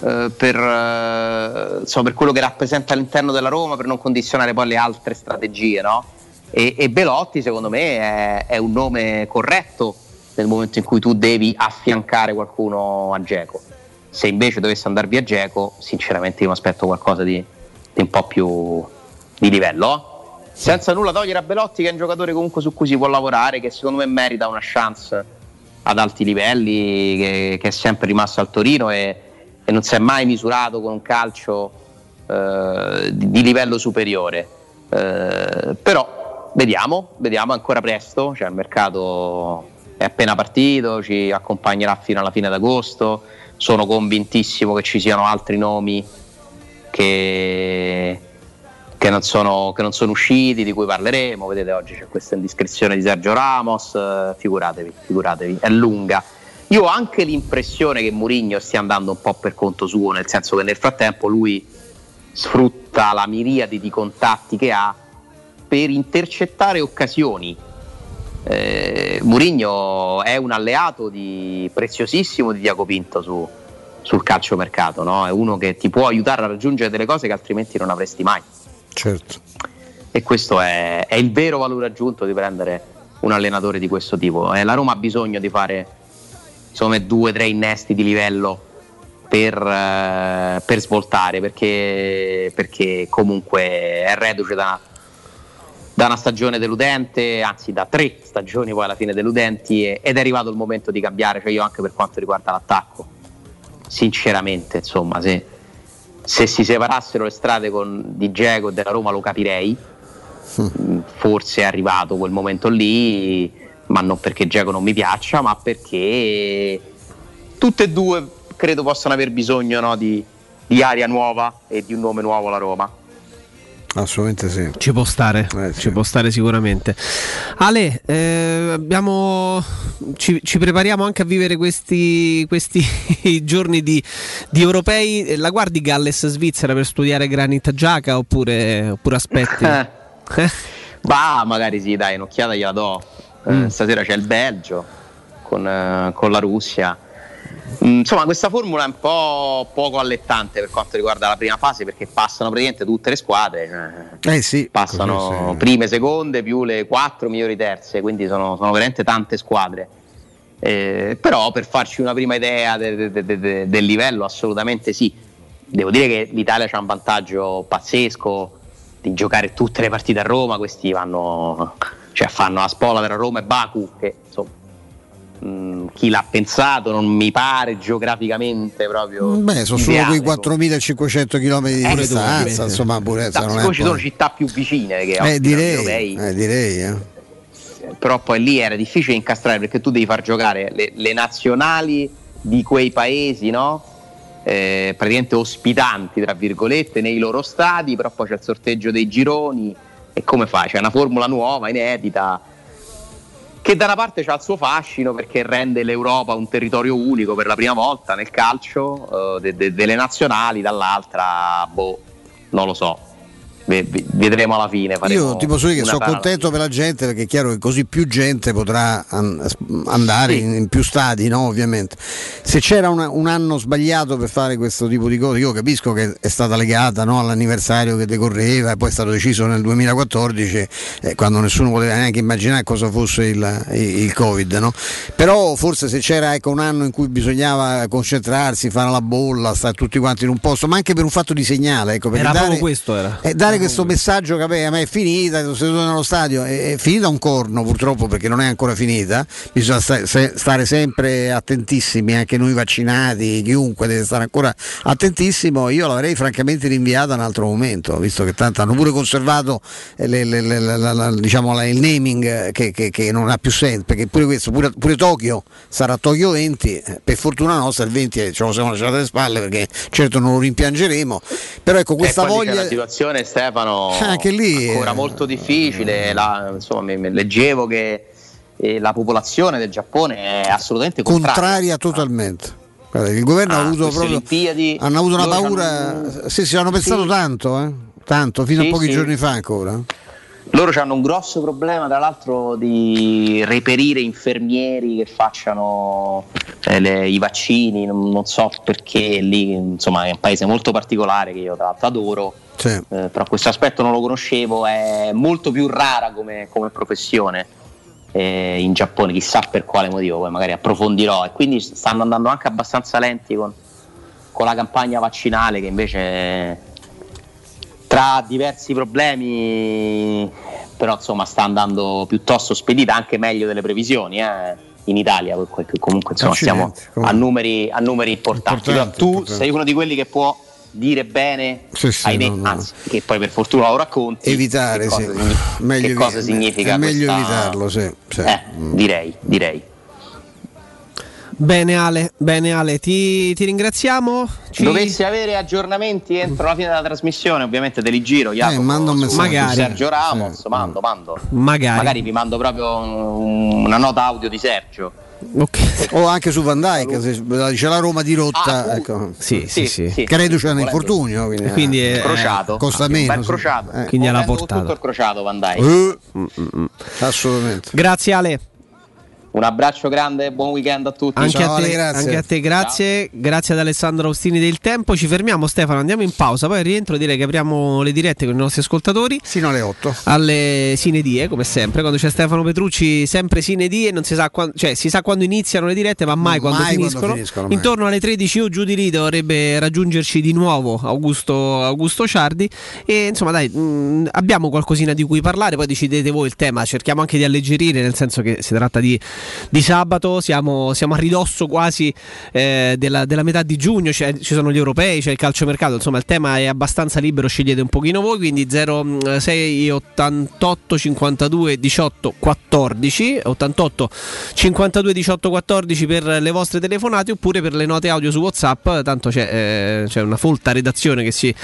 eh, per, eh, insomma, per quello che rappresenta all'interno della Roma, per non condizionare poi le altre strategie. No? E, e Belotti secondo me è, è un nome corretto nel momento in cui tu devi affiancare qualcuno a Geco. Se invece dovesse andare via Geco, sinceramente io mi aspetto qualcosa di, di un po' più di livello. eh. Senza nulla togliere a Belotti, che è un giocatore comunque su cui si può lavorare, che secondo me merita una chance ad alti livelli, che, che è sempre rimasto al Torino e, e non si è mai misurato con un calcio eh, di, di livello superiore. Eh, però vediamo, vediamo, ancora presto, cioè il mercato è appena partito, ci accompagnerà fino alla fine d'agosto. Sono convintissimo che ci siano altri nomi che, che, non, sono, che non sono usciti, di cui parleremo. Vedete, oggi c'è questa indiscrezione di Sergio Ramos. figuratevi, figuratevi, è lunga. Io ho anche l'impressione che Mourinho stia andando un po' per conto suo, nel senso che nel frattempo lui sfrutta la miriade di contatti che ha per intercettare occasioni. Eh, Mourinho è un alleato di, preziosissimo di Diaco Pinto su- sul calciomercato, no? è uno che ti può aiutare a raggiungere delle cose che altrimenti non avresti mai. Certo. E questo è, è il vero valore aggiunto di prendere un allenatore di questo tipo. Eh, la Roma ha bisogno di fare insomma, due o tre innesti di livello per, eh, per svoltare perché, perché comunque è reduce da, da una stagione deludente, anzi da tre stagioni poi alla fine deludenti e- ed è arrivato il momento di cambiare, cioè io anche per quanto riguarda l'attacco, sinceramente insomma se, se si separassero le strade con Di Diego e della Roma lo capirei, Mm, forse è arrivato quel momento lì, ma non perché Diego non mi piaccia, ma perché tutte e due credo possano aver bisogno no, di, di aria nuova e di un nome nuovo alla Roma. Assolutamente sì. Ci può stare, ci può stare sicuramente. Ale, eh, abbiamo, ci, ci prepariamo anche a vivere questi, questi giorni di, di europei. Eh, La guardi Galles Svizzera per studiare Granit Giaca oppure, oppure aspetti? Bah, magari sì, dai, un'occhiata gliela do. Eh, Mm. Stasera c'è il Belgio con, eh, con la Russia. Mm, Insomma, questa formula è un po' poco allettante per quanto riguarda la prima fase perché passano praticamente tutte le squadre. cioè, Eh sì. passano sì. prime, seconde più le quattro migliori terze, quindi sono, sono veramente tante squadre. Eh, però per farci una prima idea de- de- de- de- del livello, assolutamente sì. Devo dire che l'Italia ha un vantaggio pazzesco di giocare tutte le partite a Roma, questi vanno, cioè fanno la spola tra Roma e Baku, che insomma, mh, chi l'ha pensato non mi pare geograficamente proprio. Beh, sono solo quei 4500 km di Eh, distanza, insomma, pure Da- non è ci sono città più vicine che Eh, direi, europei, eh, direi, eh. però poi lì era difficile incastrare perché tu devi far giocare le, le nazionali di quei paesi, no? Eh, praticamente ospitanti, tra virgolette, nei loro stadi, però poi c'è il sorteggio dei gironi e come fai? C'è una formula nuova, inedita, che da una parte ha il suo fascino perché rende l'Europa un territorio unico per la prima volta nel calcio, eh, de- de- delle nazionali, dall'altra, boh, non lo so. Ve- ve- vedremo alla fine. Io ti posso dire che sono contento per la gente perché è chiaro che così più gente potrà an- andare in, in più stadi, no? ovviamente. Se c'era una- un anno sbagliato per fare questo tipo di cose, io capisco che è stata legata no, all'anniversario che decorreva e poi è stato deciso nel 2014, eh, quando nessuno poteva neanche immaginare cosa fosse il, il- il Covid. no? Però forse se c'era ecco, un anno in cui bisognava concentrarsi, fare la bolla, stare tutti quanti in un posto, ma anche per un fatto di segnale, ecco, per Era dare, proprio questo, era. eh, dare questo messaggio che me è finita, sono seduto nello stadio, è, è finita un corno purtroppo perché non è ancora finita, bisogna sta- se- stare sempre attentissimi, anche noi vaccinati, chiunque deve stare ancora attentissimo, io l'avrei francamente rinviata a un altro momento, visto che tanto hanno pure conservato eh, le- le- le- la- la- la- diciamo, la- il naming eh, che, che- che non ha più senso, perché pure questo, pure, pure Tokyo sarà Tokyo 20, eh, per fortuna nostra il 20 ce lo siamo lasciati alle spalle perché certo non lo rimpiangeremo, però ecco questa voglia... una situazione Stefano Anche lì, ancora eh. molto difficile la- insomma mi- mi- leggevo che eh, la popolazione del Giappone è assolutamente contraria, contraria totalmente. Guarda, il governo ha a avuto proprio Olimpiadi. hanno avuto una paura. c'hanno- Sì, sì, hanno pensato Sì. tanto, eh? Tanto, fino Sì, a pochi sì. giorni fa ancora. Loro hanno un grosso problema tra l'altro di reperire infermieri che facciano eh, le- i vaccini non, non so perché lì insomma è un paese molto particolare che io tra l'altro adoro Sì. Eh, però questo aspetto non lo conoscevo, è molto più rara come, come professione eh, in Giappone, chissà per quale motivo, poi magari approfondirò e quindi stanno andando anche abbastanza lenti con, con la campagna vaccinale che invece tra diversi problemi però insomma sta andando piuttosto spedita anche meglio delle previsioni eh, in Italia comunque insomma siamo a numeri, a numeri importanti, Importanti, però tu sei uno di quelli che può dire bene Sì, sì, ai ne- no, no. anzi che poi per fortuna lo racconti Evitare, che cosa, sì. signi- Meglio che cosa significa è meglio questa- evitarlo, sì. sì. Eh, direi direi Bene Ale, bene Ale, ti, ti ringraziamo. Ci... Dovessi avere aggiornamenti entro la fine della trasmissione, ovviamente te li giro. Jacopo, manda un su- messaggio. Magari. Sergio Ramos, mando, mando. Magari. Magari vi mando proprio un- una nota audio di Sergio. O anche su Van Dyke, se c'è la Roma di rotta, Ah, ecco. Sì, sì, sì. sì. credo c'è un infortunio. Quindi, Quindi eh, è- crociato. costa Un meno. crociato. Eh. Quindi alla portata. Tutto il crociato Van Dijk. Eh, assolutamente. Grazie Ale. Un abbraccio grande, buon weekend a tutti. Anche, Ciao, a te, Ale, grazie. anche a te, grazie. Grazie ad Alessandro Austini del Tempo. Ci fermiamo, Stefano. Andiamo in pausa. Poi al rientro direi che apriamo le dirette con i nostri ascoltatori. Sino alle 8. Alle sinedie, come sempre. Quando c'è Stefano Petrucci, sempre sinedie. Non si sa quando, cioè, si sa quando iniziano le dirette, ma mai, quando, Mai quando finiscono. finiscono, mai. Intorno alle 13 o giù di lì dovrebbe raggiungerci di nuovo Augusto, Augusto Ciardi. E insomma, dai, mh, abbiamo qualcosina di cui parlare. Poi decidete voi il tema. Cerchiamo anche di alleggerire, nel senso che si tratta di, di sabato. Siamo, siamo a ridosso quasi eh, della, della metà di giugno. C'è- ci sono gli europei, c'è il calciomercato. Insomma, il tema è abbastanza libero. Scegliete un pochino voi. Quindi 06 88 52 18 14 88 52 18 14 per le vostre telefonate oppure per le note audio su WhatsApp. Tanto c'è, eh, c'è una folta redazione che, si,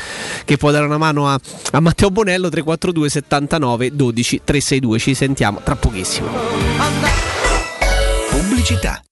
che può dare una mano a, a Matteo Bonello 342 79 12 362. Ci sentiamo tra pochissimo. Pubblicità.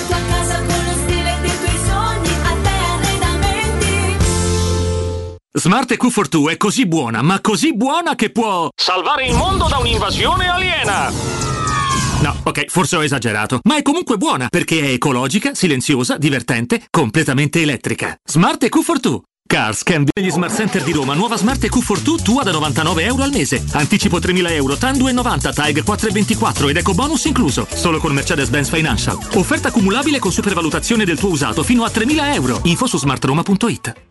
Smart EQ42 è così buona, ma così buona che può salvare il mondo da un'invasione aliena. No, ok, forse ho esagerato, ma è comunque buona perché è ecologica, silenziosa, divertente, completamente elettrica. Smart EQ42. Cars can be. Negli Smart Center di Roma, nuova Smart EQ42 tua da 99 euro al mese. Anticipo 3.000 euro, TAN 2,90, TAG 4,24 ed eco bonus incluso. Solo con Mercedes-Benz Financial. Offerta cumulabile con supervalutazione del tuo usato fino a 3.000 euro. Info su smartroma.it.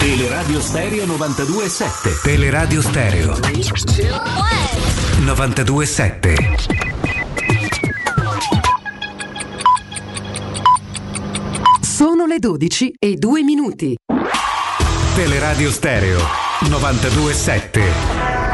Teleradio Stereo 92.7 Teleradio Stereo 92.7 Sono le 12 e 2 minuti. Teleradio Stereo 92.7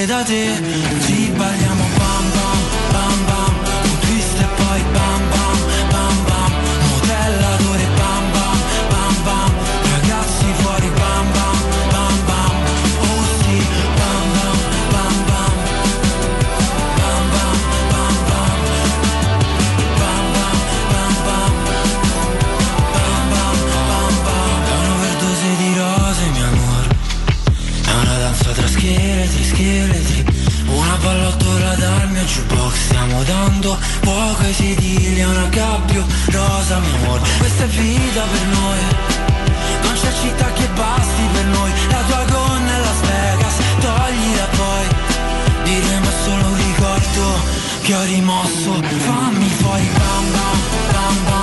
rovinare da Dando fuoco ai sedili È una gabbio rosa mio amore Questa è vita per noi Non c'è città che basti per noi. La tua gonna è Las Vegas Toglila poi. Diremo solo un ricordo Che ho rimosso. Fammi fuori bam bam bam bam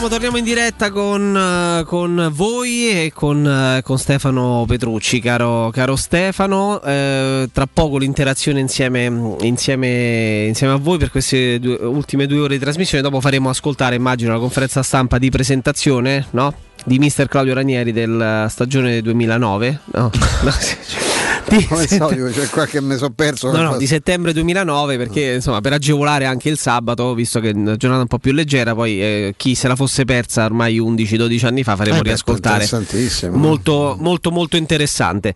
Torniamo, torniamo in diretta con, eh, con voi e con, eh, con Stefano Petrucci, caro, caro Stefano. Eh, tra poco l'interazione insieme, insieme, insieme a voi per queste due- ultime due ore di trasmissione. Dopo faremo ascoltare, immagino, la conferenza stampa di presentazione no? di mister Claudio Ranieri della stagione 2009. No, no, di me so perso. No, no, di settembre 2009 perché insomma per agevolare anche il sabato, visto che è una giornata un po' più leggera, poi eh, chi se la fosse persa ormai 11-12 anni fa faremo Eh riascoltare. Molto, molto, molto interessante.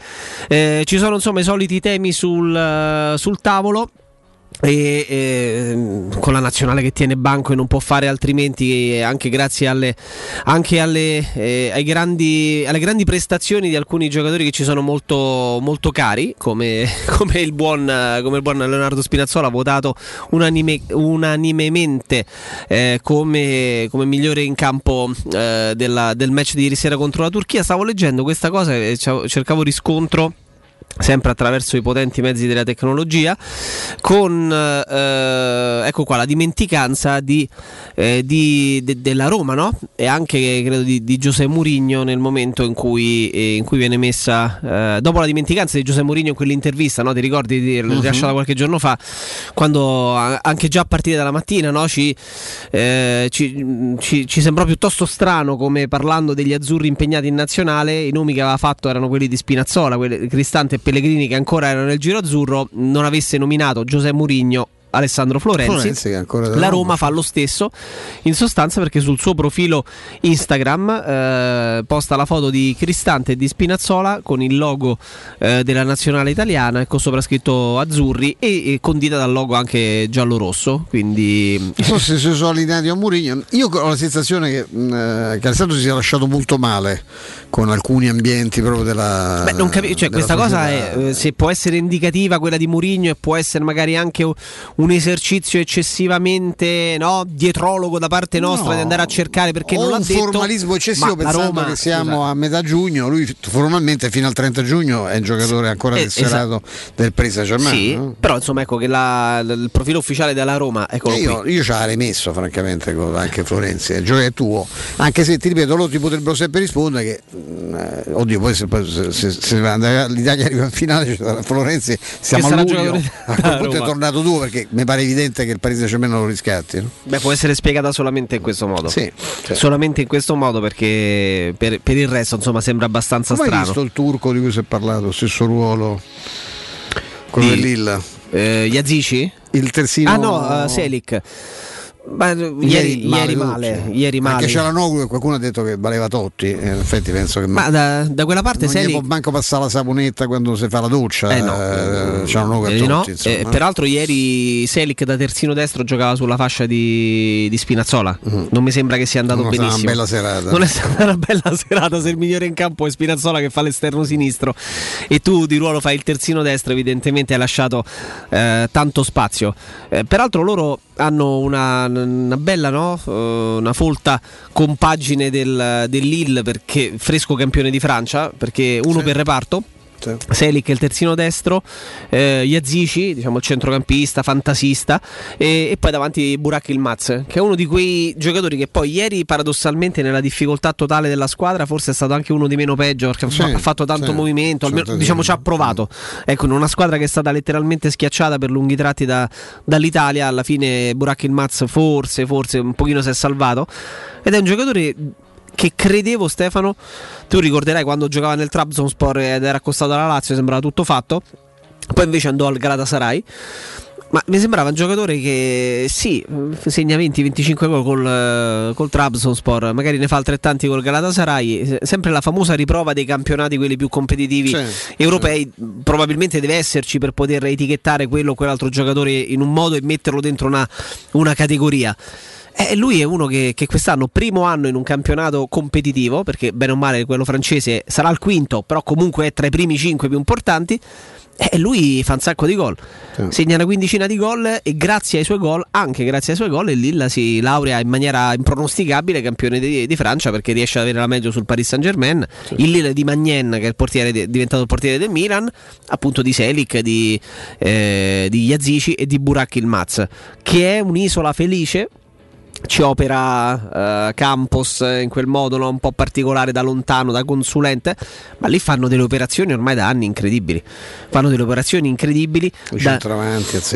Eh, ci sono insomma i soliti temi sul, eh, sul tavolo. E, e, con la nazionale che tiene banco e non può fare altrimenti anche grazie alle, anche alle, eh, grandi, alle grandi prestazioni di alcuni giocatori che ci sono molto, molto cari come, come, il buon, come il buon Leonardo Spinazzola votato unanime, unanimemente eh, come, come, migliore in campo eh, della, del match di ieri sera contro la Turchia. Stavo leggendo questa cosa e cercavo riscontro sempre attraverso i potenti mezzi della tecnologia, con eh, ecco qua la dimenticanza di, eh, di, de, della Roma no? e anche credo di, di Giuseppe Murigno nel momento in cui, eh, in cui viene messa, eh, dopo la dimenticanza di Giuseppe Murigno in quell'intervista, no? ti ricordi, di, uh-huh. rilasciata qualche giorno fa, quando anche già a partire dalla mattina no? ci, eh, ci, ci, ci sembrò piuttosto strano come parlando degli azzurri impegnati in nazionale, i nomi che aveva fatto erano quelli di Spinazzola, quelli, Cristante Pellegrini che ancora erano nel giro azzurro non avesse nominato Giuseppe Mourinho Alessandro Florenzi. Florenzi la Roma fa lo stesso in sostanza perché sul suo profilo Instagram eh, posta la foto di Cristante e di Spinazzola con il logo eh, della nazionale italiana e con soprascritto azzurri e, e condita dal logo anche giallo-rosso. Quindi forse si sono allineati a Mourinho. Io ho la sensazione che, mh, eh, che Alessandro si sia lasciato molto male con alcuni ambienti proprio della. Beh, non capisco, cioè, questa cosa è, eh, se può essere indicativa quella di Mourinho e può essere magari anche un un esercizio eccessivamente no, dietrologo da parte nostra no, di andare a cercare perché non l'ha un detto. formalismo eccessivo pensando Roma, che siamo scusa. a metà giugno, lui formalmente fino al 30 giugno è un giocatore ancora eh, tesserato esatto. del Paris Germain. Sì, no? però insomma ecco che la, il profilo ufficiale della Roma eccolo io, qui. io ci avrei messo francamente anche Florenzi, il gioco è tuo, anche se ti ripeto loro ti potrebbero sempre rispondere che eh, oddio poi se, se, se, se l'Italia arriva in finale Florenzi siamo a luglio, a quel punto è tornato tu perché mi pare evidente che il Paris Saint-Germain non lo riscatti. No? Beh, può essere spiegata solamente in questo modo. Sì, cioè. solamente in questo modo perché per, per il resto insomma sembra abbastanza Come strano. Hai visto il turco di cui si è parlato, stesso ruolo quello di, dell'Illa? Eh, Yazici? Il terzino Ah no, uh, Selic. Beh, ieri, ieri, male, ieri male. Anche Cialanoglu che qualcuno ha detto che valeva Totti. In effetti penso che. Ma da, da quella parte non Selic... può manco passare la saponetta quando si fa la doccia. Eh no, eh, Cialanoglu e no. Totti. Eh, peraltro, ieri Selic da terzino destro giocava sulla fascia di, di Spinazzola. Mm. Non mi sembra che sia andato non benissimo. Una bella serata. Non è stata una bella serata se il migliore in campo è Spinazzola che fa l'esterno sinistro e tu di ruolo fai il terzino destro. Evidentemente hai lasciato eh, tanto spazio. Eh, peraltro, loro hanno una, una bella no? uh, una folta compagine del, dell'Ill perché fresco campione di Francia perché uno sì. per reparto Selic il terzino destro, eh, Yazzici, diciamo il centrocampista, fantasista, e, e poi davanti Burak Ilmaz, che è uno di quei giocatori che poi ieri paradossalmente nella difficoltà totale della squadra forse è stato anche uno dei meno peggio perché sì, ha fatto tanto sì, movimento, almeno, diciamo ci ha provato. Ecco, in una squadra che è stata letteralmente schiacciata per lunghi tratti da, dall'Italia, alla fine Burak Ilmaz forse, forse un pochino si è salvato ed è un giocatore che credevo Stefano, tu ricorderai quando giocava nel Trabzonspor ed era accostato alla Lazio, sembrava tutto fatto, poi invece andò al Galatasaray. Ma mi sembrava un giocatore che sì, segna 20-25 gol col, col Trabzonspor, magari ne fa altrettanti col Galatasaray, sempre la famosa riprova dei campionati, quelli più competitivi Sì, europei, probabilmente deve esserci per poter etichettare quello o quell'altro giocatore in un modo e metterlo dentro una, una categoria. Eh, lui è uno che, che, quest'anno, primo anno in un campionato competitivo, perché bene o male quello francese sarà il quinto, però comunque è tra i primi cinque più importanti. E lui fa un sacco di gol, Sì. segna una quindicina di gol e grazie ai suoi gol, anche grazie ai suoi gol, il Lilla si laurea in maniera impronosticabile campione di, di Francia perché riesce ad avere la meglio sul Paris Saint Germain. Il Lille di Magnen, che è, il portiere de- diventato il portiere del Milan, appunto di Selic, di, eh, di Yazici e di Burak Ilmaz, che è un'isola felice ci opera eh, Campos in quel modo no? un po' particolare da lontano, da consulente, ma lì fanno delle operazioni ormai da anni incredibili. Fanno delle operazioni incredibili I da-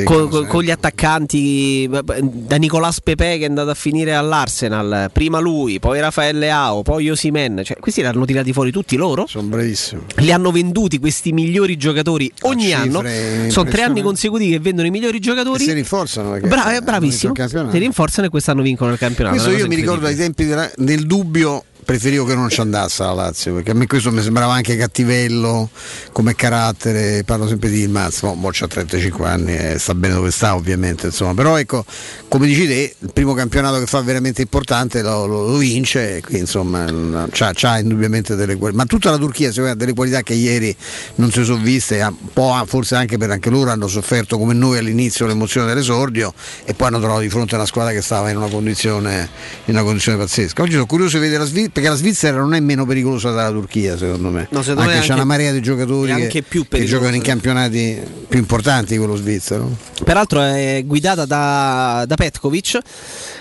con, con- con gli attaccanti da Nicolas Pepe che è andato a finire all'Arsenal, prima lui, poi Raffaele Ao, poi Osimen, cioè, questi li hanno tirati fuori tutti loro. Sono bravissimi. Li hanno venduti questi migliori giocatori ogni anno. Sono tre anni consecutivi che vendono i migliori giocatori. E si rinforzano Bra- bravissimo. Si rinforzano e quest'anno vincono il campionato. Questo io mi ricordo ai tempi della- nel dubbio preferivo che non ci andasse la Lazio, perché a me questo mi sembrava anche cattivello come carattere, parlo sempre di Mazzo, mo c'ha 35 anni e sta bene dove sta ovviamente, insomma, però ecco, come dici te, il primo campionato che fa veramente importante lo, lo- lo vince, quindi insomma c'ha, c'ha indubbiamente delle qualità, ma tutta la Turchia secondo me, ha delle qualità che ieri non si sono viste, un po' forse anche per anche loro hanno sofferto come noi all'inizio l'emozione dell'esordio e poi hanno trovato di fronte una squadra che stava in una condizione, in una condizione pazzesca. Oggi sono curioso di vedere la Svizzera, perché la Svizzera non è meno pericolosa della Turchia secondo me, No, secondo anche me c'è anche- una marea di giocatori che, che giocano in campionati più importanti di quello svizzero. Peraltro è guidata da, da Petkovic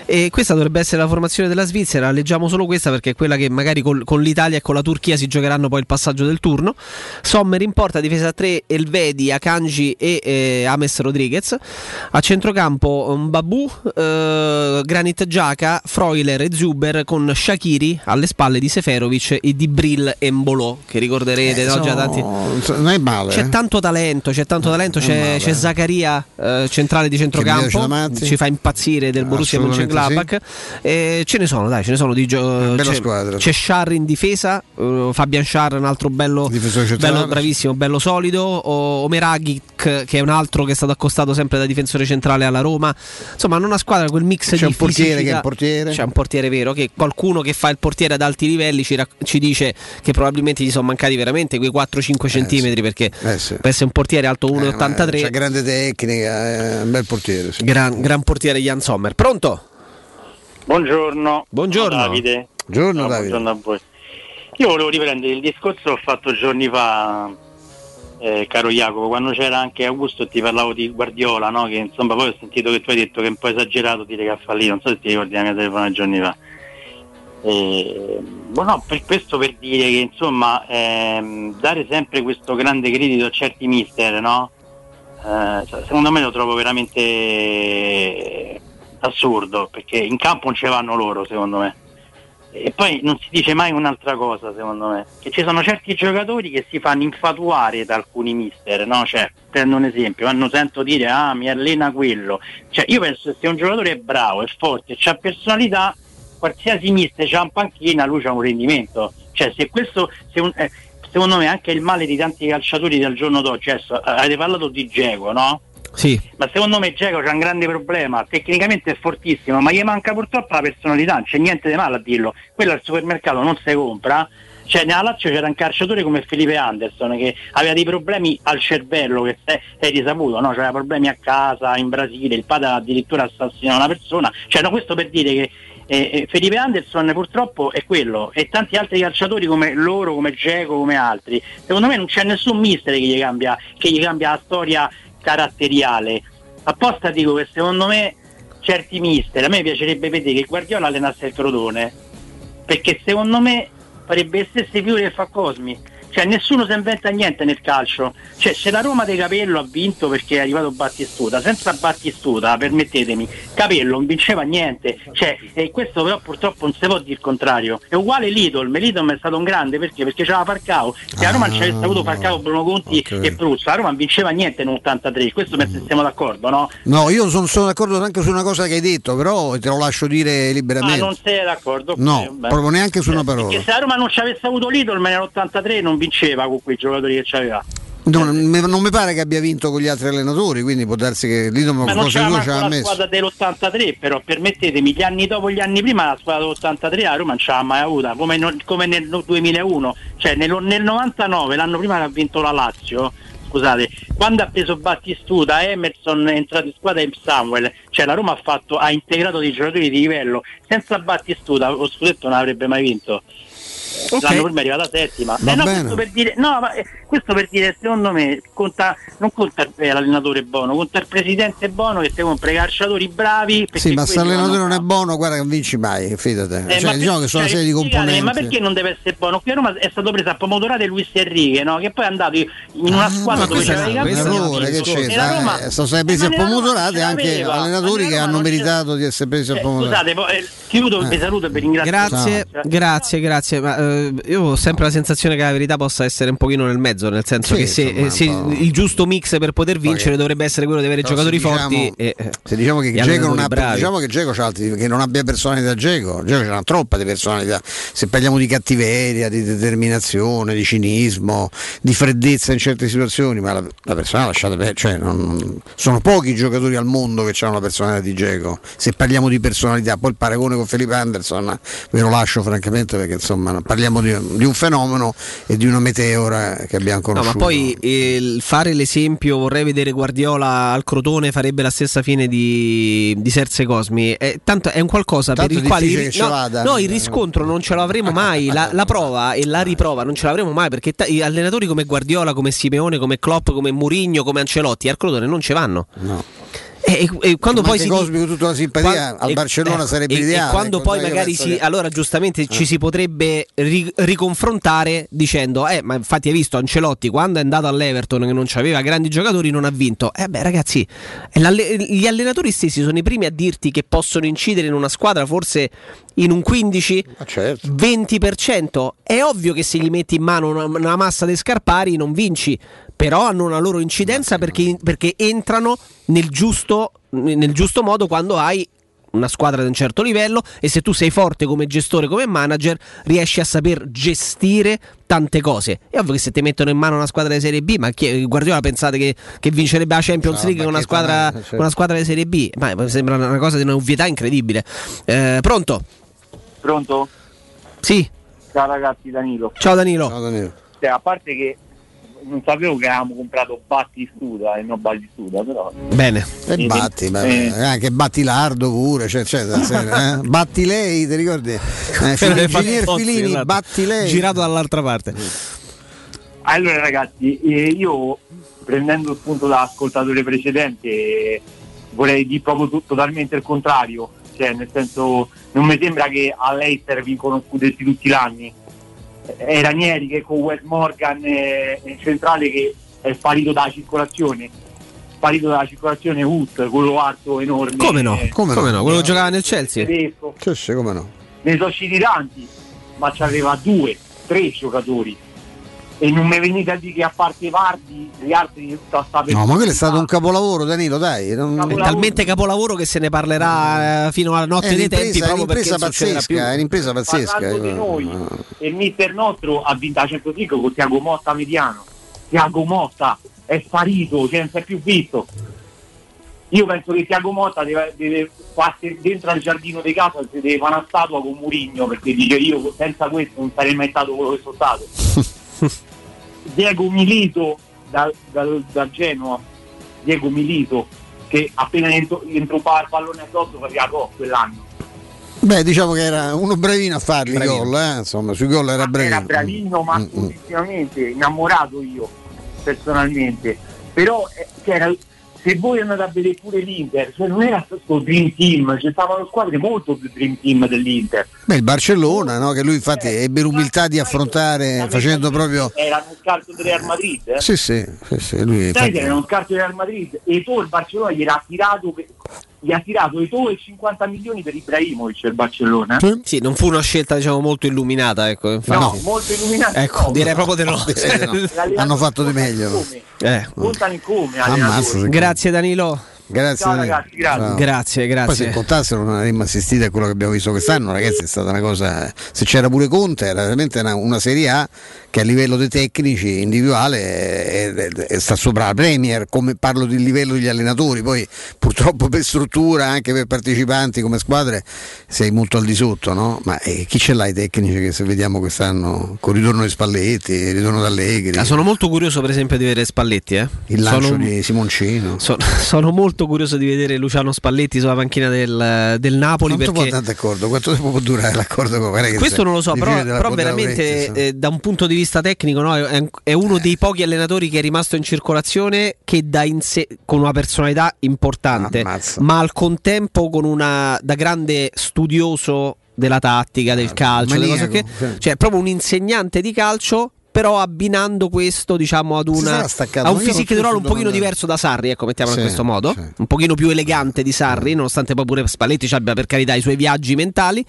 e questa dovrebbe essere la formazione della Svizzera. Leggiamo solo questa perché è quella che magari col- con l'Italia e con la Turchia si giocheranno poi il passaggio del turno. Sommer in porta, difesa 3, Elvedi, Akanji e eh, Ames Rodriguez. A centrocampo Babu, eh, Granit Giaca, Freuler e Zuber con Shakiri alle spalle di Seferovic e di Brill e Mbolo che ricorderete Eh, no? Già tanti... Non è male. C'è eh. tanto talento, c'è tanto talento, c'è, c'è Zaccaria eh, centrale di centrocampo, ci fa impazzire del Borussia Mönchengladbach. Eh, ce ne sono, dai, ce ne sono di gio- c'è, squadra. c'è Sciar in difesa, eh, Fabian Sciar un altro bello, bello bravissimo, bello solido, o, Omeragic che è un altro che è stato accostato sempre da difensore centrale alla Roma. Insomma, hanno una squadra quel mix C'è di un portiere che è fisicità. il portiere. C'è un portiere vero che qualcuno che fa il portiere ad alti livelli ci, rac- ci dice che probabilmente gli sono mancati veramente quei 4-5 centimetri perché Eh, sì. per essere un portiere alto Eh, ma 1,83 C'ha grande tecnica, è un bel portiere. sì. gran, gran portiere Jan Sommer. Pronto? Buongiorno. Buongiorno. Davide. Buongiorno, No, Davide. buongiorno a voi. Io volevo riprendere il discorso che ho fatto giorni fa, eh, caro Jacopo, quando c'era anche Augusto ti parlavo di Guardiola, no? che insomma poi ho sentito che tu hai detto che è un po' esagerato dire che ha fallito, non so se ti ricordi la mia telefonata giorni fa. Eh, no, per questo per dire che insomma ehm, dare sempre questo grande credito a certi mister, no? Eh, secondo me lo trovo veramente assurdo perché in campo non ci vanno loro secondo me e poi non si dice mai un'altra cosa secondo me che ci sono certi giocatori che si fanno infatuare da alcuni mister no? cioè prendo un esempio quando sento dire ah mi allena quello cioè io penso che se un giocatore è bravo è forte ha personalità qualsiasi mister c'ha in panchina lui c'ha un rendimento cioè se questo se un- eh, secondo me anche il male di tanti calciatori del giorno d'oggi adesso eh, avete parlato di Geco no? Sì. Ma secondo me Geco c'ha un grande problema, tecnicamente è fortissimo, ma gli manca purtroppo la personalità, non c'è niente di male a dirlo. Quello al supermercato non si compra. Cioè nella Lazio c'era un calciatore come Felipe Anderson che aveva dei problemi al cervello che se- è risaputo, no? C'aveva problemi a casa, in Brasile, il padre addirittura assassinò una persona. Cioè no, questo per dire che eh, eh, Felipe Anderson purtroppo è quello e tanti altri calciatori come loro, come Geco, come altri. Secondo me non c'è nessun mister che gli cambia, che gli cambia la storia caratteriale. Apposta dico che secondo me certi mister, a me piacerebbe vedere che Guardiola allenasse il Crotone, perché secondo me farebbe le stesse figure che fa Cosmi. Cioè nessuno si inventa niente nel calcio. Cioè se la Roma di Capello ha vinto perché è arrivato Battistuta, senza Battistuta, permettetemi, Capello non vinceva niente. Cioè, e questo però purtroppo non si può dire il contrario. È uguale Lidl, Lidl è stato un grande perché? Perché c'era Falcao. Se la Roma non ci avesse avuto Falcao, Bruno Conti ok. e Pruzzo, la Roma non vinceva niente nell'83, questo penso che siamo d'accordo, no? No, io sono, sono d'accordo anche su una cosa che hai detto, però te lo lascio dire Ah, liberamente. non sei d'accordo? No, vabbè. proprio neanche su una parola. Perché se la Roma non ci avesse avuto Lidl nell'83 non vinceva con quei giocatori che c'aveva. Non, non mi pare che abbia vinto con gli altri allenatori, quindi può darsi che lì non di lui ci manco ha la messo. squadra dell'83, però permettetemi, gli anni dopo gli anni prima la squadra dell'83 la Roma non ce l'ha mai avuta, come, no- come nel 2001, cioè nel, nel 99, l'anno prima che ha vinto la Lazio, scusate, quando ha preso Battistuta, Emerson è entrato in squadra e Samuel, cioè la Roma ha, fatto, ha integrato dei giocatori di livello, senza Battistuta lo scudetto non avrebbe mai vinto. L'anno prima è arrivata settima. Eh no, bene. questo per dire, no, ma, eh, questo per dire, secondo me, conta, non conta eh, l'allenatore buono, conta il presidente buono che ti compra i calciatori bravi. Sì, ma se l'allenatore non è buono, guarda che non vinci mai, fidate. eh, cioè, ma diciamo per- che sono una cioè, serie di componenti. Ma perché non deve essere buono? Qui a Roma è stato preso a pomodorate Luis Enrique, no? che poi è andato in una squadra Ah, Ma dove c'era i errore, che c'è? Eh, sono stati presi eh, a pomodorate anche allenatori che hanno meritato di essere presi a Eh, pomodorate. Scusate, eh, Chiudo, vi saluto e vi ringrazio. Grazie, grazie, grazie. Eh, io ho sempre la sensazione che la verità possa essere un pochino nel mezzo, nel senso Sì, che se, insomma, eh, se po'. il giusto mix per poter vincere dovrebbe essere quello di avere giocatori diciamo- forti. E, eh, Se diciamo che Geco non, ha, diciamo che Dzeko c'ha altri- che non abbia personalità Geco, Geco c'ha una troppa di personalità. Se parliamo di cattiveria, di determinazione, di cinismo, di freddezza in certe situazioni, ma la, la persona lasciate per, cioè non- sono pochi i giocatori al mondo che hanno la personalità di Geco. Se parliamo di personalità, poi il paragone con Felipe Anderson ve lo lascio francamente perché insomma parliamo di, di un fenomeno e di una meteora che abbiamo No, conosciuto. ma poi eh, fare l'esempio, vorrei vedere Guardiola al Crotone, farebbe la stessa fine di, di Serse Cosmi. Eh, tanto è un qualcosa Tanto per il quale il, che ce no, no, il riscontro non ce l'avremo mai. La, la prova e la riprova non ce l'avremo mai perché gli allenatori come Guardiola, come Simeone, come Klopp, come Murigno, come Ancelotti al Crotone non ce vanno. No. E, e- quando poi si Cosmi con tutta la simpatia al Barcellona sarebbe e- ideale, E quando poi magari si, che- allora giustamente ci si potrebbe ri- riconfrontare dicendo, eh, ma infatti hai visto Ancelotti quando è andato all'Everton che non aveva grandi giocatori non ha vinto. Eh beh ragazzi, gli allenatori stessi sono i primi a dirti che possono incidere in una squadra forse in un 15, certo. 20%. È ovvio che se gli metti in mano una, una massa di scarpari non vinci, però hanno una loro incidenza perché, perché entrano nel giusto, nel giusto modo quando hai una squadra di un certo livello e se tu sei forte come gestore, come manager, riesci a saper gestire tante cose. È ovvio che se ti mettono in mano una squadra di Serie B, ma chi, Guardiola pensate che, che vincerebbe la Champions No, League con una, squadra, certo. una squadra di Serie B? Ma sembra una cosa di un'ovvietà incredibile. Eh, pronto? Pronto? Sì. Ciao ragazzi, Danilo. Ciao Danilo. Cioè, a parte che non sapevo che avevamo comprato Batti Studa e non Baldi Studa, però. Bene. E batti, ma- Eh. anche batti lardo pure, cioè, cioè, eh? batti lei, ti ricordi? Eh, Ingegner Filini, esatto. batti lei. Girato dall'altra parte. Allora ragazzi, eh, io prendendo spunto dall'ascoltatore precedente eh, vorrei dire proprio totalmente il contrario, cioè nel senso non mi sembra che all'Eister vincono scudetti tutti anni. Eh, Ranieri che con Wes Morgan eh, in centrale che è sparito dalla circolazione, sparito dalla circolazione Hood, quello alto enorme. Come no? eh, Come, no? Quello che giocava nel Chelsea. tedesco. Sì, come no. ne sono usciti tanti, ma c'aveva due, tre giocatori. E non mi venite a dire che a parte Vardi, gli altri sta sta No, ma quello è stato un capolavoro, Danilo, dai. non- È talmente capolavoro che se ne parlerà eh, fino alla notte È dei tempi un'impresa, è proprio perché un'impresa pazzesca, è un'impresa pazzesca. Parlando di noi, e il mister nostro ha vinto la Champions League con Tiago Motta mediano. Tiago Motta è sparito, cioè non si è più visto. Io penso che Tiago Motta deve, deve farsi dentro al giardino di casa si deve fare una statua con Murigno perché dice io senza questo non sarei mai stato quello che sono stato. Diego Milito dal, dal, dal Genoa, Diego Milito che appena entro, entro il pallone addosso faceva gol quell'anno. Beh, diciamo che era uno bravino a farli i gol, eh? insomma, sui gol era bravino. Era bravino, ma Mm, mm. assolutamente innamorato io personalmente. Però eh, era- se voi andate a vedere pure l'Inter, cioè, non era questo Dream Team, ci stavano squadre molto più Dream Team dell'Inter. Beh, il Barcellona, no? che lui infatti ebbe l'umiltà di affrontare facendo proprio... Era uno scarto del Real Madrid. Eh? Sì, sì, sì, sì, lui Sai infatti- che era uno scarto del Real Madrid e tu il Barcellona gli ha tirato per- gli ha tirato i tuoi 50 milioni per Ibrahimovic il Barcellona. eh? Sì, non fu una scelta diciamo molto illuminata, ecco. infatti. No, molto illuminato. Ecco, no. direi proprio di no. Di no. Hanno fatto di meglio. Eh. Contano come Ammazza, Grazie Danilo. Grazie. Ciao, ragazzi, grazie. Ciao. Grazie, grazie. Poi se contassero non avremmo assistito a quello che abbiamo visto quest'anno, ragazzi, è stata una cosa. Se c'era pure Conte, era veramente una, una Serie A che a livello dei tecnici individuale è, è- è- sta sopra la Premier, come parlo di livello degli allenatori, poi purtroppo per struttura, anche per partecipanti come squadre, sei molto al di sotto, no? Ma eh, chi ce l'ha i tecnici che se vediamo quest'anno con il ritorno di Spalletti, il ritorno d'Allegri, Ah, sono molto curioso per esempio di vedere Spalletti. eh. il lancio sono, di Simoncino. so- sono molto curioso di vedere Luciano Spalletti sulla panchina del, del Napoli Quanto può perché andare d'accordo? Quanto tempo può durare l'accordo con che questo non lo so, però, però veramente eh, da un punto di vista tecnico no, è, è uno dei pochi allenatori che è rimasto in circolazione che dà in sé con una personalità importante, Ammazza. ma al contempo con una da grande studioso della tattica, del calcio, delle cose maniaco, che- sì. cioè proprio un insegnante di calcio. Però abbinando questo diciamo ad una, a un physique non roll un pochino diverso da Sarri, ecco, mettiamola Sì, in questo modo, sì. un pochino più elegante di Sarri, nonostante poi pure Spalletti ci abbia per carità i suoi viaggi mentali.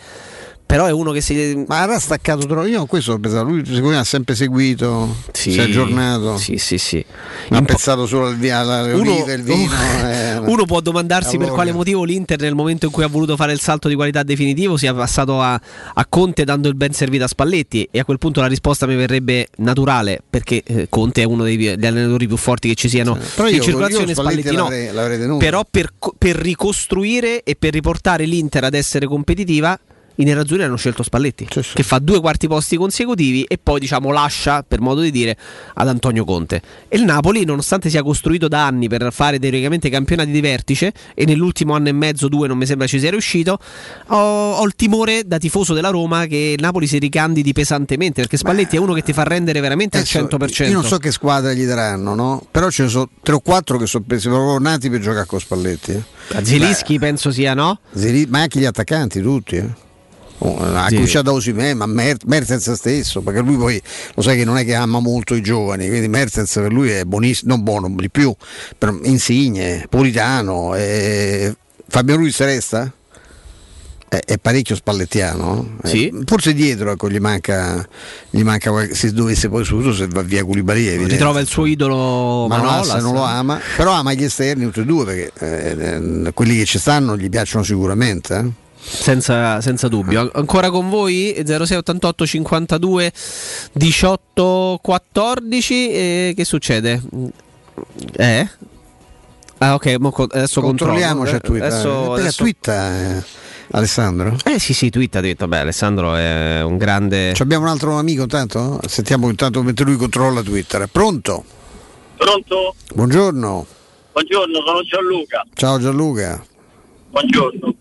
Però è uno che si. Ma era staccato troppo. Io questo l'ho pensato. Lui secondo me ha sempre seguito, Sì, si è aggiornato. Sì, sì, sì. Ha pensato solo al via, alle Uno, il vino. eh, uno può domandarsi per quale motivo l'Inter nel momento in cui ha voluto fare il salto di qualità definitivo sia passato a, a Conte dando il ben servito a Spalletti e a quel punto la risposta mi verrebbe naturale perché eh, Conte è uno dei, degli allenatori più forti che ci siano Però in io- circolazione io Spalletti Spalletti no l'avrei- l'avrei tenuto. però per, per ricostruire e per riportare l'Inter ad essere competitiva i nerazzurri hanno scelto Spalletti che fa due quarti posti consecutivi e poi diciamo lascia per modo di dire ad Antonio Conte e il Napoli nonostante sia costruito da anni per fare teoricamente campionati di vertice e nell'ultimo anno e mezzo due non mi sembra ci sia riuscito ho, ho il timore da tifoso della Roma che il Napoli si ricandidi pesantemente perché Spalletti è uno che ti fa rendere veramente al 100% Io non so che squadra gli daranno, no? Però ce ne sono tre o quattro che sono proprio nati per giocare con Spalletti. eh. Zilischi penso sia no? Zeli- ma anche gli attaccanti, tutti. eh. Ha Sì. cominciato da Osimè, ma Mer- Mertens stesso, perché lui poi lo sai che non è che ama molto i giovani, quindi Mertens per lui è buonissimo, non buono di più, per Insigne, Politano, eh, Fabio Ruiz resta? È, è parecchio spallettiano, eh. Sì. forse dietro ecco, gli manca, gli manca se dovesse poi soprattutto se va via evidente. ritrova il suo idolo Manolas Manolas non lo ama, però ama gli esterni tutti e due perché eh, eh, quelli che ci stanno gli piacciono sicuramente. Eh. Senza, senza dubbio. An- Ancora con voi 0688 52 18 14. E che succede? Eh? Ah, ok, mo co- adesso Controlliamo controllo. c'è Twitter. Adesso, Perché adesso- twitta, eh, Alessandro? Eh sì, sì, Twitter ha detto, beh, Alessandro è un grande... Ci abbiamo un altro amico intanto? Sentiamo intanto mentre lui controlla Twitter. Pronto? Pronto? Buongiorno. Buongiorno, sono Gianluca. Ciao Gianluca. Buongiorno.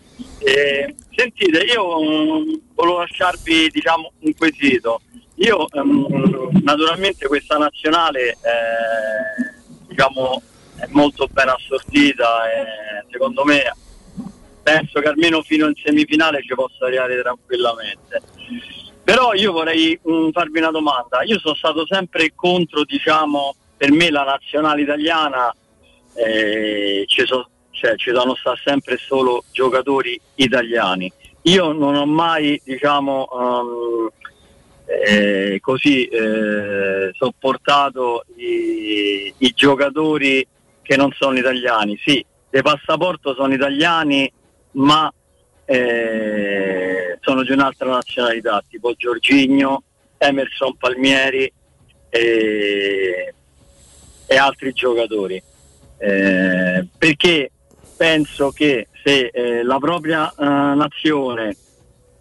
Eh, sentite, io mm, volevo lasciarvi diciamo, un quesito. Io ehm, naturalmente questa nazionale eh, diciamo, è molto ben assortita e secondo me penso che almeno fino in semifinale ci possa arrivare tranquillamente. Però io vorrei mm, farvi una domanda. Io sono stato sempre contro, diciamo, per me la nazionale italiana eh, ci, so- cioè, ci sono sempre solo giocatori italiani. Io non ho mai, diciamo, ehm, eh, così eh, sopportato i, i giocatori che non sono italiani. Sì, dei passaporto sono italiani, ma eh, sono di un'altra nazionalità, tipo Giorginio, Emerson Palmieri e, e altri giocatori. Eh, perché penso che se eh, la propria eh, nazione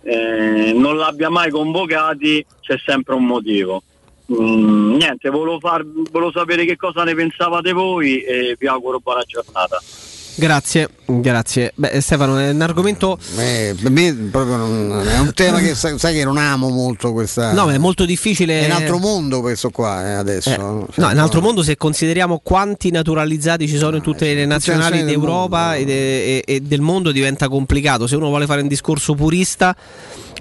eh, non l'abbia mai convocati c'è sempre un motivo. Mm, niente, volevo, far- volevo sapere che cosa ne pensavate voi e vi auguro buona giornata. Grazie, grazie. Beh, Stefano, è un argomento... Eh, per me proprio non- è un tema che sai, sai che non amo molto questa. No, ma è molto difficile... È un altro mondo questo qua eh, adesso. Eh, no, è un altro mondo se consideriamo quanti naturalizzati ci sono in tutte le nazionali d'Europa e, de- e- e del mondo diventa complicato. Se uno vuole fare un discorso purista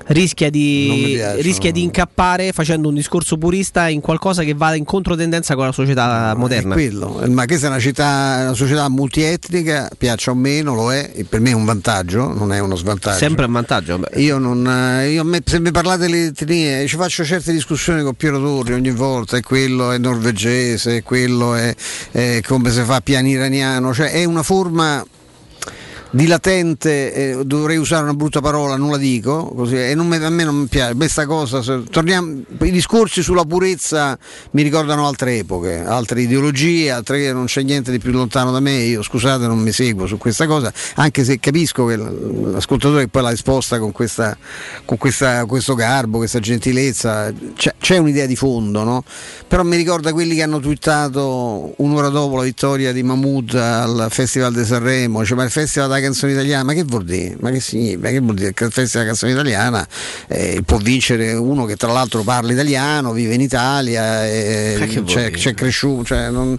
rischia di, piace, rischia di incappare facendo un discorso purista in qualcosa che va in controtendenza con la società moderna. È quello. Eh, Ma questa è una città, una società multietnica, piaccia o meno, lo è, e per me è un vantaggio, non è uno svantaggio. Sempre un vantaggio. Io non. eh, Io, me- se mi parlate delle etnie, ci faccio certe discussioni con Piero Torri ogni volta, e quello è norvegese, quello è, è come si fa piano iraniano, cioè è una forma di latente, eh, dovrei usare una brutta parola, non la dico, così, e mi- a me non piace. Questa cosa, se- torniamo, i discorsi sulla purezza mi ricordano altre epoche, altre ideologie, altre non c'è niente di più lontano da me, io scusate non mi seguo su questa cosa, anche se capisco che l'ascoltatore poi l'ha esposta con, questa, con questa- questo garbo, questa gentilezza, c'è, c'è un'idea di fondo, no? però mi ricorda quelli che hanno twittato un'ora dopo la vittoria di Mahmood al Festival di Sanremo, cioè, ma il Festival da canzone italiana, ma che vuol dire? Ma che significa? Che vuol dire? Che il Festival della canzone italiana eh, può vincere uno che tra l'altro parla italiano, vive in Italia, eh, c'è, c'è cresciuto, cioè, non-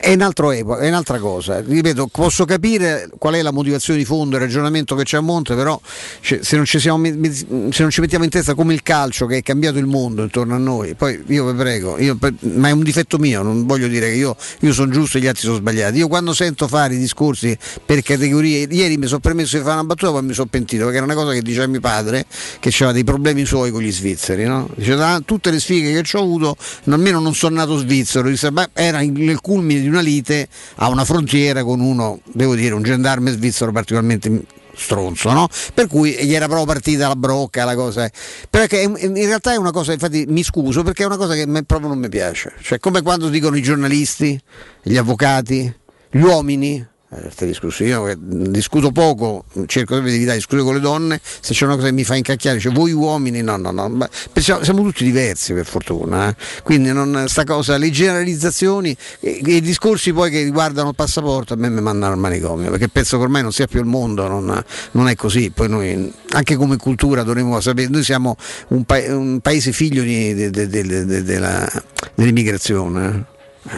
è, un altro epoca, è un'altra cosa. Ripeto, posso capire qual è la motivazione di fondo, il ragionamento che c'è a monte, però cioè, se, non ci siamo se non ci mettiamo in testa come il calcio che è cambiato il mondo intorno a noi, poi io vi prego, io ma è un difetto mio, non voglio dire che io, io sono giusto e gli altri sono sbagliati. Io quando sento fare i discorsi per categorie, ieri mi sono permesso di fare una battuta, poi mi sono pentito, perché era una cosa che diceva mio padre, che aveva dei problemi suoi con gli svizzeri. No? Diceva, "Ah, tutte le sfighe che ho avuto, almeno non sono nato svizzero, "Beh, era nel culmine di una lite a una frontiera con uno, devo dire, un gendarme svizzero particolarmente stronzo, no? Per cui gli era proprio partita la brocca, la cosa. Perché in realtà è una cosa, infatti mi scuso, perché è una cosa che proprio non mi piace. Cioè, come quando dicono i giornalisti, gli avvocati, gli uomini. Eh, queste discussioni, io eh, discuto poco, cerco di evitare di discutere con le donne, se c'è una cosa che mi fa incacchiare, cioè voi uomini, no, no, no, ma siamo tutti diversi per fortuna, eh. quindi non, sta cosa, le generalizzazioni e, i discorsi poi che riguardano il passaporto a me mi mandano al manicomio, perché penso che ormai non sia più il mondo, non, non è così, poi noi anche come cultura dovremmo sapere, noi siamo un, pa- un paese figlio di- de- de- de-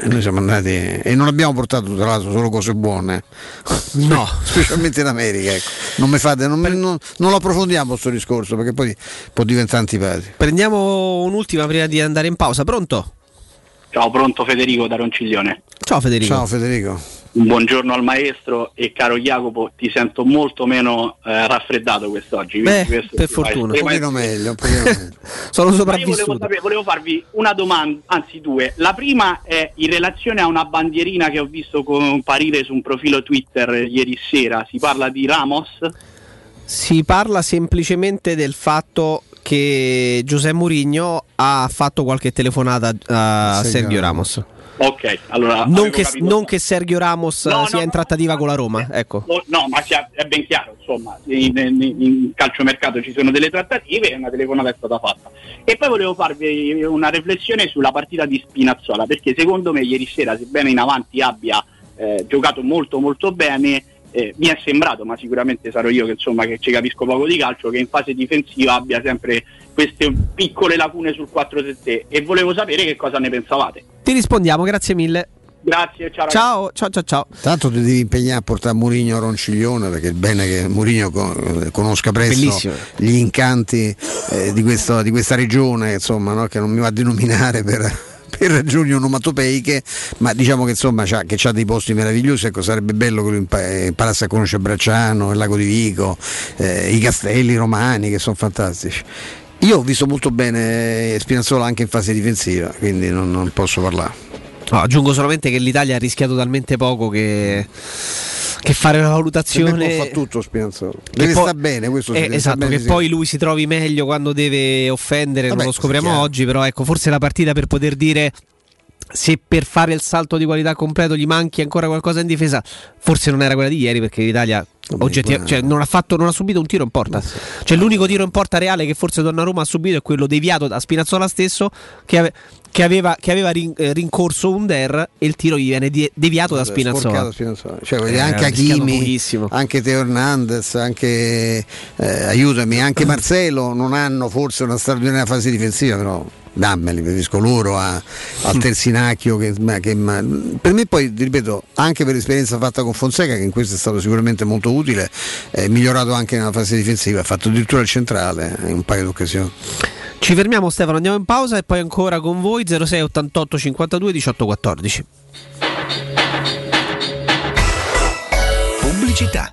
Noi siamo andati e non abbiamo portato tra l'altro solo cose buone, no, specialmente in America. Ecco. Non, mi fate, non, mi- non- non lo approfondiamo questo discorso perché poi può diventare antipatico. Prendiamo un'ultima prima di andare in pausa. Pronto? Ciao, pronto Federico da Ronciglione. Ciao Federico. Ciao Federico. Un buongiorno al maestro e caro Jacopo, ti sento molto meno eh, raffreddato quest'oggi. Beh, per fortuna. Un pochino meglio, un pochino meglio. Sono Ma io volevo, sopravvissuto. sapere- volevo farvi una domanda, anzi due. La prima è in relazione a una bandierina che ho visto comparire su un profilo Twitter ieri sera. Si parla di Ramos. Si parla semplicemente del fatto che Giuseppe Mourinho ha fatto qualche telefonata a Sergio Sergio Ramos. Ok, allora. Non che, non che Sergio Ramos No, sia no, in trattativa con la Roma, ecco. Oh, No, ma è ben chiaro, insomma, in, in, in calciomercato ci sono delle trattative e una telefonata è stata fatta. E poi volevo farvi una riflessione sulla partita di Spinazzola, perché secondo me ieri sera, sebbene in avanti abbia eh, giocato molto molto bene, eh, mi è sembrato, ma sicuramente sarò io che, insomma, che ci capisco poco di calcio, che in fase difensiva abbia sempre queste piccole lacune sul 4-7 e volevo sapere che cosa ne pensavate. Ti rispondiamo, grazie mille. Grazie, ciao. Ciao, ciao, ciao, ciao. Tanto ti devi impegnare a portare Murigno a Ronciglione perché è bene che Murigno conosca presto Bellissimo. gli incanti eh, di, questo- di questa regione, insomma, no? che non mi va a denominare per, per ragioni onomatopeiche, ma diciamo che insomma c'ha, che c'ha dei posti meravigliosi, ecco, sarebbe bello che lui eh, imparasse a conoscere Bracciano, il lago di Vico, eh, i castelli romani che sono fantastici. Io ho visto molto bene Spinazzola anche in fase difensiva, quindi non, non posso parlare. No, aggiungo solamente che l'Italia ha rischiato talmente poco che, che fare una valutazione. può fa tutto Spinazzola. Deve poi- sta bene, questo eh, esatto, bene, che sì. poi lui si trovi meglio quando deve offendere, Vabbè, non lo scopriamo oggi, però ecco, forse la partita per poter dire se per fare il salto di qualità completo gli manchi ancora qualcosa in difesa, forse non era quella di ieri perché l'Italia oggettiva- cioè, non, ha fatto, non ha subito un tiro in porta. Cioè, l'unico tiro in porta reale che forse Donnarumma ha subito è quello deviato da Spinazzola stesso che, ave- che aveva, che aveva rin- eh, rincorso un der e il tiro gli viene deviato da Spinazzola. Spinazzola. Cioè, Eh, anche Hakimi, anche Teo Hernandez, anche eh, aiutami, anche Marcelo non hanno forse una straordinaria fase difensiva, però dammeli, preferisco loro a- al Terzinacchio che, ma- che- ma- per me poi ti ripeto anche per l'esperienza fatta con Fonseca che in questo è stato sicuramente molto utile è migliorato anche nella fase difensiva ha fatto addirittura il centrale in un paio di occasioni Ci fermiamo Stefano, andiamo in pausa e poi ancora con voi 06 88 52 18 14. Pubblicità.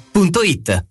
maestroturismo.it.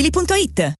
ValentinoAutomobili.it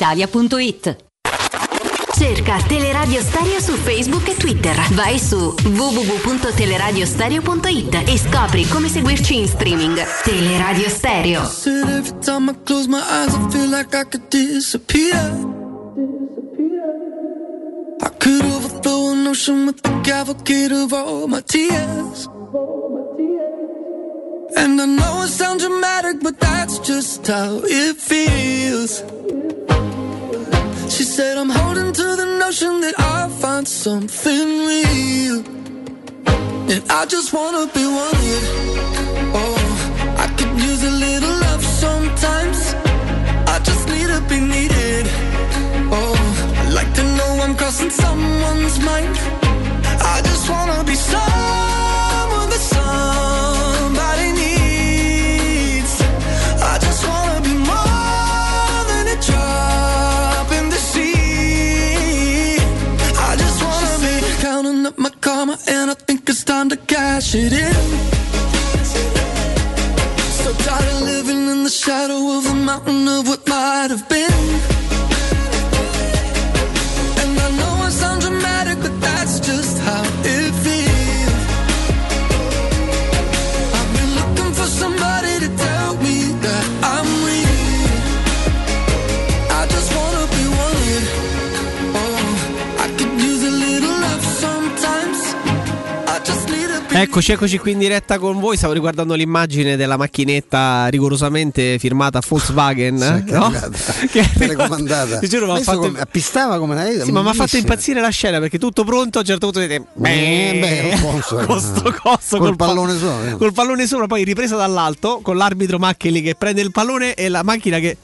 brispalitalia.it. Cerca Teleradio Stereo su Facebook e Twitter. Vai su www.teleradiostereo.it e scopri come seguirci in streaming. Teleradio Stereo. Every time I close my eyes, I feel like I could disappear. I could overthrow an ocean with the cavalcade of all my tears. And I know it sounds dramatic, but that's just how it feels. She said, I'm holding to the notion that I'll find something real. And I just wanna be wanted. Oh, I could use a little love sometimes. I just need to be needed. Oh, I like to know I'm crossing someone's mind. I just wanna be someone and I think it's time to cash it in. So tired of living in the shadow of the mountain of what might have been. Eccoci, eccoci qui in diretta con voi. Stavo riguardando l'immagine della macchinetta rigorosamente firmata Volkswagen. che è no? arrivata. Che è telecomandata. Ti giuro, fatto- come- appistava come una Sì, ma mi ha fatto impazzire la scena perché tutto pronto a un certo punto vedete Eh, beh, non posso, eh. con sto coso Col pa- pallone sopra, eh. col pallone sopra poi ripresa dall'alto con l'arbitro Maccheli che prende il pallone e la macchina che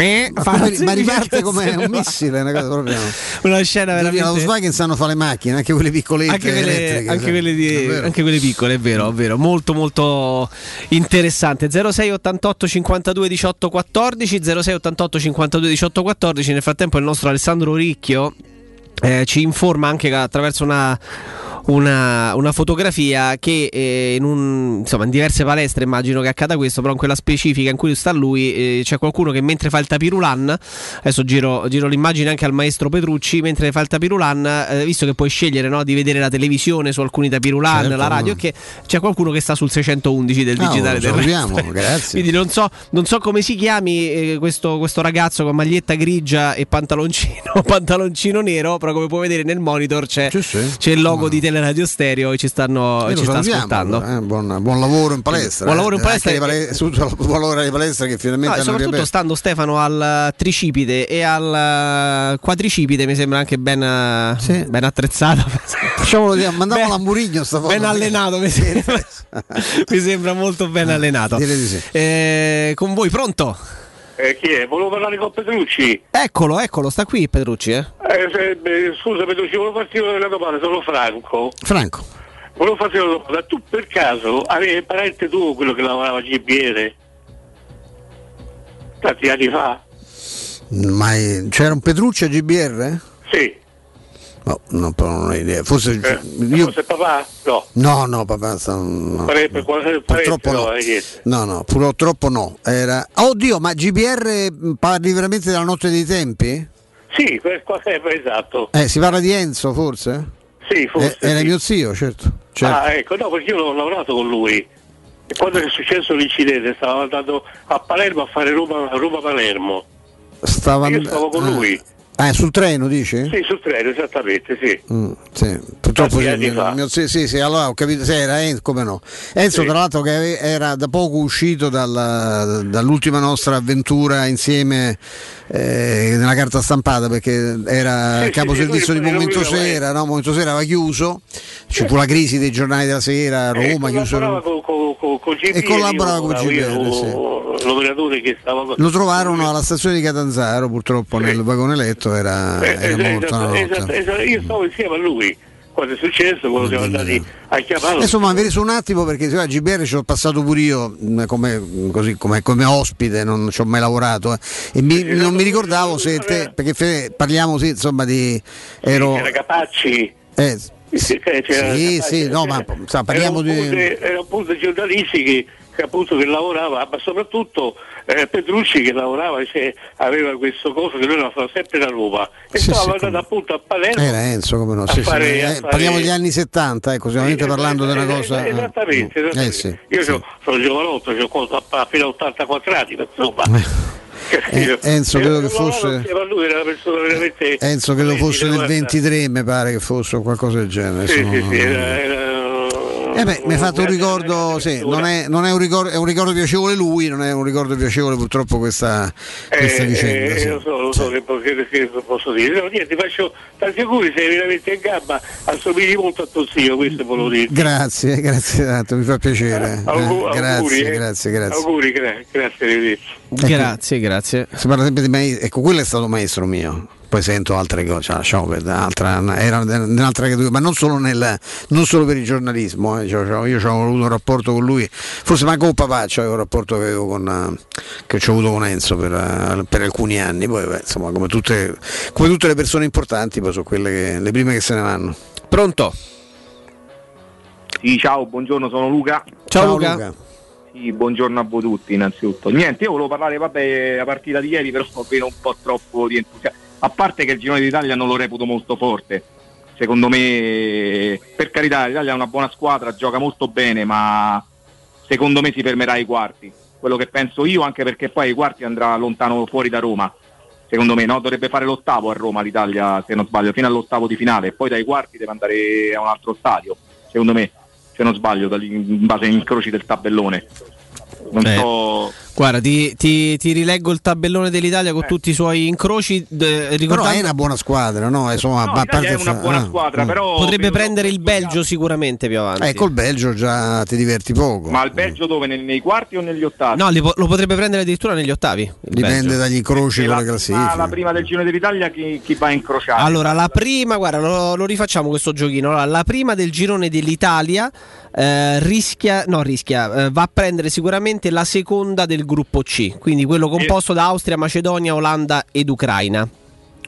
eh, Ma, la riparte come un missile, una cosa proprio. una scena La veramente Volkswagen sanno fare le macchine, anche quelle piccolette. anche quelle, anche sai. quelle di- Davvero. anche quelle piccole, è vero, è vero, molto molto interessante. 06 88 52 18 14, 06 88 52 18 14. Nel frattempo il nostro Alessandro Ricchio eh, ci informa anche attraverso una, una, una fotografia che eh, in, un- insomma, in diverse palestre immagino che accada questo, però in quella specifica in cui sta lui eh, c'è qualcuno che mentre fa il tapirulan, adesso giro, giro l'immagine anche al maestro Petrucci, mentre fa il tapirulan, eh, visto che puoi scegliere no, di vedere la televisione su alcuni tapirulan, Certo, la radio, no. che c'è qualcuno che sta sul 611 del Ah, digitale terrestre. grazie. Quindi non so, non so come si chiami eh, questo, questo ragazzo con maglietta grigia e pantaloncino, pantaloncino nero, però come puoi vedere nel monitor c'è, c'è il logo di Teleradio Stereo e ci, stanno, Eh, ci sta ascoltando. eh, buon, buon lavoro in palestra. Buon lavoro in eh. palestra Anche le e- pale- buon lavoro alle palestre che No, finalmente e hanno soprattutto riaperto. stando Stefano al tricipite e al eh, quadricipite mi sembra anche ben, eh, ben attrezzato. Facciamolo dire, mandiamolo a Murigno sta foto. Ben allenato, mi sembra, mi sembra molto ben allenato. sì. Eh, con voi pronto? Eh, chi è? Volevo parlare con Petrucci. Eccolo, eccolo, sta qui Petrucci. Eh? Eh, se- beh, scusa Petrucci, volevo farti una domanda, sono Franco. Franco. Volevo farti una domanda, tu per caso avevi parente tuo quello che lavorava a GBR? Tanti anni fa? Ma eh, c'era un Petrucci a GBR? Sì. No, no, però non ho idea. Forse Eh, io. Forse papà? No. No, no, papà. no. Pare- per quale- Purtroppo no. eh. No, no, purtroppo no. Era... Oddio, ma GBR mh, parli veramente della notte dei tempi? Sì, eh, esatto. Eh, si parla di Enzo forse? Sì, forse. Eh, era sì. mio zio, certo. certo. Ah, ecco, no, perché io ho lavorato con lui. E quando è successo l'incidente stavo andando a Palermo a fare Roma- Roma-Palermo. Stava io stavo con ah. lui. Ah, sul treno dici? Sì, sul treno, esattamente, sì. Mm, sì, purtroppo sì, fa. mio zio- sì, sì, allora ho capito, sì, era Enzo, come no. Enzo Sì. tra l'altro che era da poco uscito dalla- dall'ultima nostra avventura insieme eh, nella carta stampata perché era Sì, sì, capo sì, servizio lui- di Momento Sera, no? Momento Sera aveva chiuso, ci fu la crisi dei giornali della sera, Roma, Eh, chiuso. collaborava con, con, con, con E collaborava con sì. l'operatore che stava Lo trovarono alla stazione di Catanzaro, purtroppo nel vagone letto era, Eh, era morto esatto, esatto, io stavo insieme a lui quando è successo, quando siamo andati a chiamarlo. Insomma, mi su un attimo perché a GBR ci ho passato pure io mh, come, così, come, come ospite, non ci ho mai lavorato eh. e mi- non mi ricordavo se te, perché fe- parliamo sì, insomma di ero C'era Capacci. eh, Sì, sì, no, ma c'era- sa, parliamo erano di appunto- erano appunto giornalisti che, appunto che lavorava, ma soprattutto eh, Petrucci che lavorava, cioè, aveva questo coso che lui lo faceva sempre da Roma e Sì, stava sì, andando appunto a Palermo. era Enzo come no, sì, fare- eh, fare- parliamo degli anni 70, ecco, sicuramente parlando di una cosa Eh, Esattamente, eh, esattamente. sì, io c'ho- sono giovanotto, ho appena 84 anni, ma insomma. Eh, Enzo credo che Eh, fosse Enzo credo fosse nel guarda. 23 mi pare che fosse o qualcosa del genere Sì, sì, sì, era, era- Eh beh, mi ha fatto un ricordo, sì, non, è, non è un ricordo, è un ricordo piacevole lui, non è un ricordo piacevole purtroppo questa, questa Eh, vicenda. eh, sì. lo so, lo so che, che- che posso dire. No, niente, faccio tanti auguri, sei veramente in gamba, assomigli molto a tuo zio, questo volevo dire. Grazie, grazie tanto, mi fa piacere. Augu- Eh, auguri, grazie, eh. grazie, grazie. Auguri, gra- grazie, arrivederci. Grazie, grazie. Si parla sempre di maestro, ecco, quello è stato maestro mio. Poi sento altre cose, cioè, lasciamo perdere, altra- era nell'altra categoria, ma non solo, nel, non solo per il giornalismo. eh, cioè, cioè, io ho avuto un rapporto con lui, forse manco con papà, c'avevo un rapporto che, avevo con, che ho avuto con Enzo per, per alcuni anni. Poi, beh, insomma, come tutte, come tutte le persone importanti, poi sono quelle che, le prime che se ne vanno. Pronto? Sì, ciao, buongiorno, sono Luca. Ciao, Luca. Sì, buongiorno a voi tutti innanzitutto. Niente, io volevo parlare, vabbè, la partita di ieri, però vedo un po' troppo di entusiasmo. A parte che il girone d'Italia non lo reputo molto forte. Secondo me, per carità, l'Italia è una buona squadra, gioca molto bene, ma secondo me si fermerà ai quarti. Quello che penso io, anche perché poi ai quarti andrà lontano fuori da Roma. Secondo me, no? Dovrebbe fare l'ottavo a Roma l'Italia, se non sbaglio, fino all'ottavo di finale, poi dai quarti deve andare a un altro stadio. Secondo me, se non sbaglio, in base ai incroci del tabellone. Non Eh, so. Guarda, ti, ti- ti rileggo il tabellone dell'Italia con tutti i suoi incroci. d- Però ricordando- è una buona squadra, no? Insomma, No, a parte è una buona ah, squadra, ah. però Potrebbe prendere il Belgio sicuramente più avanti. Eh, col Belgio già ti diverti poco. Ma il Belgio dove? Nel- nei quarti o negli ottavi? No, li po- lo potrebbe prendere addirittura negli ottavi. Dipende Belgio. dagli incroci E con la, prima, classifiche. la prima del girone dell'Italia chi, chi va a incrociare? Allora, la prima, guarda, lo, lo rifacciamo questo giochino. Allora, la prima del girone dell'Italia eh, rischia, no, rischia, eh, va a prendere sicuramente la seconda del gruppo C, quindi quello composto da Austria, Macedonia, Olanda ed Ucraina.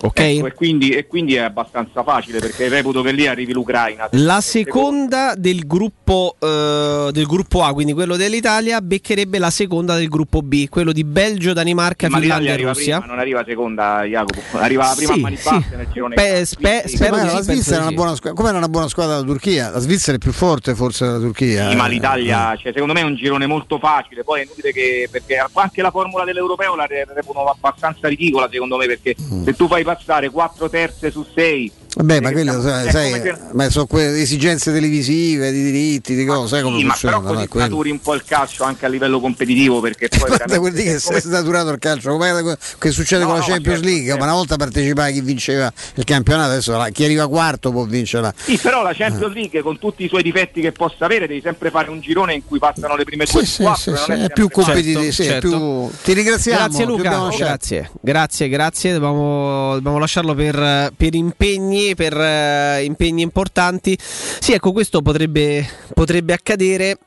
Ok? Ecco, e, quindi, e quindi è abbastanza facile perché reputo che lì arrivi l'Ucraina. La seconda del gruppo, eh, del gruppo A, quindi quello dell'Italia, beccherebbe la seconda del gruppo B, quello di Belgio, Danimarca, Ma Finlandia l'Italia e arriva Russia. prima, non arriva seconda, Jacopo. Arriva la prima Sì, a mani sì. nel girone. Beh, spe- Sì, spero la Svizzera è una sì. buona squadra. Com'era una buona squadra della Turchia? La Svizzera è più forte forse della Turchia. Sì, ma eh. l'Italia, cioè, secondo me è un girone molto facile. Poi è inutile che. Perché anche la formula dell'europeo la re- reputo abbastanza ridicola, secondo me, perché Mm. se tu fai passare 4 terze su 6. Vabbè, ma quello sai, è sai, come se- ma sono quelle esigenze televisive, di diritti, di cose, sai come Sì, ma funziona? però no? così È quello. snaturi un po' il calcio anche a livello competitivo perché poi Guarda, vuol dire che è come- sei snaturato il calcio, come che succede No, con la no, Champions certo, League, ma una volta partecipava chi vinceva il campionato, adesso la- chi arriva quarto può vincere. la- Sì, però la Champions League con tutti i suoi difetti che possa avere devi sempre fare un girone in cui passano le prime due Sì, quattro, sì, è è più competitivo, sì, è certo. più- Ti ringraziamo. Grazie Luca, grazie, grazie, grazie. Dobbiamo, dobbiamo lasciarlo per, per impegni, per eh, impegni importanti. Sì, ecco, questo potrebbe, potrebbe accadere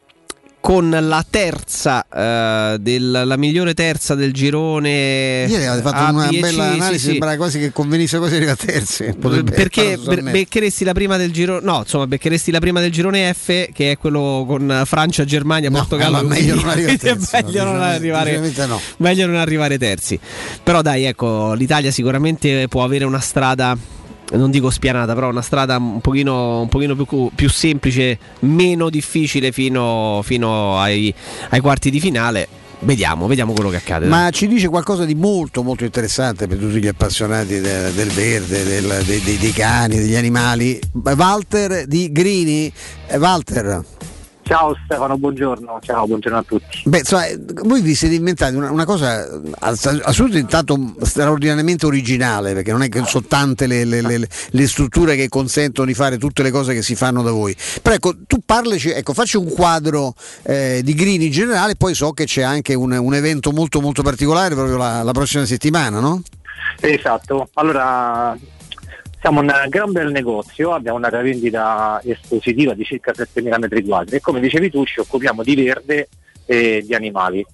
con la terza, eh, del- la migliore terza del girone. Ieri avete fatto A, una B C, bella sì, analisi, sì. sembrava quasi che convenisse quasi arriva a perché beccheresti la prima del girone no insomma beccheresti la prima del girone F che è quello con Francia, Germania, Portogallo eh, meglio non arrivare terzi, no, meglio non arrivare no. meglio non arrivare terzi però dai ecco l'Italia sicuramente può avere una strada non dico spianata, però una strada un pochino, un pochino più, più semplice, meno difficile fino, fino ai, ai quarti di finale. Vediamo, vediamo quello che accade. Ma ci dice qualcosa di molto molto interessante per tutti gli appassionati de- del verde, del- dei, dei- dei cani, degli animali. Walter di Grini. Eh, Walter. Ciao Stefano, buongiorno. Ciao, buongiorno a tutti. Beh, insomma, voi vi siete inventati una, una cosa ass- assolutamente intanto straordinariamente originale, perché non è che sono tante le, le- le- le strutture che consentono di fare tutte le cose che si fanno da voi. Però ecco, tu parlaci, ecco, facci un quadro eh, di Grini in generale, poi so che c'è anche un, un evento molto molto particolare proprio la, la prossima settimana, no? Esatto, allora siamo un gran bel negozio, abbiamo una rivendita espositiva di circa 7.000 metri quadri e come dicevi tu ci occupiamo di verde e di animali.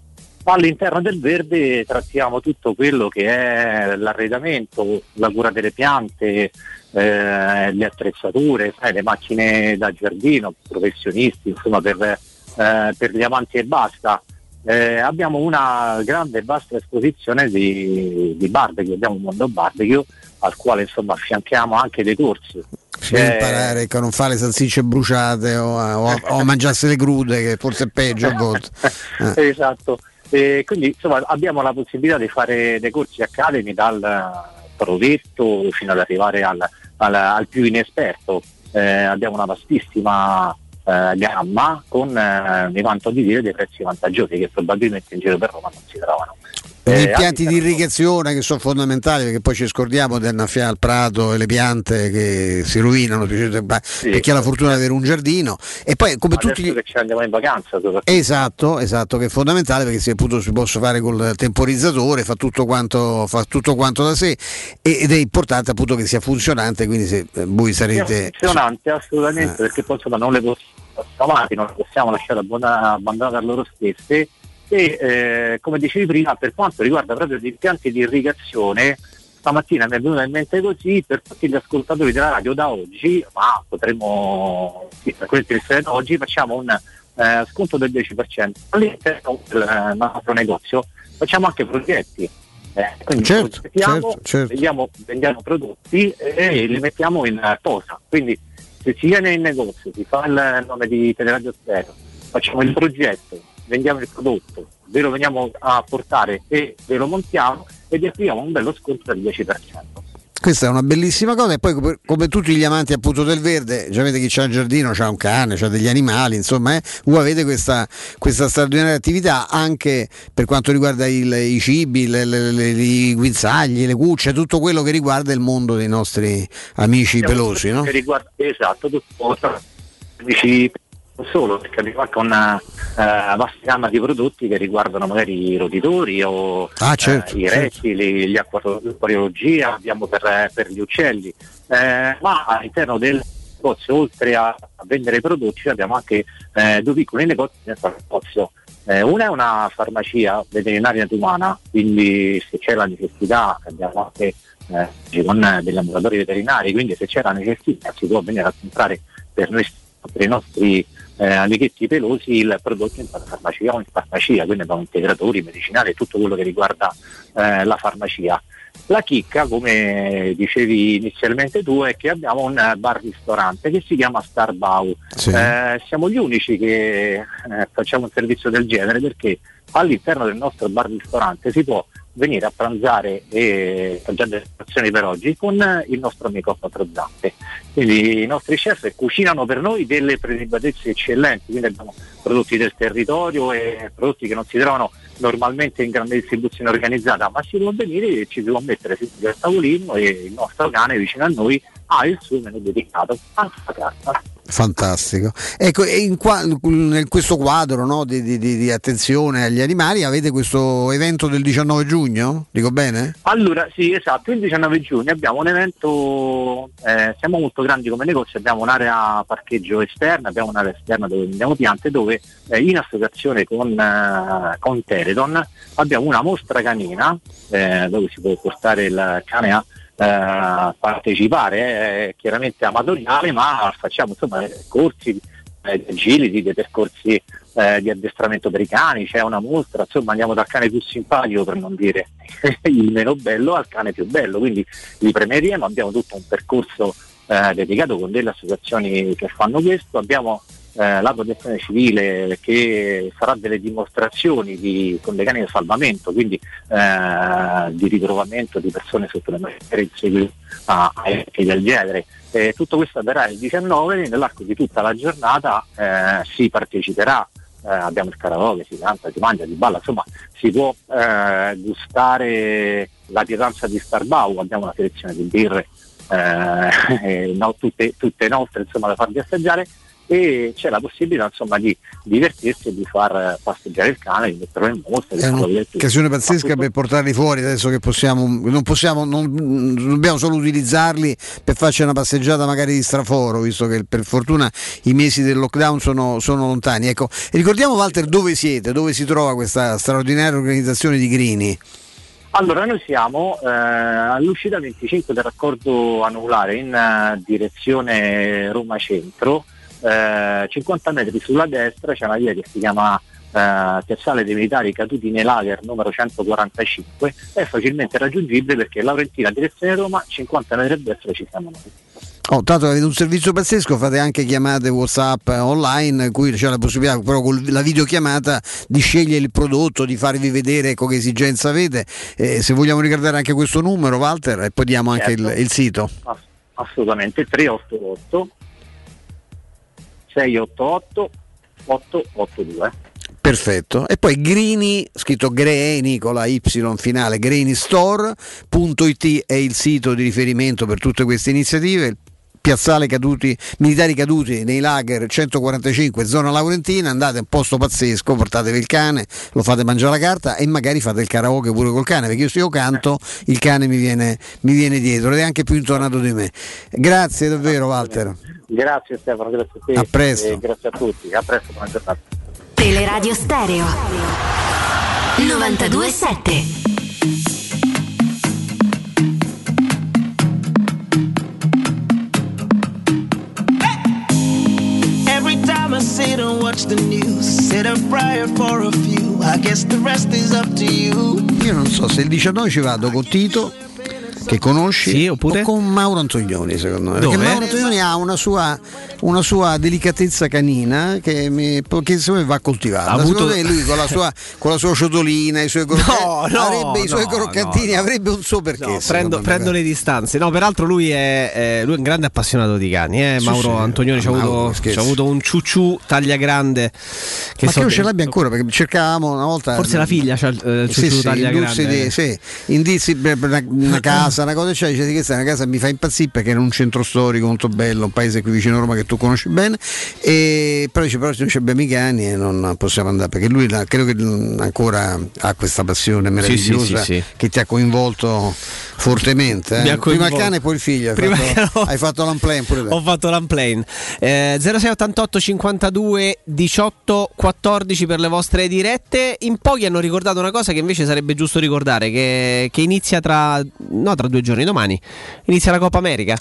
All'interno del verde trattiamo tutto quello che è l'arredamento, la cura delle piante, eh, le attrezzature, sai, le macchine da giardino, professionisti, insomma per, eh, per gli amanti e basta. Eh, abbiamo una grande e vasta esposizione di, di barbecue, abbiamo un mondo barbecue al quale insomma affianchiamo anche dei corsi. Per Eh, imparare ecco, a non fare le salsicce bruciate o a, o o a mangiarsi le crude, che forse è peggio a volte. Eh. esatto. E quindi insomma abbiamo la possibilità di fare dei corsi academy dal provetto fino ad arrivare al, al- al più inesperto. Eh, abbiamo una vastissima eh, gamma con, eh, mi vanto di dire, dei prezzi vantaggiosi che probabilmente in giro per Roma non si trovano. Gli Eh, impianti di irrigazione che sono fondamentali perché poi ci scordiamo di annaffiare il prato e le piante che si rovinano per chi ha la fortuna di avere un giardino e poi come adesso tutti gli... che ci andiamo in vacanza. Esatto, esatto, che è fondamentale perché si, appunto, si possa fare col temporizzatore, fa tutto quanto, fa tutto quanto da sé ed è importante appunto che sia funzionante, quindi se eh, voi sarete... funzionante assolutamente Eh. perché poi insomma non le possiamo avanti, non le possiamo lasciare abbandonate a loro stesse e eh, come dicevi prima per quanto riguarda proprio gli impianti di irrigazione stamattina mi è venuta in mente così per tutti gli ascoltatori della radio da oggi ma potremmo sì, per quelli da oggi facciamo un, eh, sconto del 10%. All'interno del eh, nostro negozio facciamo anche progetti. Eh, quindi Certo, certo, certo. Vendiamo, vendiamo prodotti e li mettiamo in posa. Quindi se si viene in negozio, si fa il nome di Teleradio Stereo, facciamo il progetto, vendiamo il prodotto, ve lo veniamo a portare e ve lo montiamo ed applichiamo un bello sconto del 10%. Questa è una bellissima cosa e poi come, tutti gli amanti appunto del verde, già avete chi c'ha il giardino, c'ha un cane, c'ha degli animali, insomma, eh, voi avete questa, questa straordinaria attività anche per quanto riguarda il- i cibi, le- le- le- i guinzagli, le cucce, tutto quello che riguarda il mondo dei nostri amici pelosi, no? Che riguarda, esatto, tutto amici non solo, perché abbiamo anche una eh, vasta gamma di prodotti che riguardano magari i roditori o Ah, certo, eh, i certo. rettili, gli acquaro- l'acquariologia, abbiamo per, per gli uccelli, Eh, ma all'interno del negozio oltre a, a vendere i prodotti abbiamo anche eh, due piccoli negozi il negozio. Eh, una è una farmacia veterinaria umana, quindi se c'è la necessità abbiamo anche eh, con degli ambulatori veterinari, quindi se c'è la necessità si può venire a comprare per, noi, per i nostri eh, amichetti pelosi il prodotto in farmacia o in farmacia, quindi abbiamo integratori, medicinali e tutto quello che riguarda eh, la farmacia. La chicca, come dicevi inizialmente tu, è che abbiamo un eh, bar ristorante che si chiama Starbau. Sì. Eh, siamo gli unici che eh, facciamo un servizio del genere perché all'interno del nostro bar ristorante si può venire a pranzare e già delle porzioni per oggi con il nostro amico a quattro zampe. Quindi i nostri chef cucinano per noi delle prelibatezze eccellenti, quindi abbiamo prodotti del territorio e prodotti che non si trovano normalmente in grande distribuzione organizzata, ma si può venire e ci si può mettere al tavolino e il nostro cane vicino a noi ha il suo menù dedicato, anche la carta. Fantastico. Ecco, in qua- in questo quadro no, di, di- di- attenzione agli animali avete questo evento del 19 giugno? Dico bene? Allora, sì, esatto, il 19 giugno abbiamo un evento, eh, siamo molto grandi come negozio, abbiamo un'area parcheggio esterna, abbiamo un'area esterna dove vendiamo piante, dove eh, in associazione con, eh, con Teledon abbiamo una mostra canina eh, dove si può portare il cane a eh, partecipare, è chiaramente amatoriale, ma facciamo insomma corsi eh, di agility, dei percorsi eh, di addestramento per i cani, c'è una mostra, insomma andiamo dal cane più simpatico per non dire il meno bello al cane più bello, quindi li premieremo, abbiamo tutto un percorso eh, dedicato con delle associazioni che fanno questo, abbiamo eh, la protezione civile che farà delle dimostrazioni di- con dei cani di salvamento, quindi eh, di ritrovamento di persone sotto le maschere in seguito a eventi del genere. Eh, tutto questo avverrà il 19, nell'arco di tutta la giornata eh, si parteciperà, eh, abbiamo il karaoke, si canta, si mangia, si balla, insomma si può eh, gustare la pietanza di Starbau, abbiamo una selezione di birre, eh, no, tutte, tutte nostre insomma, da farvi assaggiare e c'è la possibilità insomma di divertirsi e di far passeggiare il cane, di metterlo in mostra, È un'occasione pazzesca per portarli fuori adesso che possiamo, non possiamo, non, dobbiamo solo utilizzarli per farci una passeggiata magari di straforo, visto che per fortuna i mesi del lockdown sono, sono lontani. Ecco, ricordiamo Walter dove siete, dove si trova questa straordinaria organizzazione di Grini. Allora, noi siamo eh, all'uscita 25 del raccordo anulare in eh, direzione Roma Centro, eh, 50 metri sulla destra c'è una via che si chiama eh, Piazzale dei Militari Caduti nei Lager numero 145, è facilmente raggiungibile perché Laurentina direzione Roma, 50 metri a destra ci siamo noi. Oh, tanto avete un servizio pazzesco, fate anche chiamate WhatsApp eh, online, in cui c'è la possibilità, però con la videochiamata, di scegliere il prodotto, di farvi vedere ecco, che esigenza avete. Eh, se vogliamo ricordare anche questo numero, Walter, e poi diamo anche Certo. il, il sito. Ass- assolutamente 388 688 882. Perfetto. E poi Grini, scritto Greeni con la Y finale, greenistore.it è il sito di riferimento per tutte queste iniziative. Piazzale caduti, militari caduti nei lager 145 zona Laurentina, andate a un posto pazzesco, portatevi il cane, lo fate mangiare la carta e magari fate il karaoke pure col cane, perché io se io canto il cane mi viene, mi viene dietro ed è anche più intonato di me. Grazie davvero Walter. Grazie Stefano, grazie a te. A presto. e grazie a tutti, a presto, buona giornata. Teleradio Stereo 927 And watch the news, riot for a few. I guess the rest is up to you. Io non so se il 19 ci vado con Tito che conosci Sì, oppure? con Mauro Antonioni secondo me Dove? perché Mauro Antonioni ha una sua, una sua delicatezza canina che, mi, che secondo me va coltivata Ha avuto- secondo me lui con la sua, con la sua ciotolina i suoi, croc- No, no, avrebbe i suoi no, croccantini no. avrebbe un suo perché No, prendo, prendo le distanze. No, peraltro lui è, è- lui è un grande appassionato di cani. Eh? Mauro sì. Antonioni ci ha Mauro, avuto, scherzi. ci ha avuto un ciucciù taglia grande. Che ma so- che non ce l'abbia ancora perché cercavamo una volta Forse la figlia c'ha il, eh, il Sì, ciucciù sì, taglia induzzi grande. di- sì, indizi per per una, una casa, una cosa eccetera, dice questa è una casa che mi fa impazzire perché è in un centro storico molto bello, un paese qui vicino a Roma che tu conosci bene, e però dice però noi abbiamo i cani e non possiamo andare perché lui la- credo che mm, ancora ha questa passione meravigliosa sì, sì. che ti ha coinvolto fortemente. eh. Prima il cane e poi il figlio, hai Prima fatto, hai fatto l'unplane pure te. Ho fatto l'unplane. Eh, 0688 52 18 14 per le vostre dirette. In pochi hanno ricordato una cosa che invece sarebbe giusto ricordare: che, che inizia tra, no, tra due giorni, domani. Inizia la Coppa America.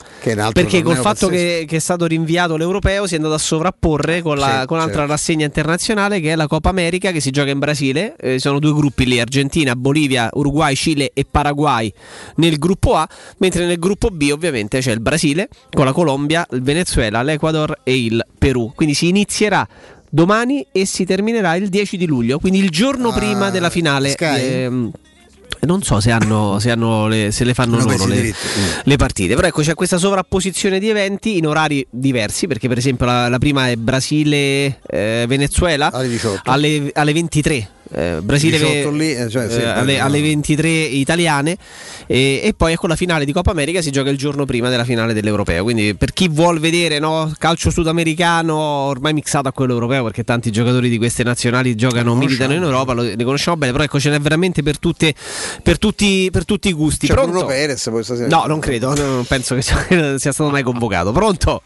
Perché col fatto che, che è stato rinviato l'europeo si è andato a sovrapporre con, la, Sì, con un'altra certo. rassegna internazionale che è la Coppa America che si gioca in Brasile. Eh, sono due gruppi lì: Argentina, Bolivia, Uruguay, Cile e Paraguay nel gruppo A, mentre nel gruppo B ovviamente c'è il Brasile con la Colombia, il Venezuela, l'Ecuador e il Perù. Quindi si inizierà domani e si terminerà il 10 di luglio, quindi il giorno Ah, prima della finale. Sky? ehm, non so se, hanno, se, hanno le, se le fanno loro le. Mm. le partite. Però ecco c'è questa sovrapposizione di eventi in orari diversi, perché per esempio la, la prima è Brasile-Venezuela Alle 18. alle, alle 23. eh, Brasile 18 lì, eh, cioè, sì, eh, alle, alle 23 italiane e, e poi ecco la finale di Coppa America si gioca il giorno prima della finale dell'Europeo quindi per chi vuol vedere no, calcio sudamericano ormai mixato a quello europeo perché tanti giocatori di queste nazionali giocano militano in Europa lo, li conosciamo bene però ecco ce n'è veramente per, tutte, per, tutti, per tutti i gusti C'è Pronto? Bruno Perez poi stasera. no non credo no, non penso che sia, sia stato mai convocato pronto?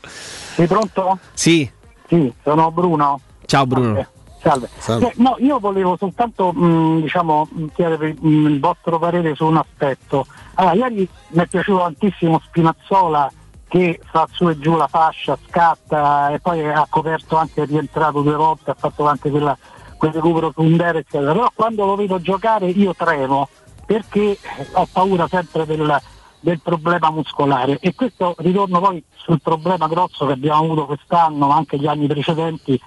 Sei pronto? sì Sì, sono Bruno. ciao Bruno Salve. Salve. Eh, no, io volevo soltanto mh, diciamo, mh, chiedere mh, il vostro parere su un aspetto. Allora, ieri mi è piaciuto tantissimo Spinazzola che fa su e giù la fascia, scatta e poi ha coperto anche, è rientrato due volte, ha fatto anche quella, quel recupero su un dere, eccetera. Però quando lo vedo giocare io tremo perché ho paura sempre del, del problema muscolare. E questo ritorno poi sul problema grosso che abbiamo avuto quest'anno ma anche gli anni precedenti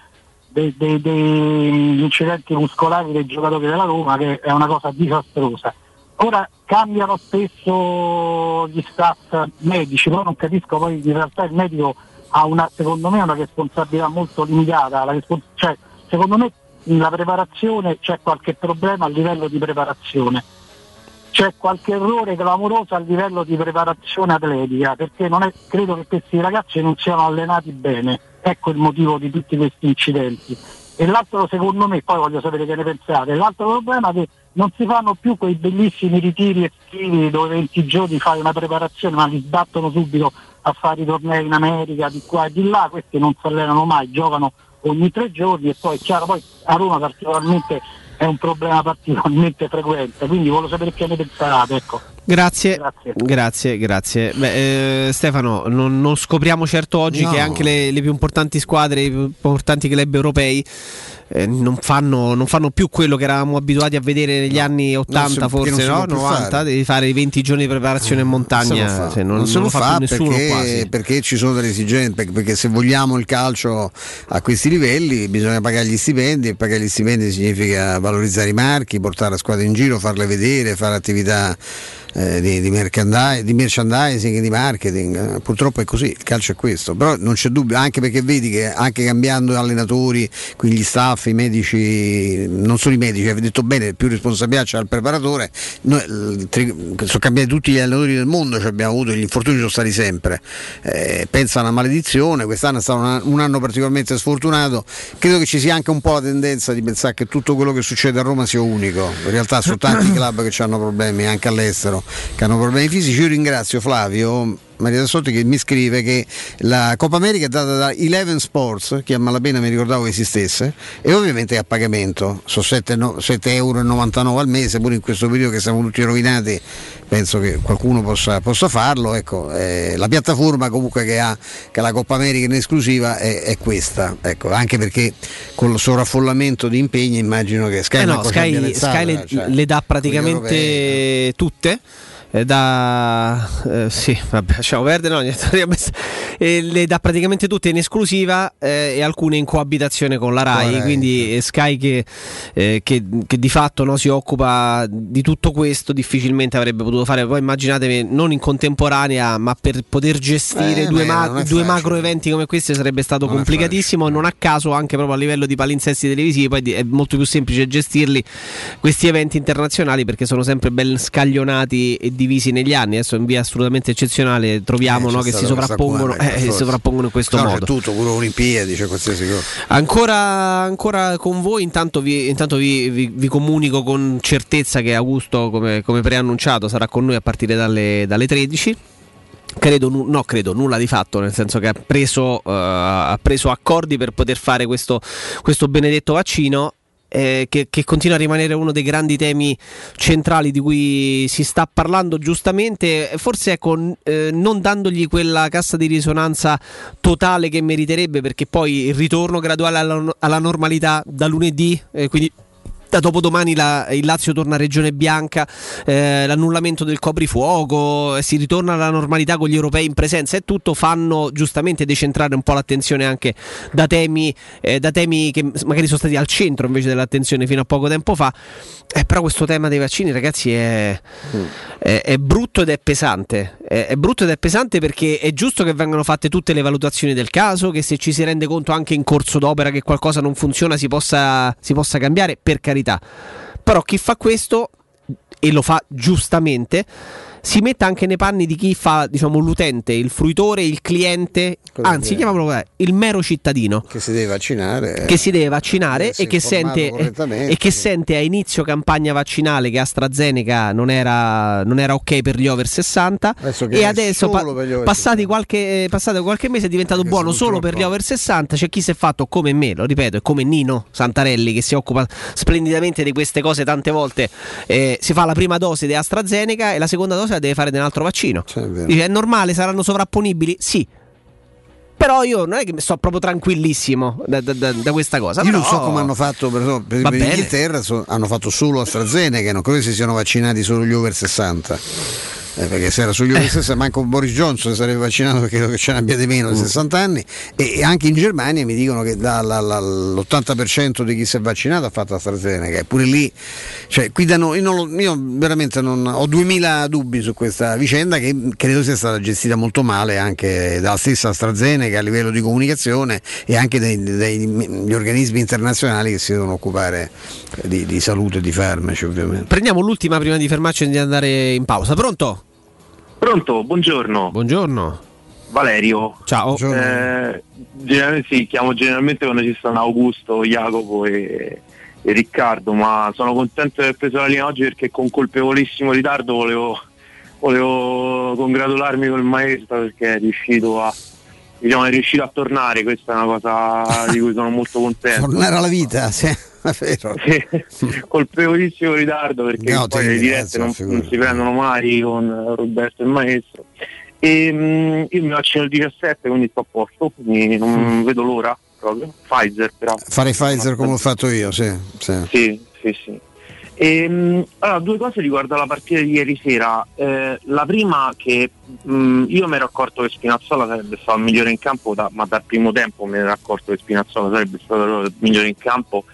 dei- dei- degli incidenti muscolari dei giocatori della Roma che è una cosa disastrosa. Ora cambiano spesso gli staff medici, però non capisco poi in realtà il medico ha una, secondo me una responsabilità molto limitata, la respons- cioè, secondo me nella preparazione c'è qualche problema a livello di preparazione c'è qualche errore clamoroso a livello di preparazione atletica, perché è- credo che questi ragazzi non siano allenati bene, ecco il motivo di tutti questi incidenti. E l'altro secondo me, poi voglio sapere che ne pensate, l'altro problema è che non si fanno più quei bellissimi ritiri estivi dove 20 giorni fai una preparazione ma li sbattono subito a fare i tornei in America, di qua e di là, questi non si allenano mai, giocano ogni tre giorni e poi chiaro, poi a Roma particolarmente è un problema particolarmente frequente, quindi volevo sapere che ne pensate, ecco. Grazie, grazie, grazie. Beh, eh, Stefano, non, non scopriamo certo oggi No. che anche le, le più importanti squadre, i più importanti club europei eh, non, fanno, non fanno più quello che eravamo abituati a vedere negli anni 80, si- che forse no? può più 90, fare. devi fare i 20 giorni di preparazione in montagna. Non se non, non se non lo fa, fa nessuno perché, quasi. perché ci sono delle esigenze, perché se vogliamo il calcio a questi livelli bisogna pagare gli stipendi e pagare gli stipendi significa valorizzare i marchi, portare la squadra in giro, farle vedere, fare attività eh, di, di, di merchandising, di marketing. Eh, Purtroppo è così, il calcio è questo, però non c'è dubbio, anche perché vedi che anche cambiando allenatori, quindi gli staff, i medici, non solo i medici, hai detto bene, più responsabilità c'è al preparatore, noi, tri- sono cambiati tutti gli allenatori del mondo, cioè abbiamo avuto, gli infortuni sono stati sempre, eh, pensa a una maledizione, quest'anno è stato un, un anno particolarmente sfortunato, credo che ci sia anche un po' la tendenza di pensare che tutto quello che succede a Roma sia unico, in realtà sono tanti club che hanno problemi anche all'estero, che hanno problemi fisici, io ringrazio Flavio Maria Tassotti che mi scrive che la Coppa America è data da Eleven Sports, che a malapena mi ricordavo che esistesse, e ovviamente è a pagamento, sono 7,99 euro al mese, pure in questo periodo che siamo tutti rovinati, penso che qualcuno possa, possa farlo. Ecco, eh, la piattaforma comunque che ha che la Coppa America in esclusiva è, è questa, ecco, anche perché con il sovraffollamento di impegni immagino che Sky, eh no, Sky, Sky le, cioè, le, dà praticamente tutte eh, da eh, sì, vabbè, lasciamo perdere, no, eh, le dà praticamente tutte in esclusiva eh, e alcune in coabitazione con la RAI, Corretto. quindi Sky che, eh, che, che, di fatto no, si occupa di tutto questo difficilmente avrebbe potuto fare, poi immaginatevi non in contemporanea, ma per poter gestire eh, due, ma- due macro eventi come questi sarebbe stato non complicatissimo, non a caso anche proprio a livello di palinsesti televisivi, poi è molto più semplice gestirli questi eventi internazionali perché sono sempre ben scaglionati e divisi negli anni. Adesso in via assolutamente eccezionale troviamo eh, no, che si sovrappongono, eh, si sovrappongono in questo no, modo. C'è tutto, pure Olimpiadi, c'è qualsiasi cosa. Ancora, ancora con voi, intanto vi, intanto vi, vi, vi comunico con certezza che Augusto, come, come, preannunciato, sarà con noi a partire dalle, dalle 13 credo, no, credo nulla di fatto, nel senso che ha preso, uh, ha preso accordi per poter fare questo, questo benedetto vaccino eh, che, che, continua a rimanere uno dei grandi temi centrali di cui si sta parlando giustamente, forse ecco, eh, non dandogli quella cassa di risonanza totale che meriterebbe, perché poi il ritorno graduale alla, alla normalità da lunedì, eh, quindi da dopodomani la, il Lazio torna a Regione Bianca, eh, l'annullamento del coprifuoco, eh, si ritorna alla normalità con gli europei in presenza e tutto fanno giustamente decentrare un po' l'attenzione anche da temi, eh, da temi che magari sono stati al centro invece dell'attenzione fino a poco tempo fa. Eh, però questo tema dei vaccini, ragazzi, è, mm. è, è brutto ed è pesante. È, è, brutto ed è pesante perché è giusto che vengano fatte tutte le valutazioni del caso, che se ci si rende conto anche in corso d'opera che qualcosa non funziona si possa, si possa cambiare, per carità. Però chi fa questo, e lo fa giustamente, si metta anche nei panni di chi fa diciamo, l'utente, il fruitore, il cliente, Cosa anzi chiamiamolo il mero cittadino. Che si deve vaccinare, che si deve vaccinare e che, sente, e che sente a inizio campagna vaccinale che AstraZeneca non era, non era ok per gli over 60 adesso e adesso pa- passati, qualche, passato qualche mese è diventato Perché buono solo per gli over 60 c'è chi si è fatto come me, lo ripeto, è come Nino Santarelli che si occupa splendidamente di queste cose tante volte eh, si fa la prima dose di AstraZeneca e la seconda dose la deve fare dell'altro vaccino. Cioè, è, è normale, saranno sovrapponibili? Sì. Però io non è che sto proprio tranquillissimo da, da, da questa cosa. Io però... non so come hanno fatto per, per, per Inghilterra, so, hanno fatto solo AstraZeneca, non credo si siano vaccinati solo gli over 60 eh, perché se era sugli over 60 manco Boris Johnson sarebbe vaccinato perché credo che ce ne abbia di meno di 60 mm. anni e anche in Germania mi dicono che da, la, la, l'80% di chi si è vaccinato ha fatto AstraZeneca eppure lì cioè, qui da noi, io, io veramente non, ho 2000 dubbi su questa vicenda che credo sia stata gestita molto male anche dalla stessa AstraZeneca a livello di comunicazione e anche degli organismi internazionali che si devono occupare di, di salute e di farmaci ovviamente prendiamo l'ultima prima di fermarci e di andare in pausa pronto? Pronto, buongiorno. Buongiorno. Valerio. Ciao. Eh, generalmente, sì, chiamo generalmente quando ci stanno Augusto, Jacopo e, e, Riccardo, ma sono contento di aver preso la linea oggi perché con colpevolissimo ritardo volevo, volevo congratularmi col maestro perché è riuscito a, diciamo, è riuscito a tornare, questa è una cosa di cui sono molto contento. Tornare alla vita, sì. sì, colpevolissimo ritardo perché no, poi le dirette non, non, si prendono mai con Roberto e il maestro. E, mh, io mi vaccino il 17 quindi sto a posto, quindi non mm. vedo l'ora proprio. Pfizer però. Fare Pfizer come ho fatto io, sì. Sì, sì, sì. sì. E, mh, allora, due cose riguardo la partita di ieri sera. Eh, la prima che mh, io mi ero accorto che Spinazzola sarebbe stato il migliore in campo, da, ma dal primo tempo mi ero accorto che Spinazzola sarebbe stato il migliore in campo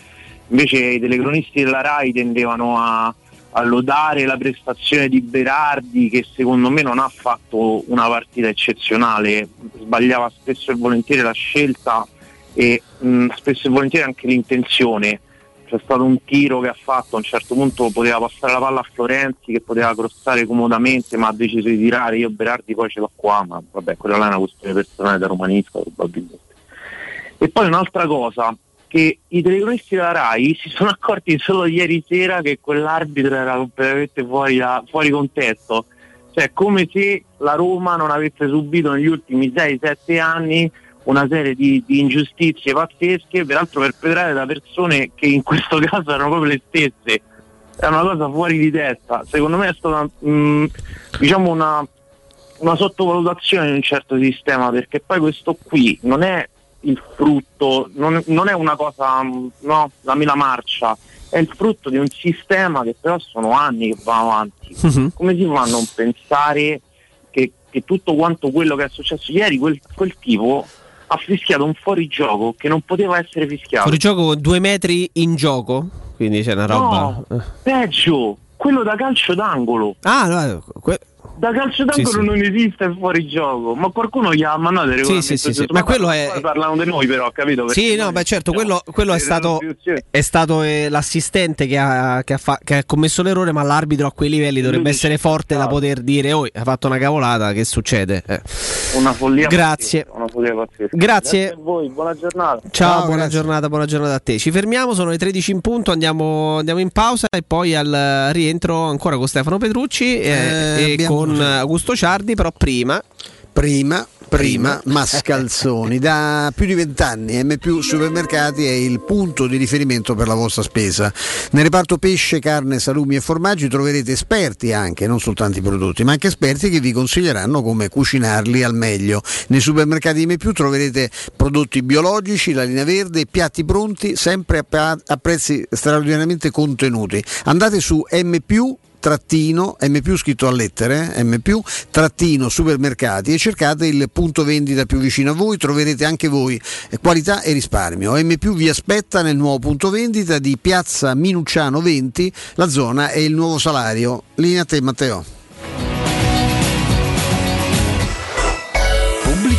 Invece i telecronisti della RAI tendevano a, a lodare la prestazione di Berardi che secondo me non ha fatto una partita eccezionale, sbagliava spesso e volentieri la scelta e mh, spesso e volentieri anche l'intenzione. C'è stato un tiro che ha fatto, a un certo punto poteva passare la palla a Florenzi che poteva crossare comodamente ma ha deciso di tirare, io Berardi poi ce l'ho qua, ma vabbè quella là è una questione personale da romanista probabilmente. E poi un'altra cosa, che i telecronisti della RAI si sono accorti solo ieri sera che quell'arbitro era completamente fuori, da, fuori contesto. Cioè come se la Roma non avesse subito negli ultimi 6-7 anni una serie di, di ingiustizie pazzesche, peraltro perpetrate da persone che in questo caso erano proprio le stesse. È una cosa fuori di testa. Secondo me è stata mh, diciamo una, una sottovalutazione di un certo sistema, perché poi questo qui non è il frutto, non, non è una cosa, no, la mela marcia, è il frutto di un sistema che però sono anni che va avanti. Mhm. Come si fa a non pensare che, che tutto quanto quello che è successo ieri, quel, quel tipo ha fischiato un fuorigioco che non poteva essere fischiato. Fuori gioco due metri in gioco, quindi c'è una roba. No, peggio, quello da calcio d'angolo. Ah, no, que- Da calcio d'angolo Sì, sì. non esiste il fuorigioco, ma qualcuno gli ha mandato il Sì, regolamento. sì, sì, Ma "Ma quello è- qua Parlano di noi però, capito? Perché Sì, no, beh certo, quello, quello è stato, è stato eh, l'assistente che ha, che ha fa- che ha commesso l'errore, ma l'arbitro a quei livelli dovrebbe Lui essere forte da poter dire, oh, ha fatto una cavolata, che succede? Eh. Una follia Grazie. pazzesca, Una follia pazzesca. Grazie. a voi, buona giornata. Ciao, buona giornata, buona giornata a te. Ci fermiamo, sono le 13 in punto, andiamo, andiamo in pausa e poi al rientro ancora con Stefano Petrucci eh, Eh, e abbiamo- con Augusto Ciardi, però prima... Prima, prima Mascalzoni, da più di vent'anni M più Supermercati è il punto di riferimento per la vostra spesa. Nel reparto pesce, carne, salumi e formaggi troverete esperti anche, non soltanto i prodotti, ma anche esperti che vi consiglieranno come cucinarli al meglio. Nei supermercati M più troverete prodotti biologici, la linea verde, piatti pronti, sempre a, prezzi straordinariamente contenuti. Andate su M più trattino M più scritto a lettere M più trattino supermercati e cercate il punto vendita più vicino a voi troverete anche voi eh, qualità e risparmio. M più vi aspetta nel nuovo punto vendita di piazza Minucciano 20 la zona è il nuovo salario. Linea a te Matteo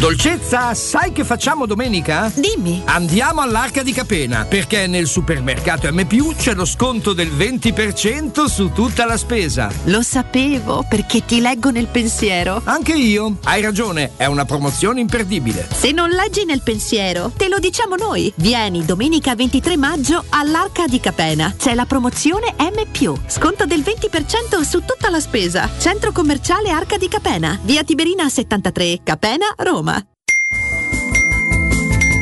Dolcezza, sai che facciamo domenica? Dimmi. Andiamo all'Arca di Capena, perché nel supermercato M c'è lo sconto del 20% su tutta la spesa. Lo sapevo perché ti leggo nel pensiero. Anche io. Hai ragione, è una promozione imperdibile. Se non leggi nel pensiero, te lo diciamo noi. Vieni domenica 23 maggio all'Arca di Capena. C'è la promozione M. Sconto del 20% su tutta la spesa. Centro commerciale Arca di Capena. Via Tiberina 73, Capena, Roma.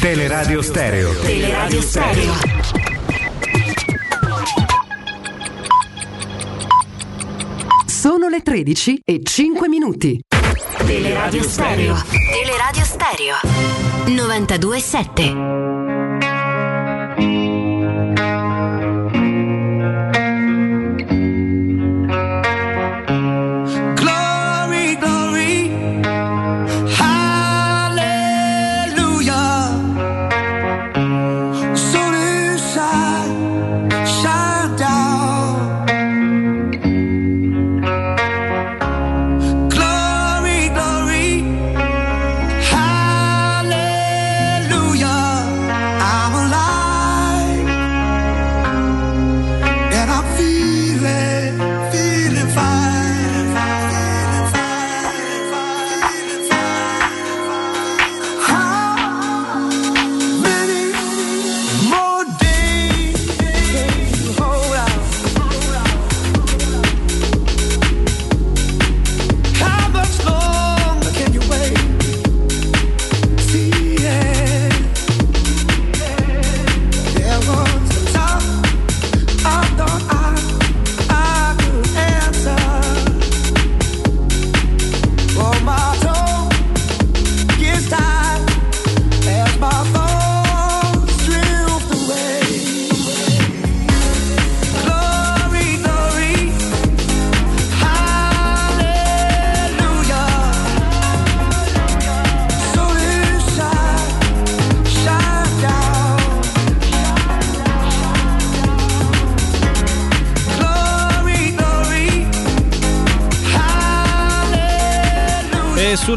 Teleradio Stereo. Teleradio Stereo. Sono le 13 e 5 minuti. Teleradio Stereo. Teleradio Stereo. 92.7.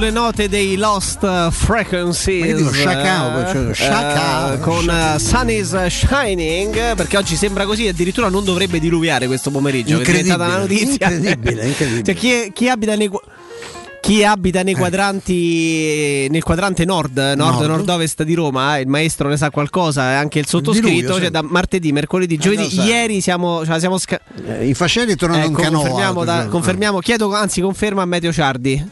sulle note dei Lost Frequencies Ma eh, Shaka. eh, con eh, Sun is Shining perché oggi sembra così addirittura non dovrebbe diluviare questo pomeriggio è diventata una notizia Incredibile, incredibile. Cioè, chi, chi abita nei chi abita nei quadranti nel quadrante nord, nord, Nord. nord-ovest di Roma, eh, il maestro ne sa qualcosa, eh, anche il sottoscritto, cioè da martedì, mercoledì, giovedì, sa. ieri siamo, cioè, siamo sca- Eh, In Fascelli è tornato Eh, un canoa. confermiamo, da- confermiamo, chiedo, anzi conferma a Meteo Ciardi.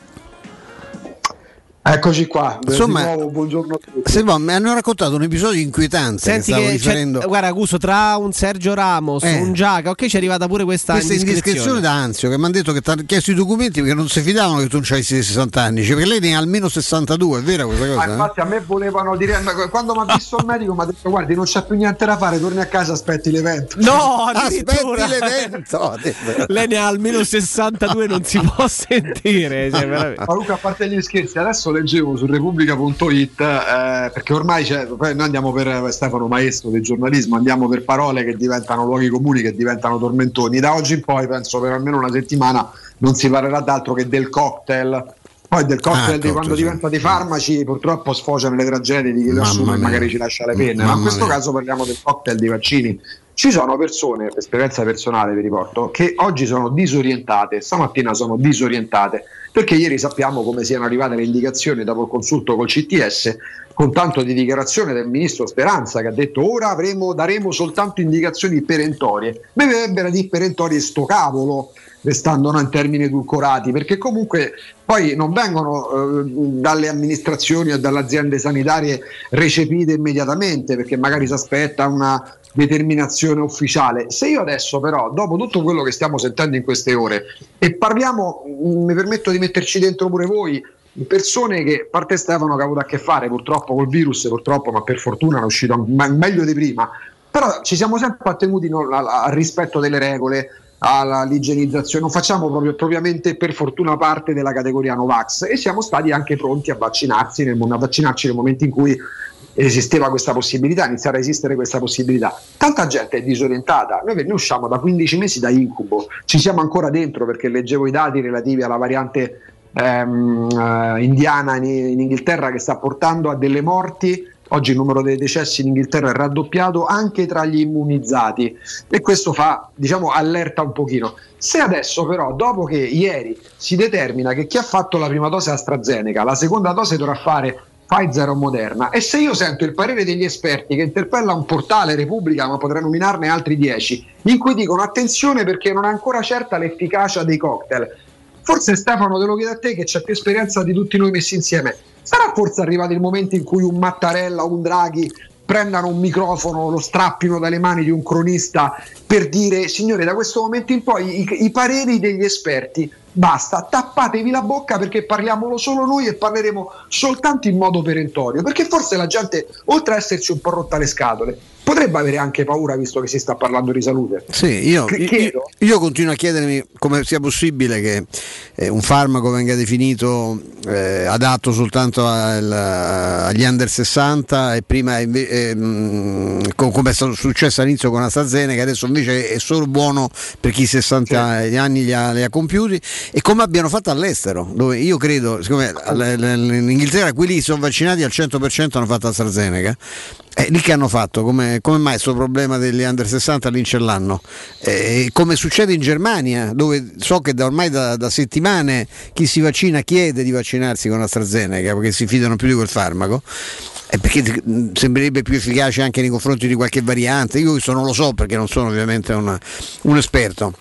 Eccoci qua, Insomma, di nuovo buongiorno a tutti. Silva, mi hanno raccontato un episodio inquietante Senti che stavo che c'è- riferendo. guarda Guso, tra un Sergio Ramos, Eh. un Giaca, ok, ci è arrivata pure questa, Questa indiscrezione. indiscrezione da Anzio che mi hanno detto che ti ha chiesto i documenti perché non si fidavano che tu non avessi 60 anni, cioè, perché lei ne ha almeno 62, è vera questa Ah, cosa? eh? infatti a me volevano dire quando mi ha visto il medico mi ha detto guardi non c'è più niente da fare torni a casa aspetti l'evento No, Aspetti l'evento. Lei ne ha almeno 62, non si può sentire. cioè, ma Luca a parte gli scherzi adesso leggevo su Repubblica.it eh, perché ormai poi noi andiamo per eh, Stefano Maestro del giornalismo andiamo per parole che diventano luoghi comuni che diventano tormentoni. Da oggi in poi penso per almeno una settimana non si parlerà d'altro che del cocktail. Poi del cocktail Ah, di quando sì. diventa dei farmaci purtroppo sfocia nelle tragedie di chi lo assume e magari ci lascia le penne, ma in questo caso parliamo del cocktail dei vaccini. Ci sono persone, per esperienza personale vi riporto, che oggi sono disorientate, stamattina sono disorientate, perché ieri sappiamo come siano arrivate le indicazioni dopo il consulto col CTS, con tanto di dichiarazione del ministro Speranza che ha detto ora avremo, daremo soltanto indicazioni perentorie. Mi verrebbero di perentorie sto cavolo, restando in termini edulcorati, perché comunque poi non vengono eh, dalle amministrazioni o dalle aziende sanitarie recepite immediatamente, perché magari si aspetta una determinazione ufficiale. Se io adesso però, dopo tutto quello che stiamo sentendo in queste ore, e parliamo, mh, mi permetto di metterci dentro pure voi, persone che, a parte Stefano che ha avuto a che fare purtroppo col virus, purtroppo, ma per fortuna è uscito meglio di prima, però ci siamo sempre attenuti no, al, al rispetto delle regole, all'igienizzazione, non facciamo proprio propriamente per fortuna parte della categoria Novax e siamo stati anche pronti a vaccinarsi nel, a vaccinarci nel momento in cui esisteva questa possibilità, iniziare a esistere questa possibilità. Tanta gente è disorientata, noi ne usciamo da 15 mesi da incubo, ci siamo ancora dentro perché leggevo i dati relativi alla variante ehm, eh, indiana in, in Inghilterra che sta portando a delle morti. Oggi il numero dei decessi in Inghilterra è raddoppiato anche tra gli immunizzati e questo fa, diciamo, allerta un pochino. Se adesso però, dopo che ieri si determina che chi ha fatto la prima dose AstraZeneca, la seconda dose dovrà fare Pfizer o Moderna. E se io sento il parere degli esperti che interpella un portale Repubblica, ma potrei nominarne altri 10, in cui dicono attenzione perché non è ancora certa l'efficacia dei cocktail. Forse Stefano te lo chiedo a te che c'è più esperienza di tutti noi messi insieme. Sarà forse arrivato il momento in cui un Mattarella o un Draghi prendano un microfono, lo strappino dalle mani di un cronista per dire signore da questo momento in poi i, i pareri degli esperti basta, tappatevi la bocca perché parliamolo solo noi e parleremo soltanto in modo perentorio, perché forse la gente, oltre a esserci un po' rotta le scatole, potrebbe avere anche paura visto che si sta parlando di salute. Sì, io, io- io continuo a chiedermi come sia possibile che eh, un farmaco venga definito eh, adatto soltanto al- agli under 60 e prima eh, mh, co- come è stato successo all'inizio con AstraZeneca, adesso invece è solo buono per chi 60 anni li ha, li ha compiuti e come abbiano fatto all'estero, dove io credo, siccome in Inghilterra quelli che sono vaccinati al 100% hanno fatto AstraZeneca, eh, lì che hanno fatto? Come, come mai questo problema degli under 60 lì ce l'hanno? Eh, come succede in Germania, dove so che da ormai da, da settimane chi si vaccina chiede di vaccinarsi con AstraZeneca perché si fidano più di quel farmaco. eh, perché mh, sembrerebbe più efficace anche nei confronti di qualche variante. Io questo non lo so perché non sono ovviamente una- un esperto.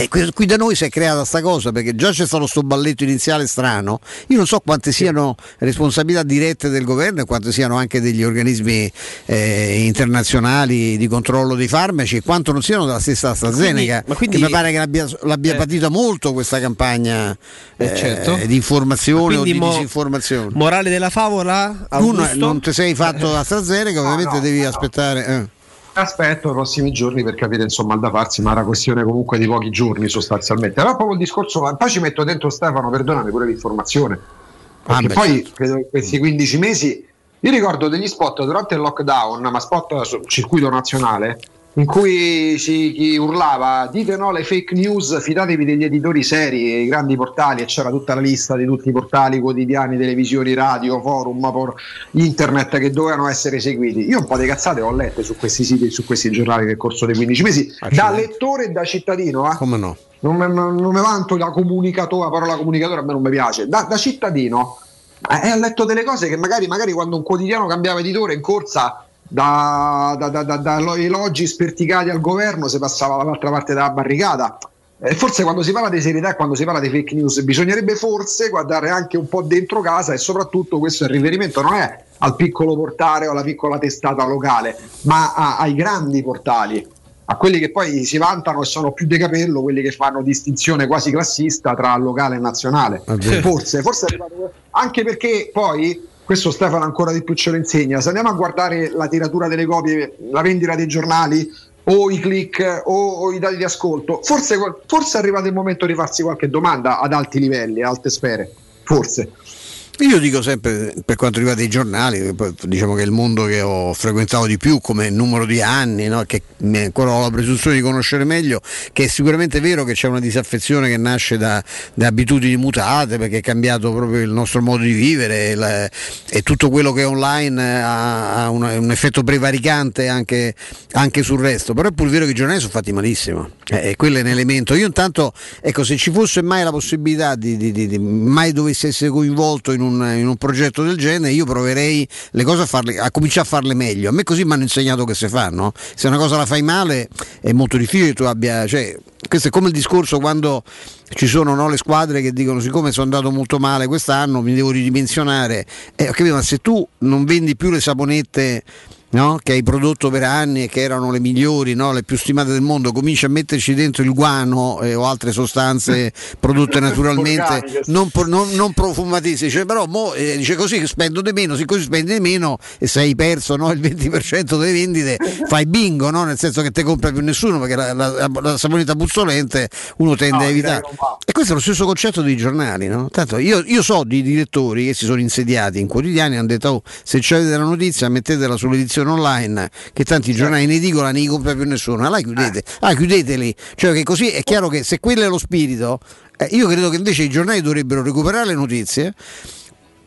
E qui, da noi si è creata sta cosa perché già c'è stato sto balletto iniziale strano. Io non so quante siano responsabilità dirette del governo e quante siano anche degli organismi eh, internazionali di controllo dei farmaci e quanto non siano della stessa AstraZeneca. Ma quindi- che mi pare che l'abbia, l'abbia Eh. patita molto questa campagna Eh, eh, certo. di informazione o Quindi di mo- disinformazione. Morale della favola? Tu Augusto? non, non ti sei fatto AstraZeneca, ovviamente no, devi no. aspettare. Aspetto i prossimi giorni per capire insomma da farsi, ma era questione comunque di pochi giorni sostanzialmente. Però proprio il discorso, ma poi ci metto dentro Stefano, perdonami pure l'informazione. Perché Ah, beh, poi certo. questi 15 mesi, io ricordo degli spot durante il lockdown, ma spot sul circuito nazionale, in cui si chi urlava dite no alle fake news, fidatevi degli editori seri, i grandi portali, e c'era tutta la lista di tutti i portali quotidiani, televisioni, radio, forum, por- internet che dovevano essere seguiti. Io un po' di cazzate ho lette su questi siti e su questi giornali nel corso dei 15 mesi, da lettore e da cittadino. eh. Come no? Non me, non me vanto da comunicatore, la parola comunicatore a me non mi piace, da, da cittadino eh, ho letto delle cose che magari, magari quando un quotidiano cambiava editore in corsa da, da, da, da- elogi sperticati al governo si passava dall'altra parte della barricata. E forse quando si parla di serietà e quando si parla di fake news bisognerebbe forse guardare anche un po' dentro casa e soprattutto questo il riferimento non è al piccolo portale o alla piccola testata locale, ma a- ai grandi portali, a quelli che poi si vantano e sono più de capello, quelli che fanno distinzione quasi classista tra locale e nazionale. Forse, forse anche perché poi questo Stefano ancora di più ce lo insegna. Se andiamo a guardare la tiratura delle copie, la vendita dei giornali o i click o, o i dati di ascolto, forse, forse è arrivato il momento di farsi qualche domanda ad alti livelli, a alte sfere. Forse. Io dico sempre, per quanto riguarda i giornali, diciamo che è il mondo che ho frequentato di più come numero di anni, no? che ancora ho la presunzione di conoscere meglio, che è sicuramente vero che c'è una disaffezione che nasce da, da abitudini mutate, perché è cambiato proprio il nostro modo di vivere la, e tutto quello che è online ha, ha un, un, effetto prevaricante anche, anche, sul resto, però è pur vero che i giornali sono fatti malissimo, eh, e quello è un elemento. Io intanto, ecco, se ci fosse mai la possibilità di, di, di, di mai dovessi essere coinvolto in un un, in un progetto del genere, io proverei le cose a, farle, a cominciare a farle meglio. A me così mi hanno insegnato che si fanno. Se una cosa la fai male è molto difficile che tu abbia. Cioè, questo è come il discorso quando ci sono no, le squadre che dicono siccome sono andato molto male quest'anno mi devo ridimensionare. Eh, capito, ma se tu non vendi più le saponette no? che hai prodotto per anni e che erano le migliori, no? le più stimate del mondo, cominci a metterci dentro il guano eh, o altre sostanze prodotte naturalmente, non, non, non profumatissime, dice, però mo, eh, dice così spendo di meno, siccome spendi di meno e se hai perso no, il 20% delle vendite fai bingo, nel senso che te compra più nessuno perché la, la, la saponetta puzzolente uno tende a evitare. E questo è lo stesso concetto dei giornali. Tanto io, io, so di direttori che si sono insediati in quotidiani e hanno detto oh, se avete la notizia mettetela sull'edizione edizione online che tanti giornali in edicola li compra più nessuno, allora chiudete, ah, chiudeteli, cioè che così è chiaro che se quello è lo spirito, eh, io credo che invece i giornali dovrebbero recuperare le notizie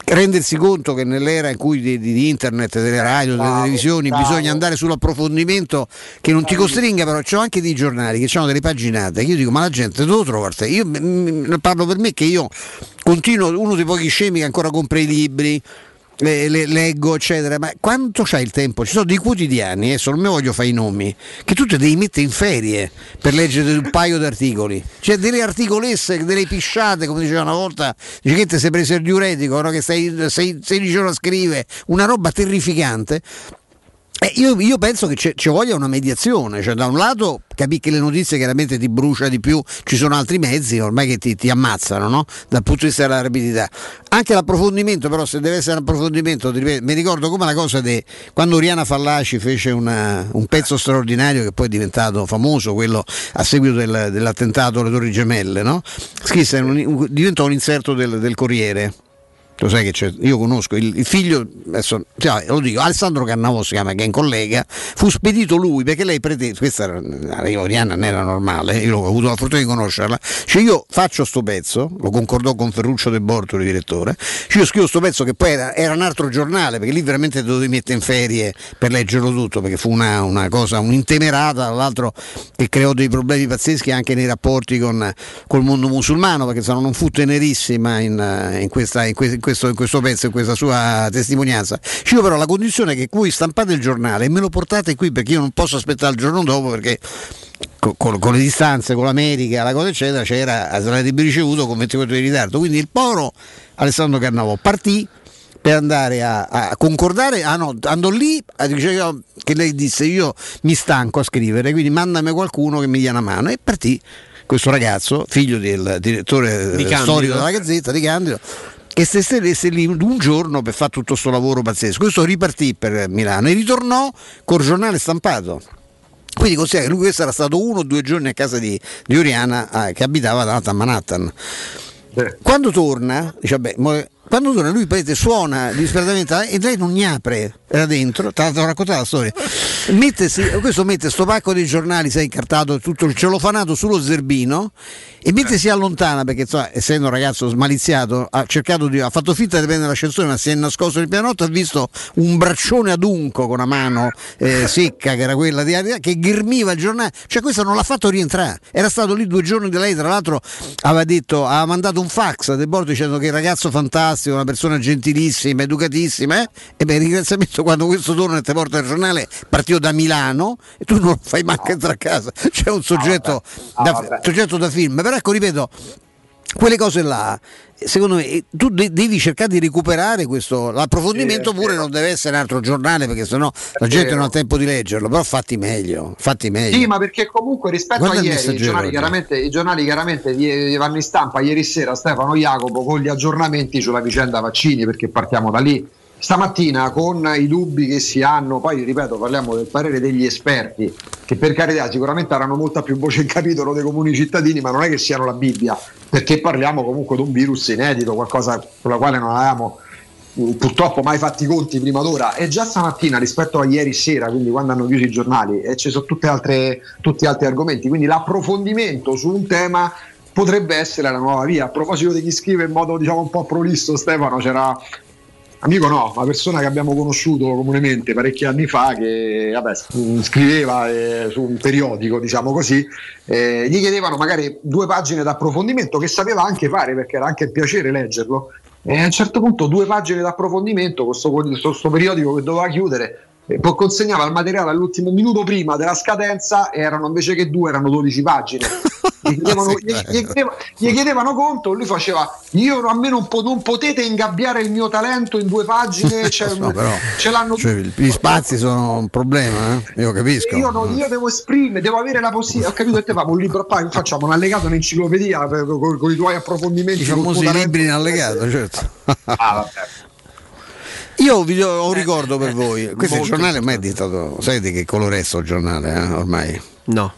rendersi conto che nell'era in cui di, di internet, delle radio, delle televisioni bravo. bisogna andare sull'approfondimento che non ti costringa, però c'è anche dei giornali che hanno delle paginate. Io dico, ma la gente dove lo trova? Io m- m- parlo per me che io continuo, uno dei pochi scemi che ancora compra i libri le, le, leggo, eccetera, ma quanto c'hai il tempo? Ci sono dei quotidiani, adesso non mi voglio fare i nomi, che tu te devi mettere in ferie per leggere un paio di articoli. C'è delle articolesse, delle pisciate, come diceva una volta, dice che te sei preso il diuretico, no? che stai 16 ore a scrivere, una roba terrificante. Eh, io, io, penso che ci voglia una mediazione, cioè da un lato capire che le notizie chiaramente ti brucia di più, ci sono altri mezzi ormai che ti, ti ammazzano no? dal punto di vista della rapidità. Anche l'approfondimento però se deve essere un approfondimento, ripeto, mi ricordo come la cosa di quando Oriana Fallaci fece una, un pezzo straordinario che poi è diventato famoso, quello a seguito del, dell'attentato alle Torri Gemelle, no? scrisse, un, diventò un inserto del, del Corriere lo sai che c'è, io conosco il, il figlio, adesso cioè, lo dico, Alessandro Cannavo si chiama, che è un collega, fu spedito lui perché lei pretende, questa era, Oriana non era normale, io ho avuto la fortuna di conoscerla, cioè io faccio sto pezzo, lo concordò con Ferruccio De Borto, il direttore, cioè io scrivo sto pezzo che poi era, era, un altro giornale, perché lì veramente dovevi mettere in ferie per leggerlo tutto, perché fu una, una cosa, un'intemerata, tra l'altro che creò dei problemi pazzeschi anche nei rapporti con il mondo musulmano, perché non fu tenerissima in, in questa, in questa questo, in questo pezzo, in questa sua testimonianza. Io però la condizione è che voi stampate il giornale e me lo portate qui perché io non posso aspettare il giorno dopo perché con, con, le distanze, con l'America, la cosa eccetera, c'era, sarebbe ricevuto con 24 ore di ritardo. Quindi il povero Alessandro Carnavò partì per andare a, a, concordare, ah no, andò lì, diceva che lei disse io mi stanco a scrivere, quindi mandami qualcuno che mi dia una mano e partì questo ragazzo, figlio del direttore di storico della Gazzetta di Candido, e se stesse lì un giorno per fare tutto questo lavoro pazzesco. Questo ripartì per Milano e ritornò col giornale stampato. Quindi considera che lui questo era stato uno o due giorni a casa di, di Oriana eh, che abitava a Manhattan. Quando torna, dice, vabbè, quando torna lui prende, suona disperatamente e lei non gli apre, era dentro, tra l'altro raccontare la storia. Mettesi, questo mette sto pacco di giornali, sai, incartato tutto il celofanato sullo zerbino e mentre si allontana, perché insomma, essendo un ragazzo smaliziato, ha, di, ha fatto finta di prendere l'ascensore, ma si è nascosto nel pianotto, ha visto un braccione adunco con una mano eh, secca, che era quella di Aria, che ghermiva il giornale. Cioè questo non l'ha fatto rientrare. Era stato lì due giorni di lei, tra l'altro aveva detto, aveva mandato un fax a De Borto dicendo che il ragazzo fantastico, una persona gentilissima, educatissima, eh? e beh, ringraziamento quando questo torna e ti porta il giornale, partito da Milano e tu non lo fai manco entrare a casa. C'è un soggetto, ah, da, soggetto da film però ecco, ripeto, quelle cose là, secondo me, tu devi cercare di recuperare questo. L'approfondimento pure non deve essere un altro giornale perché sennò la gente non ha tempo di leggerlo. Però fatti meglio, fatti meglio. Sì, ma perché comunque rispetto Guarda a ieri, i giornali, chiaramente, i giornali chiaramente vanno in stampa ieri sera Stefano Jacopo con gli aggiornamenti sulla vicenda vaccini perché partiamo da lì stamattina con i dubbi che si hanno, poi ripeto parliamo del parere degli esperti che per carità sicuramente avranno molta più voce in capitolo dei comuni cittadini ma non è che siano la Bibbia perché parliamo comunque di un virus inedito, qualcosa con la quale non avevamo mm, purtroppo mai fatti i conti prima d'ora e già stamattina rispetto a ieri sera, quindi quando hanno chiuso i giornali, e ci sono altre, tutti altri argomenti, quindi l'approfondimento su un tema potrebbe essere la nuova via. A proposito di chi scrive in modo diciamo un po' prolisto Stefano, c'era amico no, una persona che abbiamo conosciuto comunemente parecchi anni fa che vabbè, scriveva eh, su un periodico, diciamo così, eh, gli chiedevano magari due pagine d'approfondimento che sapeva anche fare perché era anche piacere leggerlo. E a un certo punto due pagine d'approfondimento, questo, questo periodico che doveva chiudere, consegnava il materiale all'ultimo minuto prima della scadenza e erano invece che due, erano 12 pagine. Gli chiedevano, gli, gli chiedevano, gli chiedevano conto, lui faceva io a me non, po- non potete ingabbiare il mio talento in due pagine, cioè, No, però, ce l'hanno cioè, gli spazi sono un problema, eh? io capisco. io, no- io devo esprimere, devo avere la possibilità. Ho capito che te famo un libro, poi facciamo un allegato, un'enciclopedia per- con, con i tuoi approfondimenti. I famosi libri in allegato, certo. Ah, vabbè. Io vi do- ho un ricordo per voi. Questo è il molto giornale ormai è diventato. Sai di che colore è sto giornale? eh, ormai? No.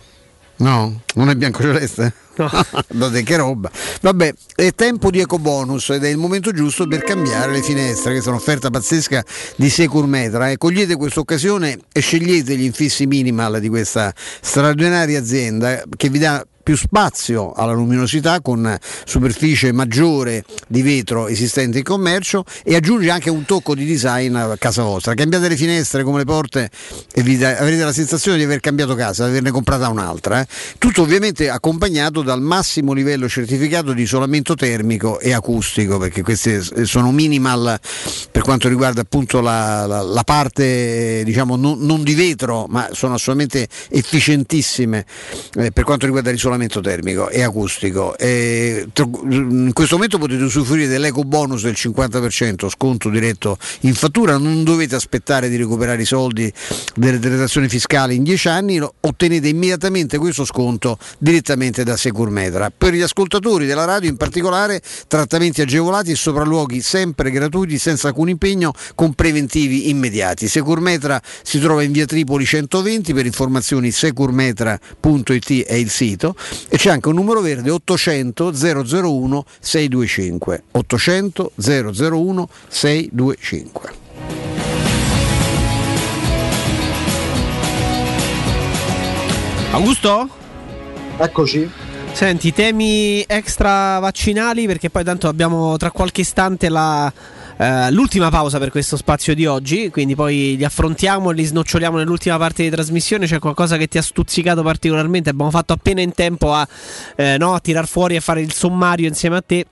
No? Non è bianco celeste? No. Date che roba. Vabbè, è tempo di ecobonus ed è il momento giusto per cambiare le finestre. Questa è un'offerta pazzesca di Securmetra. Eh. Cogliete questa occasione e scegliete gli infissi minimal di questa straordinaria azienda che vi dà più spazio alla luminosità con superficie maggiore di vetro esistente in commercio e aggiunge anche un tocco di design a casa vostra. Cambiate le finestre come le porte e da- avrete la sensazione di aver cambiato casa, di averne comprata un'altra. eh. Tutto ovviamente accompagnato dal massimo livello certificato di isolamento termico e acustico, perché queste sono minimal per quanto riguarda appunto la, la- la parte diciamo non, non di vetro, ma sono assolutamente efficientissime eh, per quanto riguarda l'isolamento termico e acustico. E, in questo momento potete usufruire dell'eco bonus del 50%, sconto diretto in fattura, non dovete aspettare di recuperare i soldi delle detrazioni fiscali in 10 anni, ottenete immediatamente questo sconto direttamente da Securmetra. Per gli ascoltatori della radio in particolare trattamenti agevolati e sopralluoghi sempre gratuiti senza alcun impegno con preventivi immediati. Securmetra si trova in via Tripoli 120 per informazioni securmetra.it è il sito e c'è anche un numero verde 800 001 625 800 001 625 Augusto? Eccoci. Senti, temi extra vaccinali perché poi tanto abbiamo tra qualche istante la, eh, l'ultima pausa per questo spazio di oggi, quindi poi li affrontiamo e li snoccioliamo nell'ultima parte di trasmissione. C'è qualcosa che ti ha stuzzicato particolarmente? Abbiamo fatto appena in tempo a, eh, no, a tirar fuori e fare il sommario insieme a te.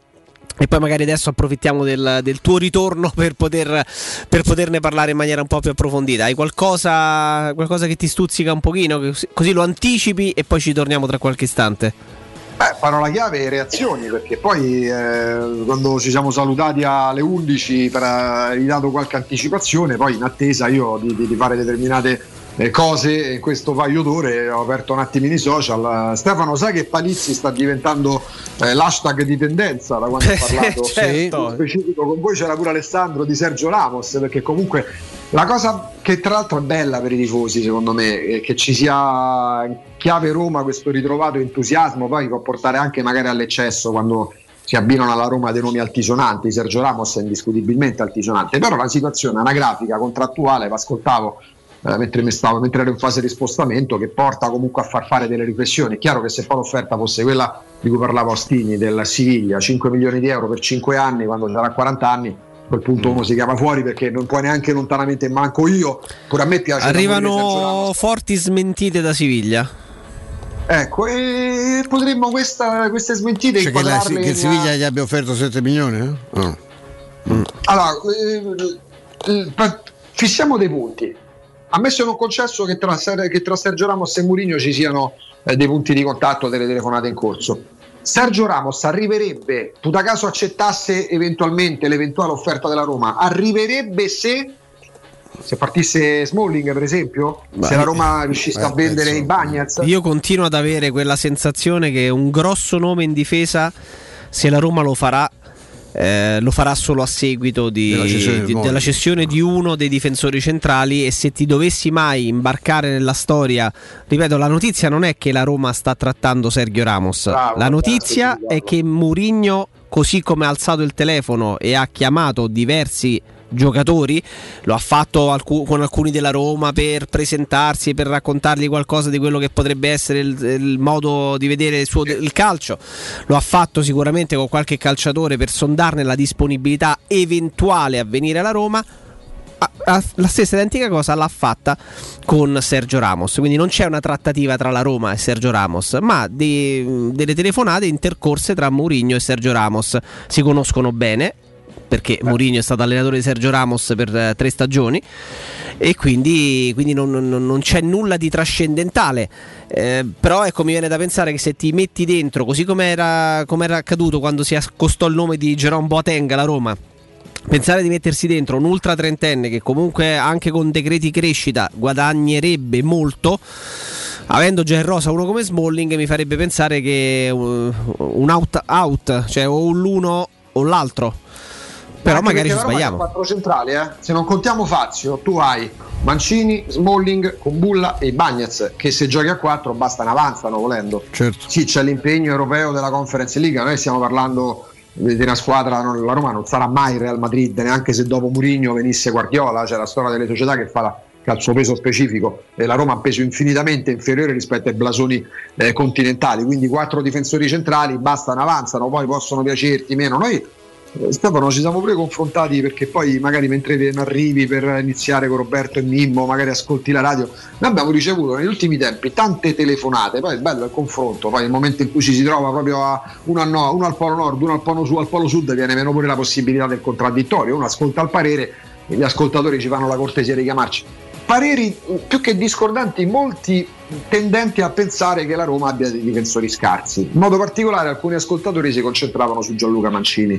E poi magari adesso approfittiamo del, del tuo ritorno per, poter, per poterne parlare in maniera un po' più approfondita. Hai qualcosa, qualcosa che ti stuzzica un pochino? Così- Così lo anticipi e poi ci torniamo tra qualche istante. Beh, parola chiave e reazioni, perché poi eh, quando ci siamo salutati alle 11 per aver dato qualche anticipazione, poi in attesa io di, di- di fare determinate eh, cose in questo paio d'ore ho aperto un attimino i social. Stefano, sai che Palizzi sta diventando eh, l'hashtag di tendenza da quando ho parlato? Certo. Specifico con voi c'era pure Alessandro di Sergio Ramos, perché comunque la cosa che tra l'altro è bella per i tifosi, secondo me, è che ci sia in chiave Roma questo ritrovato entusiasmo, poi può portare anche magari all'eccesso quando si abbinano alla Roma dei nomi altisonanti. Sergio Ramos è indiscutibilmente altisonante, però la situazione anagrafica, contrattuale, ascoltavo eh, mentre, mi stavo, mentre ero in fase di spostamento, che porta comunque a far fare delle riflessioni. È chiaro che se poi l'offerta fosse quella di cui parlava Ostini del Siviglia, 5 milioni di euro per 5 anni, quando sarà 40 anni, a quel punto uno si chiama fuori perché non puoi neanche lontanamente manco io. Pure a me piace. Arrivano forti smentite da Siviglia. Ecco, e potremmo questa- queste smentite Cioè che, la- che in- Siviglia gli abbia offerto 7 milioni? eh? No. Allora, eh, eh, fissiamo dei punti. Ammesso e non concesso che tra, che tra Sergio Ramos e Mourinho ci siano eh, dei punti di contatto, delle telefonate in corso. Sergio Ramos arriverebbe, tu da caso accettasse eventualmente l'eventuale offerta della Roma, arriverebbe se, se partisse Smalling per esempio, se la Roma riuscisse a vendere i Bagnets. Io continuo ad avere quella sensazione che un grosso nome in difesa, se la Roma lo farà, eh, lo farà solo a seguito di- Della cessione di- Mori. della cessione di uno dei difensori centrali e se ti dovessi mai imbarcare nella storia, ripeto, la notizia non è che la Roma sta trattando Sergio Ramos, Bravo, la notizia è che Mourinho, così come ha alzato il telefono e ha chiamato diversi giocatori, lo ha fatto alcu- con alcuni della Roma per presentarsi, per raccontargli qualcosa di quello che potrebbe essere il, il modo di vedere il, suo, il calcio, lo ha fatto sicuramente con qualche calciatore per sondarne la disponibilità eventuale a venire alla Roma. La stessa identica cosa l'ha fatta con Sergio Ramos, quindi non c'è una trattativa tra la Roma e Sergio Ramos, ma de- delle telefonate intercorse tra Mourinho e Sergio Ramos. Si conoscono bene, perché Mourinho è stato allenatore di Sergio Ramos per eh, tre stagioni e quindi, quindi non, non- non c'è nulla di trascendentale. Eh, però ecco mi viene da pensare che se ti metti dentro, così come era, come era accaduto quando si accostò il nome di Jerome Boateng alla Roma, Pensare di mettersi dentro un ultra trentenne che comunque anche con decreti crescita guadagnerebbe molto, avendo già in rosa uno come Smalling, mi farebbe pensare che uh, un out out, cioè o l'uno o l'altro. Però Anche magari ci sbagliamo. quattro centrali, eh. Se non contiamo Fazio, tu hai Mancini, Smalling, Combulla e Bagnez, che se giochi a 4 bastano, avanzano volendo. Certo. Sì, c'è l'impegno europeo della Conference League, noi stiamo parlando di una squadra, la Roma non sarà mai Real Madrid, neanche se dopo Murigno venisse Guardiola, c'è la storia delle società che fa la che ha il suo peso specifico e la Roma ha un peso infinitamente inferiore rispetto ai blasoni eh, continentali, quindi quattro difensori centrali bastano, avanzano, poi possono piacerti meno. Noi Stefano ci siamo pure confrontati perché poi magari mentre te arrivi per iniziare con Roberto e Mimmo, magari ascolti la radio, noi abbiamo ricevuto negli ultimi tempi tante telefonate, poi è bello il confronto, poi nel momento in cui ci si trova proprio a, uno, no- uno al polo nord, uno al polo, su, al polo sud, viene meno pure la possibilità del contraddittorio, uno ascolta il parere e gli ascoltatori ci fanno la cortesia di chiamarci. Pareri più che discordanti, molti tendenti a pensare che la Roma abbia dei difensori scarsi. In modo particolare alcuni ascoltatori si concentravano su Gianluca Mancini.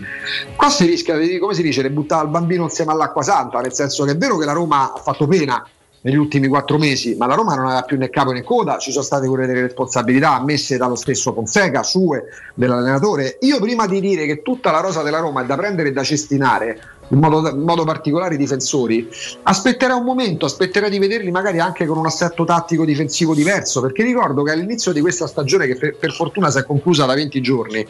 Qua si rischia come si dice, di buttare il bambino insieme all'acqua santa, nel senso che è vero che la Roma ha fatto pena negli ultimi quattro mesi, ma la Roma non aveva più né capo né coda, ci sono state pure delle responsabilità ammesse dallo stesso Fonseca, sue, dell'allenatore. Io prima di dire che tutta la rosa della Roma è da prendere e da cestinare, in modo, in modo particolare i difensori, aspetterei un momento, aspetterei di vederli magari anche con un assetto tattico difensivo diverso, perché ricordo che all'inizio di questa stagione, che per, per fortuna si è conclusa da 20 giorni,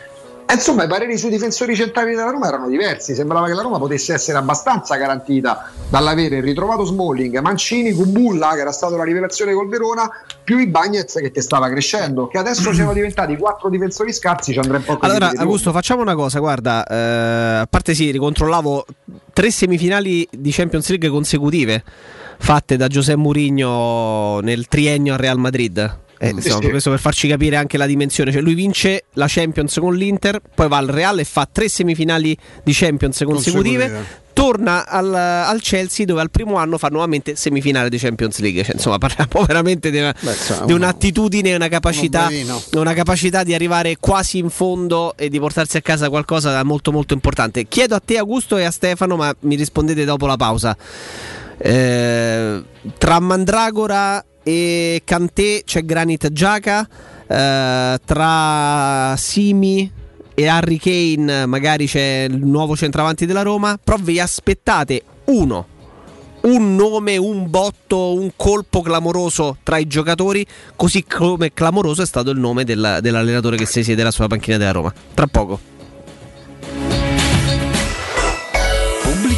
Insomma, i pareri sui difensori centrali della Roma erano diversi. Sembrava che la Roma potesse essere abbastanza garantita dall'avere ritrovato Smalling, Mancini, Kumbulla, che era stata la rivelazione col Verona, più i Bagnets che te stava crescendo. Che adesso siano diventati quattro difensori scarsi, ci andrà un po' così Allora, Augusto, facciamo una cosa. Guarda, eh, a parte sì, ricontrollavo tre semifinali di Champions League consecutive fatte da Giuseppe Mourinho nel triennio al Real Madrid. Eh, insomma, sì. Questo per farci capire anche la dimensione. Cioè, lui vince la Champions con l'Inter, poi va al Real e fa tre semifinali di Champions consecutive. Consecutive. Torna al, al Chelsea, dove al primo anno fa nuovamente semifinale di Champions League. Cioè, insomma, parliamo veramente di, una- insomma, di un'attitudine e una una capacità di arrivare quasi in fondo e di portarsi a casa qualcosa molto molto importante. Chiedo a te Augusto e a Stefano, ma mi rispondete dopo la pausa. Eh, tra Mandragora e Cantè c'è Granit Giaca, eh, tra Simi e Harry Kane magari c'è il nuovo centravanti della Roma, però vi aspettate uno un nome, un botto, un colpo clamoroso tra i giocatori, così come clamoroso è stato il nome della- dell'allenatore che si siede sulla panchina della Roma. Tra poco.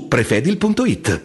prefedil.it.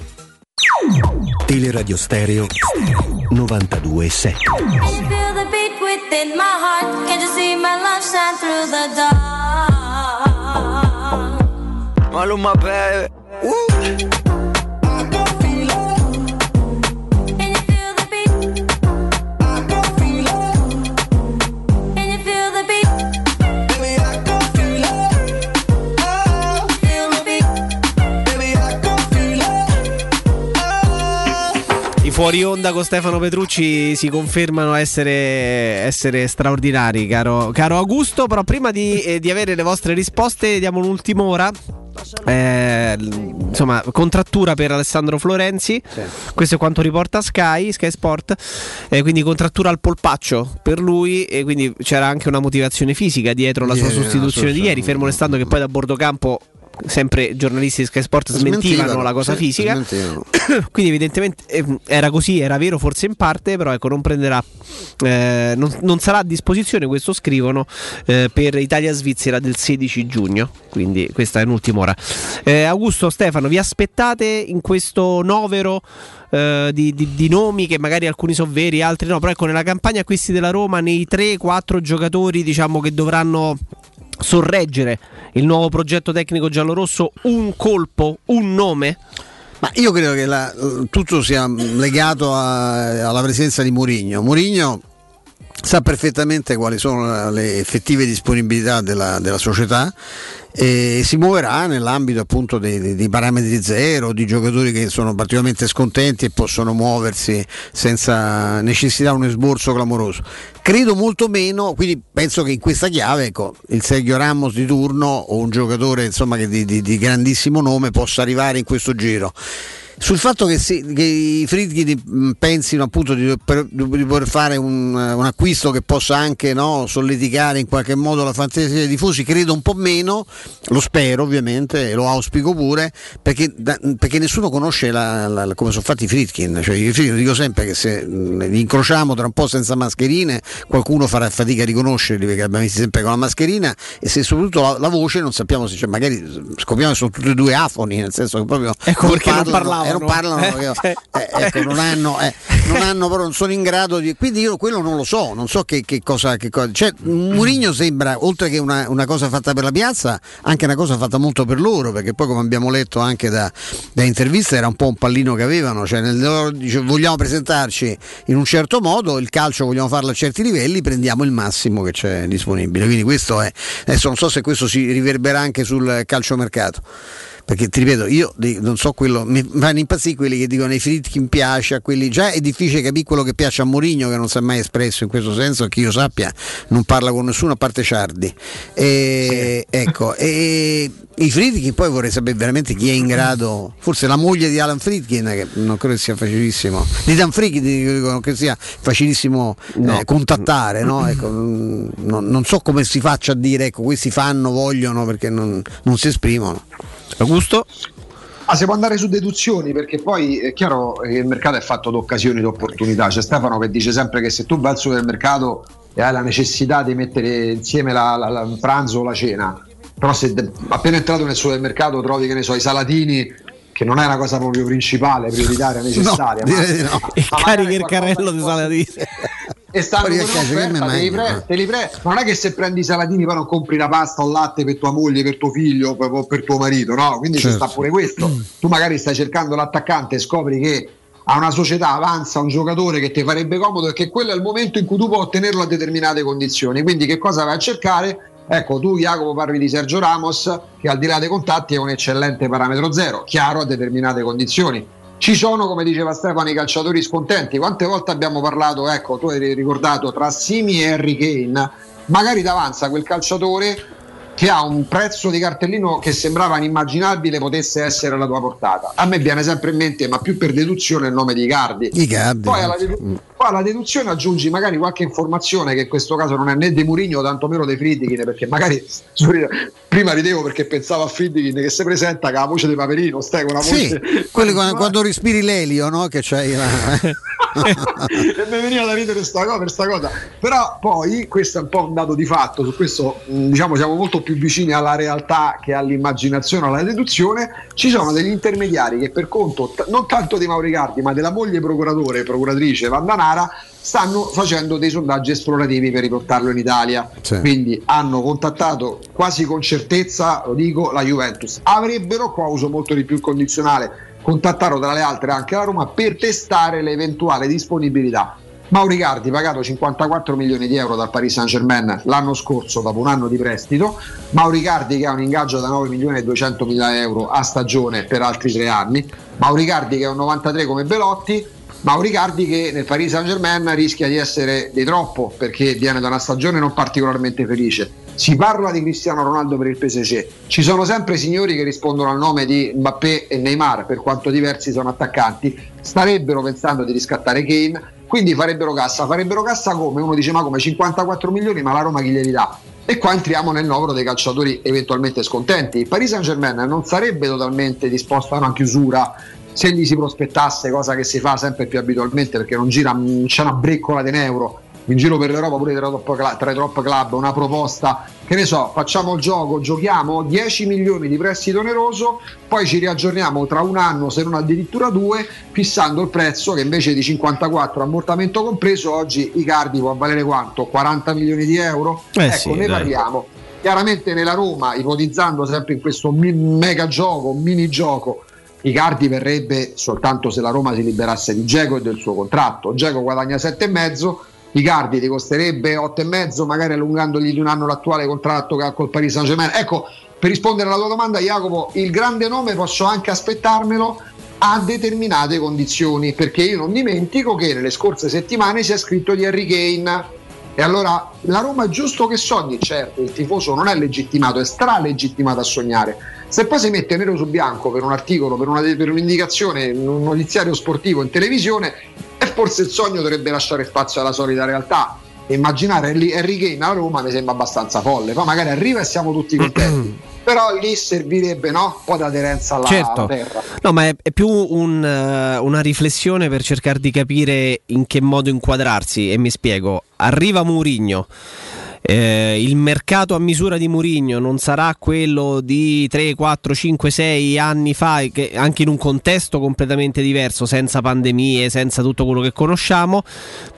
Teleradio Stereo 92.7 Can you feel fuori onda con Stefano Petrucci si confermano essere, essere straordinari, caro, caro Augusto. Però prima di, eh, di avere le vostre risposte, diamo un'ultima ora. Eh, insomma, contrattura per Alessandro Florenzi. Questo è quanto riporta Sky, Sky Sport. Eh, quindi contrattura al polpaccio per lui. E quindi c'era anche una motivazione fisica dietro la sua Ieri, sostituzione di ieri. Fermo restando che poi da bordo campo. Sempre giornalisti di Sky Sport smentivano la cosa sì, fisica. smentivano. Quindi evidentemente eh, era così, era vero forse in parte, però ecco non prenderà, eh, non, non sarà a disposizione, questo scrivono, eh, per Italia-Svizzera del 16 giugno, quindi questa è un'ultima ora. Eh, Augusto, Stefano, vi aspettate in questo novero eh, di, di- di nomi che magari alcuni sono veri, altri no, però ecco nella campagna acquisti della Roma, nei 3-4 giocatori diciamo che dovranno sorreggere il nuovo progetto tecnico giallorosso, un colpo, un nome? Ma io credo che la, tutto sia legato a, alla presenza di Mourinho. Mourinho sa perfettamente quali sono le effettive disponibilità della, della società e si muoverà nell'ambito appunto dei, dei, parametri zero, di giocatori che sono particolarmente scontenti e possono muoversi senza necessità di un esborso clamoroso. Credo molto meno, quindi penso che in questa chiave ecco, il Sergio Ramos di turno o un giocatore insomma, di, di, di grandissimo nome possa arrivare in questo giro sul fatto che, si, che i Friedkin pensino appunto di, per, di poter fare un, un, acquisto che possa anche no, solleticare in qualche modo la fantasia dei tifosi, credo un po' meno, lo spero ovviamente, lo auspico pure, perché, da, perché nessuno conosce la, la, come sono fatti i Friedkin, cioè, i Friedkin dico sempre che se li incrociamo tra un po' senza mascherine qualcuno farà fatica a riconoscerli perché abbiamo visti sempre con la mascherina e se soprattutto la, la voce non sappiamo se cioè, magari scopriamo che sono tutti e due afoni, nel senso che proprio ecco perché parlano, non parlavano non parlano, eh, eh, ecco, non, hanno, eh, non hanno però non sono in grado di. Quindi io quello non lo so, non so che, che cosa. Che cosa cioè, Murigno sembra, oltre che una, una, cosa fatta per la piazza, anche una cosa fatta molto per loro, perché poi come abbiamo letto anche da, da interviste era un po' un pallino che avevano, cioè nel, dice, vogliamo presentarci in un certo modo, il calcio vogliamo farlo a certi livelli, prendiamo il massimo che c'è disponibile. Quindi questo è. Adesso non so se questo si riverbera anche sul calciomercato perché ti ripeto, io non so quello, mi fanno impazzire quelli che dicono ai Fritkin piace, a quelli già è difficile capire quello che piace a Mourinho che non si è mai espresso in questo senso, che io sappia non parla con nessuno a parte Ciardi. E, sì. ecco, e, i Fritkin poi vorrei sapere veramente chi è in grado, forse la moglie di Alan Fritkin, che non credo sia facilissimo, di Dan Fritkin che sia facilissimo no. eh, contattare, no? ecco, non, non, so come si faccia a dire ecco questi fanno, vogliono perché non, non si esprimono. Augusto? Ah, si può andare su deduzioni perché poi è chiaro che il mercato è fatto di occasioni, di opportunità. C'è Stefano che dice sempre che se tu vai al supermercato e hai la necessità di mettere insieme la, la, la pranzo o la cena, però se appena entrato nel supermercato trovi che ne so i salatini che non è una cosa proprio principale, prioritaria, necessaria. No, ma, no. Ma, e carichi il carrello di salatini. e stanno in offerta, te pre- te li pre- non è che se prendi i salatini poi non compri la pasta o il latte per tua moglie, per tuo figlio o per tuo marito, no? Quindi certo. ci sta pure questo. Tu magari stai cercando l'attaccante e scopri che a una società avanza un giocatore che ti farebbe comodo e che quello è il momento in cui tu puoi ottenerlo a determinate condizioni. Quindi che cosa vai a cercare? Ecco, tu Jacopo parli di Sergio Ramos, che al di là dei contatti è un eccellente parametro zero, chiaro a determinate condizioni. Ci sono, come diceva Stefano, i calciatori scontenti. Quante volte abbiamo parlato, ecco, tu hai ricordato, tra Simi e Harry Kane, magari davanza quel calciatore che ha un prezzo di cartellino che sembrava inimmaginabile potesse essere alla tua portata. A me viene sempre in mente, ma più per deduzione, il nome di Icardi. Icardi. Poi alla, mm. poi alla deduzione aggiungi magari qualche informazione che in questo caso non è né De Murigno, tantomeno dei Friedkin, perché magari prima ridevo perché pensavo a Friedkin che si presenta con la voce di Paperino, stai con la voce... Sì, quelli quando, quando respiri l'elio, no? Che c'hai la... e mi veniva da ridere sta cosa, sta cosa. Però poi, questo è un po' un dato di fatto, su questo diciamo siamo molto più vicini alla realtà che all'immaginazione, alla deduzione. Ci sono degli intermediari che per conto t- non tanto di Mauricardi, ma della moglie procuratore, procuratrice Vandanara, stanno facendo dei sondaggi esplorativi per riportarlo in Italia. Sì. Quindi hanno contattato quasi con certezza, lo dico, la Juventus. Avrebbero, qua uso molto di più il condizionale, contattato tra le altre anche la Roma per testare l'eventuale disponibilità. Mauricardi pagato 54 milioni di euro dal Paris Saint Germain l'anno scorso dopo un anno di prestito, Mauricardi che ha un ingaggio da 9 milioni e 200 mila euro a stagione per altri tre anni, Mauricardi che è un 93 come Belotti, Mauricardi che nel Paris Saint Germain rischia di essere di troppo perché viene da una stagione non particolarmente felice si parla di Cristiano Ronaldo per il PSG, ci sono sempre signori che rispondono al nome di Mbappé e Neymar, per quanto diversi sono attaccanti, starebbero pensando di riscattare Kane, quindi farebbero cassa, farebbero cassa come? Uno dice ma come 54 milioni, ma la Roma chi glieli dà? E qua entriamo nel novero dei calciatori eventualmente scontenti. Il Paris Saint Germain non sarebbe totalmente disposto a una chiusura se gli si prospettasse, cosa che si fa sempre più abitualmente perché non gira, c'è una breccola di euro. In giro per l'Europa pure tra i top, tra i top club una proposta che ne so facciamo il gioco giochiamo 10 milioni di prestito oneroso poi ci riaggiorniamo tra un anno se non addirittura due fissando il prezzo che invece di 54 ammortamento compreso oggi i cardi può valere quanto? 40 milioni di euro? Eh ecco sì, ne dai. parliamo. Chiaramente nella Roma ipotizzando sempre in questo mega gioco mini gioco Icardi verrebbe soltanto se la Roma si liberasse di Geco e del suo contratto. Geco guadagna 7,5, Icardi ti costerebbe 8,5, magari allungandogli di un anno l'attuale contratto che ha col Paris Saint Germain. Ecco, per rispondere alla tua domanda, Jacopo, il grande nome posso anche aspettarmelo a determinate condizioni, perché io non dimentico che nelle scorse settimane si è scritto di Harry Kane. E allora la Roma è giusto che sogni, certo, il tifoso non è legittimato, è stralegittimato a sognare. Se poi si mette nero su bianco per un articolo, per, una, per un'indicazione, in un notiziario sportivo in televisione, e forse il sogno dovrebbe lasciare spazio alla solita realtà. Immaginare Harry Kane a Roma mi sembra abbastanza folle, poi magari arriva e siamo tutti contenti. però lì servirebbe no? un po' di aderenza alla, certo. terra. No, ma è, è più un, uh, una riflessione per cercare di capire in che modo inquadrarsi e mi spiego. Arriva Murigno. Eh, il mercato a misura di Murigno non sarà quello di 3, 4, 5, 6 anni fa, che anche in un contesto completamente diverso, senza pandemie, senza tutto quello che conosciamo.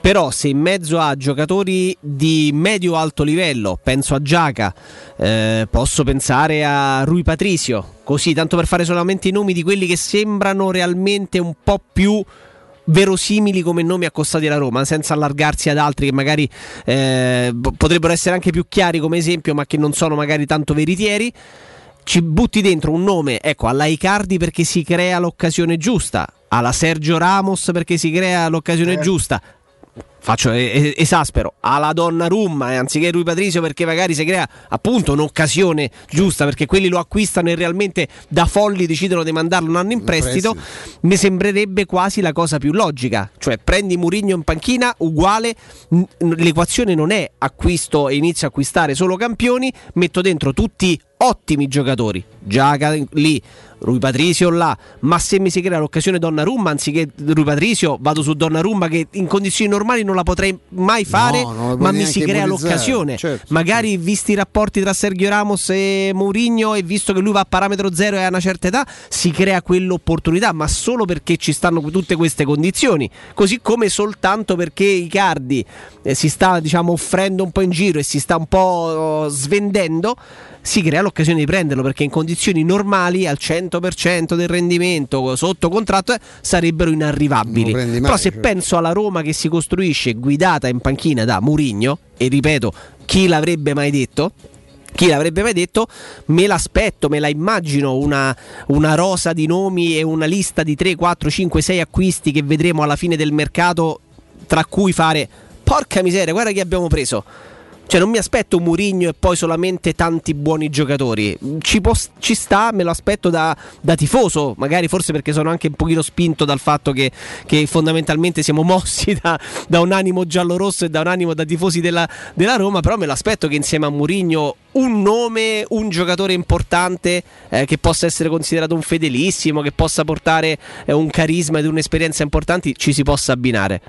Però, se in mezzo a giocatori di medio-alto livello, penso a Giaca, eh, posso pensare a Rui Patricio, così tanto per fare solamente i nomi di quelli che sembrano realmente un po' più verosimili come nomi accostati alla Roma, senza allargarsi ad altri che magari eh, potrebbero essere anche più chiari come esempio, ma che non sono magari tanto veritieri. Ci butti dentro un nome, ecco, alla Icardi perché si crea l'occasione giusta, alla Sergio Ramos perché si crea l'occasione eh. giusta, faccio esaspero. Alla donna Rumma eh, anziché Rui Patrizio perché magari si crea appunto un'occasione giusta perché quelli lo acquistano e realmente da folli decidono di mandarlo un anno in prestito mi sembrerebbe quasi la cosa più logica. Cioè prendi Murigno in panchina uguale l'equazione non è acquisto e inizio a acquistare solo campioni metto dentro tutti ottimi giocatori. Giaca lì, Rui Patricio là, ma se mi si crea l'occasione Donnarumma anziché Rui Patricio vado su Donnarumma che in condizioni normali non la potrei mai fare, no, ma mi si crea l'occasione. Certo, Magari certo. visti i rapporti tra Sergio Ramos e Mourinho e visto che lui va a parametro zero e ha una certa età, si crea quell'opportunità, ma solo perché ci stanno tutte queste condizioni, così come soltanto perché Icardi eh, si sta diciamo offrendo un po' in giro e si sta un po' svendendo si crea l'occasione di prenderlo perché in condizioni normali al 100% del rendimento sotto contratto eh, sarebbero inarrivabili. mai, Però se cioè. penso alla Roma che si costruisce guidata in panchina da Murigno e ripeto, chi l'avrebbe mai detto? Chi l'avrebbe mai detto? Me l'aspetto, me la immagino una, una, rosa di nomi e una lista di 3, 4, 5, 6 acquisti che vedremo alla fine del mercato, tra cui fare porca miseria, guarda chi abbiamo preso. Cioè, non mi aspetto Murigno e poi solamente tanti buoni giocatori. Ci, può, ci sta, me lo aspetto da, da, tifoso, magari forse perché sono anche un pochino spinto dal fatto che, che fondamentalmente siamo mossi da, da, un animo giallo-rosso e da un animo da tifosi della, della Roma. Però me lo aspetto che insieme a Murigno un nome, un giocatore importante eh, che possa essere considerato un fedelissimo, che possa portare eh, un carisma ed un'esperienza importanti, ci si possa abbinare.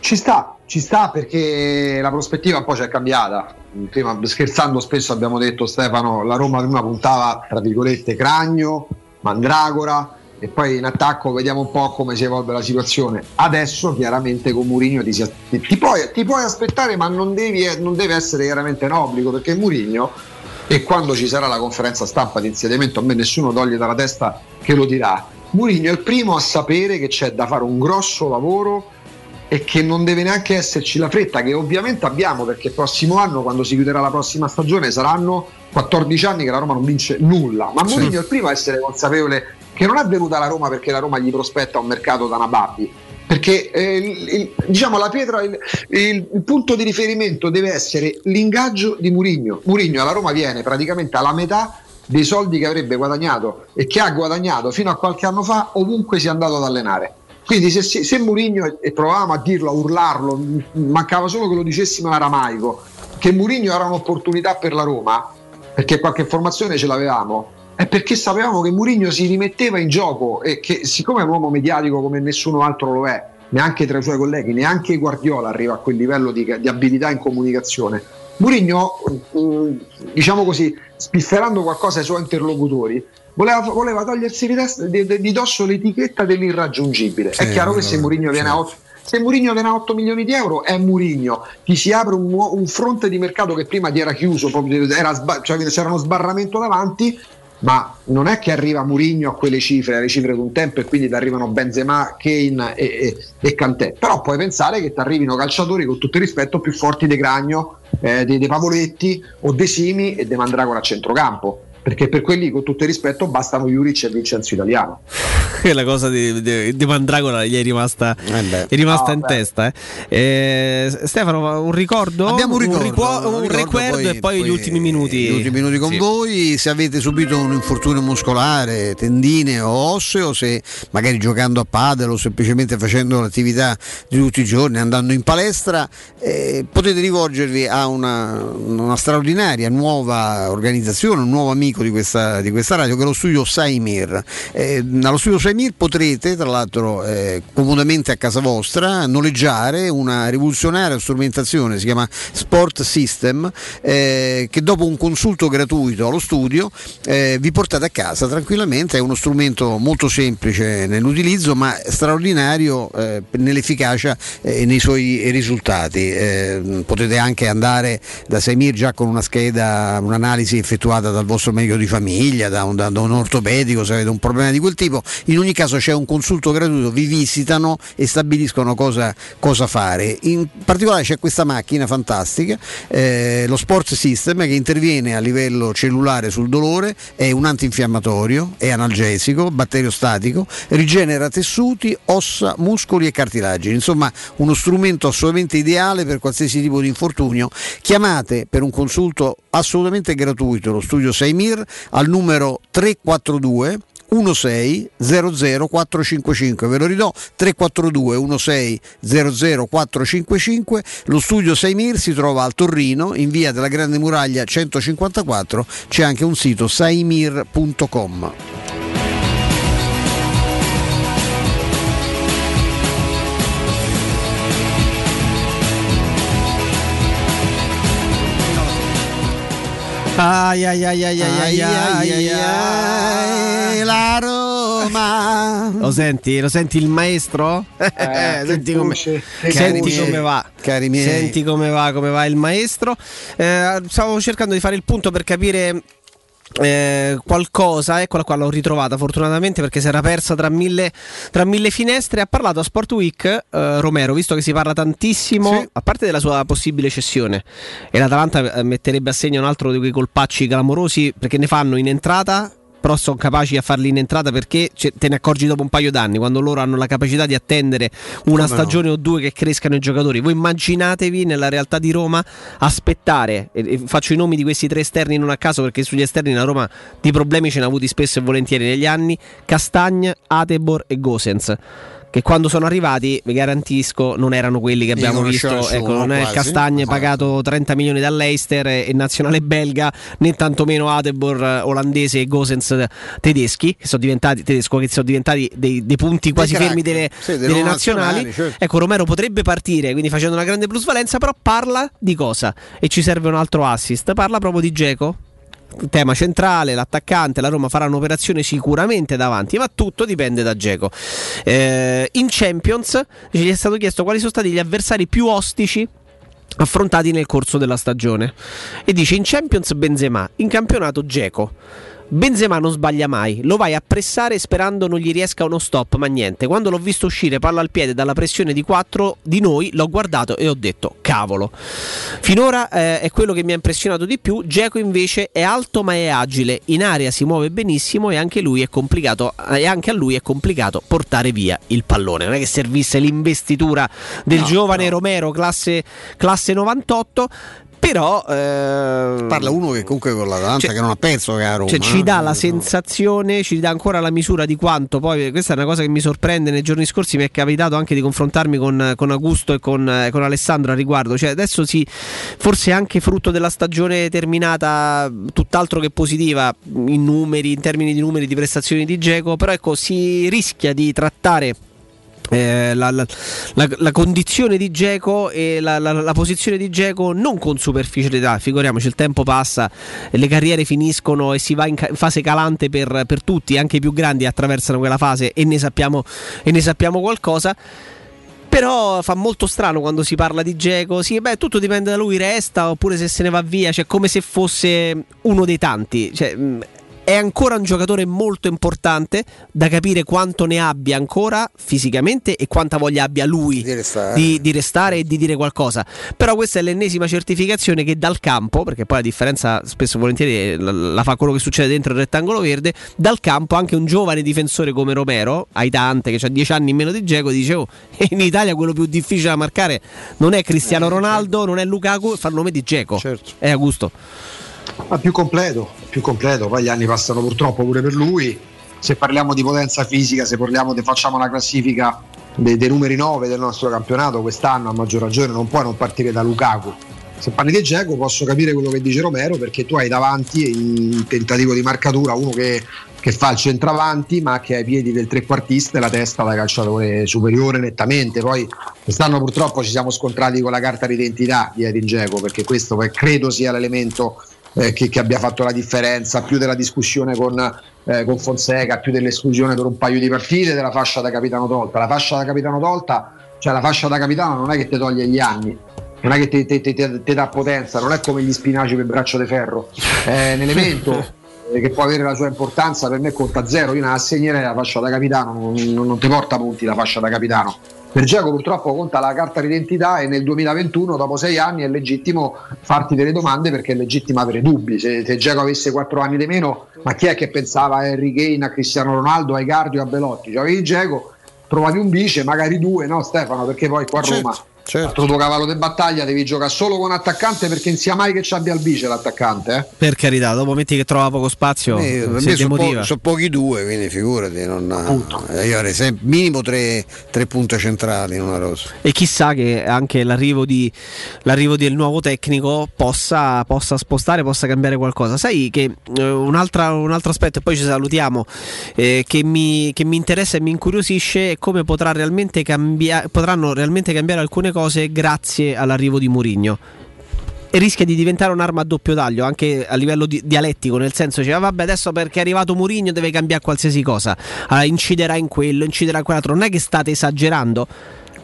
Ci sta, ci sta perché la prospettiva un po' ci è cambiata. Prima, scherzando spesso abbiamo detto Stefano, la Roma prima puntava tra virgolette Cragno, Mandragora e poi in attacco vediamo un po' come si evolve la situazione. Adesso chiaramente con Murigno ti, ti, puoi, ti, puoi, aspettare ma non, devi, non deve essere chiaramente un obbligo perché Murigno e quando ci sarà la conferenza stampa di insediamento a me nessuno toglie dalla testa che lo dirà. Murigno è il primo a sapere che c'è da fare un grosso lavoro e che non deve neanche esserci la fretta che ovviamente abbiamo perché il prossimo anno quando si chiuderà la prossima stagione saranno 14 anni che la Roma non vince nulla. Ma Mourinho sì. è il primo a essere consapevole che non è venuta la Roma perché la Roma gli prospetta un mercato da Nababbi perché eh, il, il, diciamo la pietra il, il, punto di riferimento deve essere l'ingaggio di Murigno Murigno alla Roma viene praticamente alla metà dei soldi che avrebbe guadagnato e che ha guadagnato fino a qualche anno fa ovunque sia andato ad allenare quindi se, se, se Murigno, e provavamo a dirlo, a urlarlo, mancava solo che lo dicessimo in aramaico, che Murigno era un'opportunità per la Roma, perché qualche informazione ce l'avevamo, è perché sapevamo che Murigno si rimetteva in gioco e che siccome è un uomo mediatico come nessuno altro lo è, neanche tra i suoi colleghi, neanche Guardiola arriva a quel livello di, di abilità in comunicazione. Murigno, diciamo così, spifferando qualcosa ai suoi interlocutori, voleva, voleva togliersi di, testa, di, di, dosso l'etichetta dell'irraggiungibile. Sì, è chiaro che se Mourinho viene a 8 se Mourinho viene a 8 milioni di euro è Mourinho, ti si apre un, un, fronte di mercato che prima ti era chiuso, era cioè c'era uno sbarramento davanti, ma non è che arriva Murigno a quelle cifre, alle cifre di un tempo e quindi ti arrivano Benzema, Kane e, e, e Cantè, però puoi pensare che ti arrivino calciatori con tutto il rispetto più forti di Gragno, eh, dei, dei Pavoletti o dei Simi e dei Mandragora a centrocampo perché per quelli con tutto il rispetto bastano Juric e Vincenzo Italiano la cosa di, di, di Mandragora gli è rimasta, eh è rimasta no, in beh. testa eh. Eh, Stefano un ricordo? abbiamo un ricordo, un, ricordo, un, un ricordo poi, e poi, poi, gli ultimi minuti gli ultimi minuti con sì. voi se avete subito un infortunio muscolare tendine o osseo se magari giocando a padel o semplicemente facendo l'attività di tutti i giorni andando in palestra eh, potete rivolgervi a una, una straordinaria nuova organizzazione un nuovo amico amico di questa, di questa radio che è lo studio Saimir. Eh, allo studio Saimir potrete, tra l'altro eh, comodamente a casa vostra, noleggiare una rivoluzionaria strumentazione, si chiama Sport System, eh, che dopo un consulto gratuito allo studio eh, vi portate a casa tranquillamente. È uno strumento molto semplice nell'utilizzo ma straordinario eh, nell'efficacia e nei suoi risultati. Eh, potete anche andare da Saimir già con una scheda, un'analisi effettuata dal vostro medico medico di famiglia, da un, da un, ortopedico se avete un problema di quel tipo, in ogni caso c'è un consulto gratuito, vi visitano e stabiliscono cosa, cosa fare. In particolare c'è questa macchina fantastica, eh, lo Sports System che interviene a livello cellulare sul dolore, è un antinfiammatorio, è analgesico, batteriostatico, rigenera tessuti, ossa, muscoli e cartilagini, insomma uno strumento assolutamente ideale per qualsiasi tipo di infortunio. Chiamate per un consulto assolutamente gratuito lo studio 6000 TIR al numero 342 16 00 455 ve lo ridò 342 16 00 455 lo studio 6 Mir si trova al Torrino in via della Grande Muraglia 154 c'è anche un sito saimir.com Ai ai ai ai ai ai ai ai la Roma. Lo senti? Lo senti il maestro? Eh, senti come, senti come va. Cari miei. Senti come va, come va il maestro. Eh, stavo cercando di fare il punto per capire eh, qualcosa, eccola qua, l'ho ritrovata fortunatamente perché si era persa tra mille, tra mille finestre. Ha parlato a Sport Week eh, Romero, visto che si parla tantissimo, sì. a parte della sua possibile cessione, e l'Atalanta eh, metterebbe a segno un altro di quei colpacci clamorosi perché ne fanno in entrata però sono capaci a farli in entrata perché te ne accorgi dopo un paio d'anni, quando loro hanno la capacità di attendere una Come stagione no? o due che crescano i giocatori. Voi immaginatevi nella realtà di Roma aspettare, e faccio i nomi di questi tre esterni non a caso perché sugli esterni la Roma di problemi ce ne ha avuti spesso e volentieri negli anni, Castagna, Atebor e Gosens che quando sono arrivati, vi garantisco, non erano quelli che abbiamo visto. Ecco, non è Castagne esatto. pagato 30 milioni dall'Eister e nazionale belga, né tantomeno Adebor olandese e Gosens tedeschi, che sono diventati, tedesco, che sono diventati dei, dei punti quasi fermi delle, sì, delle nazionali. nazionali certo. Ecco, Romero potrebbe partire, quindi facendo una grande plusvalenza, però parla di cosa? E ci serve un altro assist. Parla proprio di Geco tema centrale, l'attaccante, la Roma farà un'operazione sicuramente davanti, ma tutto dipende da Geco. Eh, in Champions gli è stato chiesto quali sono stati gli avversari più ostici affrontati nel corso della stagione e dice in Champions Benzema, in campionato Geco. Benzema non sbaglia mai, lo vai a pressare sperando non gli riesca uno stop, ma niente. Quando l'ho visto uscire palla al piede dalla pressione di 4 di noi, l'ho guardato e ho detto cavolo. Finora eh, è quello che mi ha impressionato di più. Geco invece è alto ma è agile, in aria si muove benissimo e anche, lui è complicato, e anche a lui è complicato portare via il pallone. Non è che servisse l'investitura del no, giovane no. Romero, classe, classe 98 però eh, parla uno che comunque con l'Atalanta cioè, che non ha perso Roma, cioè, ci dà la sensazione ci dà ancora la misura di quanto poi questa è una cosa che mi sorprende nei giorni scorsi mi è capitato anche di confrontarmi con, con Augusto e con, con, Alessandro a riguardo. Cioè adesso sì forse anche frutto della stagione terminata tutt'altro che positiva in numeri in termini di numeri di prestazioni di Geco però ecco si rischia di trattare eh, la, la, la, la, condizione di Geco e la, posizione di Geco non con superficialità, figuriamoci, il tempo passa, le carriere finiscono e si va in, ca- fase calante per, per, tutti, anche i più grandi attraversano quella fase e ne sappiamo, e ne sappiamo qualcosa. Però fa molto strano quando si parla di Geco. Sì, beh, tutto dipende da lui, resta oppure se se ne va via, cioè come se fosse uno dei tanti. Cioè, è ancora un giocatore molto importante da capire quanto ne abbia ancora fisicamente e quanta voglia abbia lui Di restare. di, di restare e di dire qualcosa. Però questa è l'ennesima certificazione che dal campo, perché poi la differenza spesso e volentieri la, la fa quello che succede dentro il rettangolo verde, dal campo anche un giovane difensore come Romero, Aitante che ha 10 anni in meno di Geco, dicevo, in Italia quello più difficile da marcare non è Cristiano Ronaldo, non è Lukaku, fa il nome di Geco. È Augusto. Ma più completo, più completo, poi gli anni passano purtroppo pure per lui. Se parliamo di potenza fisica, se parliamo di, facciamo una classifica dei, dei numeri 9 del nostro campionato, quest'anno a maggior ragione non puoi non partire da Lukaku. Se parli di Geco posso capire quello che dice Romero perché tu hai davanti il tentativo di marcatura, uno che, che fa il centravanti ma che ha i piedi del trequartista e la testa da calciatore superiore nettamente. Poi quest'anno purtroppo ci siamo scontrati con la carta d'identità di Edin Geco perché questo credo sia l'elemento eh, che, che abbia fatto la differenza, più della discussione con, eh, con Fonseca, più dell'esclusione per un paio di partite della fascia da capitano tolta. La fascia da capitano tolta, cioè la fascia da capitano non è che ti toglie gli anni, non è che ti, dà potenza, non è come gli spinaci per braccio di ferro, è un elemento eh, che può avere la sua importanza, per me conta zero, io non assegnerei la fascia da capitano, non- non ti porta punti la fascia da capitano. Per Giacomo purtroppo conta la carta d'identità e nel 2021, dopo sei anni, è legittimo farti delle domande perché è legittimo avere dubbi. Se, se Giacomo avesse quattro anni di meno, ma chi è che pensava a Harry Kane, a Cristiano Ronaldo, a Icardi o a Belotti? Cioè, avevi Giacomo, trovavi un vice, magari due, no Stefano? Perché poi qua a Certo, Roma Altro tuo cavallo di battaglia devi giocare solo con attaccante perché non sia mai che ci abbia il vice l'attaccante. Eh? Per carità, dopo metti che trova poco spazio, Eh, per si me sono, po- sono pochi due, quindi figurati. Non, eh, io avrei sempre minimo tre, tre punte centrali in una rosa. E chissà che anche l'arrivo, di, l'arrivo del nuovo tecnico possa, possa spostare, possa cambiare qualcosa. Sai che eh, un'altra- un altro aspetto, e poi ci salutiamo, eh, che, mi, che mi interessa e mi incuriosisce è come potrà realmente cambia- potranno realmente cambiare alcune cose grazie all'arrivo di Mourinho. E rischia di diventare un'arma a doppio taglio anche a livello di- dialettico, nel senso che vabbè adesso perché è arrivato Mourinho deve cambiare qualsiasi cosa, Ah, inciderà in quello, inciderà in quell'altro, non è che state esagerando,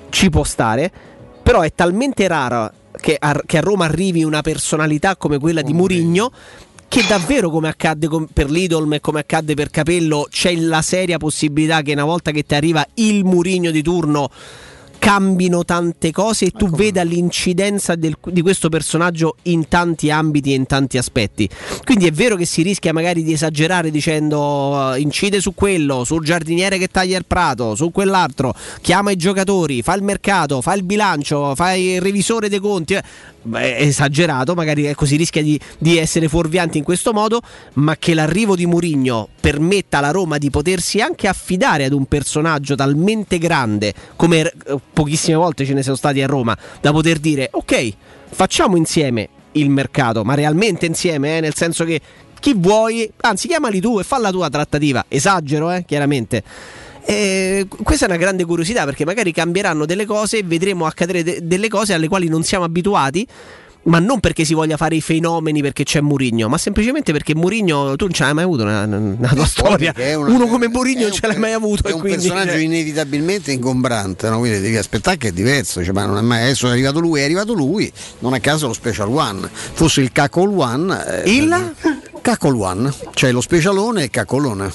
ci può stare, però è talmente raro che a, che a Roma arrivi una personalità come quella di Mourinho che davvero come accadde per Lidl e come accadde per Capello c'è la seria possibilità che una volta che ti arriva il Murigno di turno cambino tante cose e tu veda l'incidenza del- di questo personaggio in tanti ambiti e in tanti aspetti. Quindi è vero che si rischia magari di esagerare dicendo eh, incide su quello, sul giardiniere che taglia il prato, su quell'altro, chiama i giocatori, fa il mercato, fa il bilancio, fa il revisore dei conti. eh. Beh, è esagerato, magari ecco, si rischia di, di essere fuorvianti in questo modo, ma che l'arrivo di Murigno permetta alla Roma di potersi anche affidare ad un personaggio talmente grande come eh, pochissime volte ce ne sono stati a Roma, da poter dire ok, facciamo insieme il mercato, ma realmente insieme, eh, nel senso che chi vuoi, anzi chiamali tu e fa la tua trattativa, esagero eh, chiaramente. E questa è una grande curiosità perché magari cambieranno delle cose e vedremo accadere de- delle cose alle quali non siamo abituati. Ma non perché si voglia fare i fenomeni perché c'è Murigno, ma semplicemente perché Murigno tu non ce l'hai mai avuto una, una tua storia. una- Uno come Murigno non ce l'hai mai avuto. È un quindi, personaggio cioè, inevitabilmente ingombrante, no? quindi devi aspettare che è diverso. Cioè, ma non è mai, adesso è arrivato lui, è arrivato lui, non a caso lo Special One. Fosse il Cacol One. eh, Il? Cacol One, cioè lo specialone e Cacolone.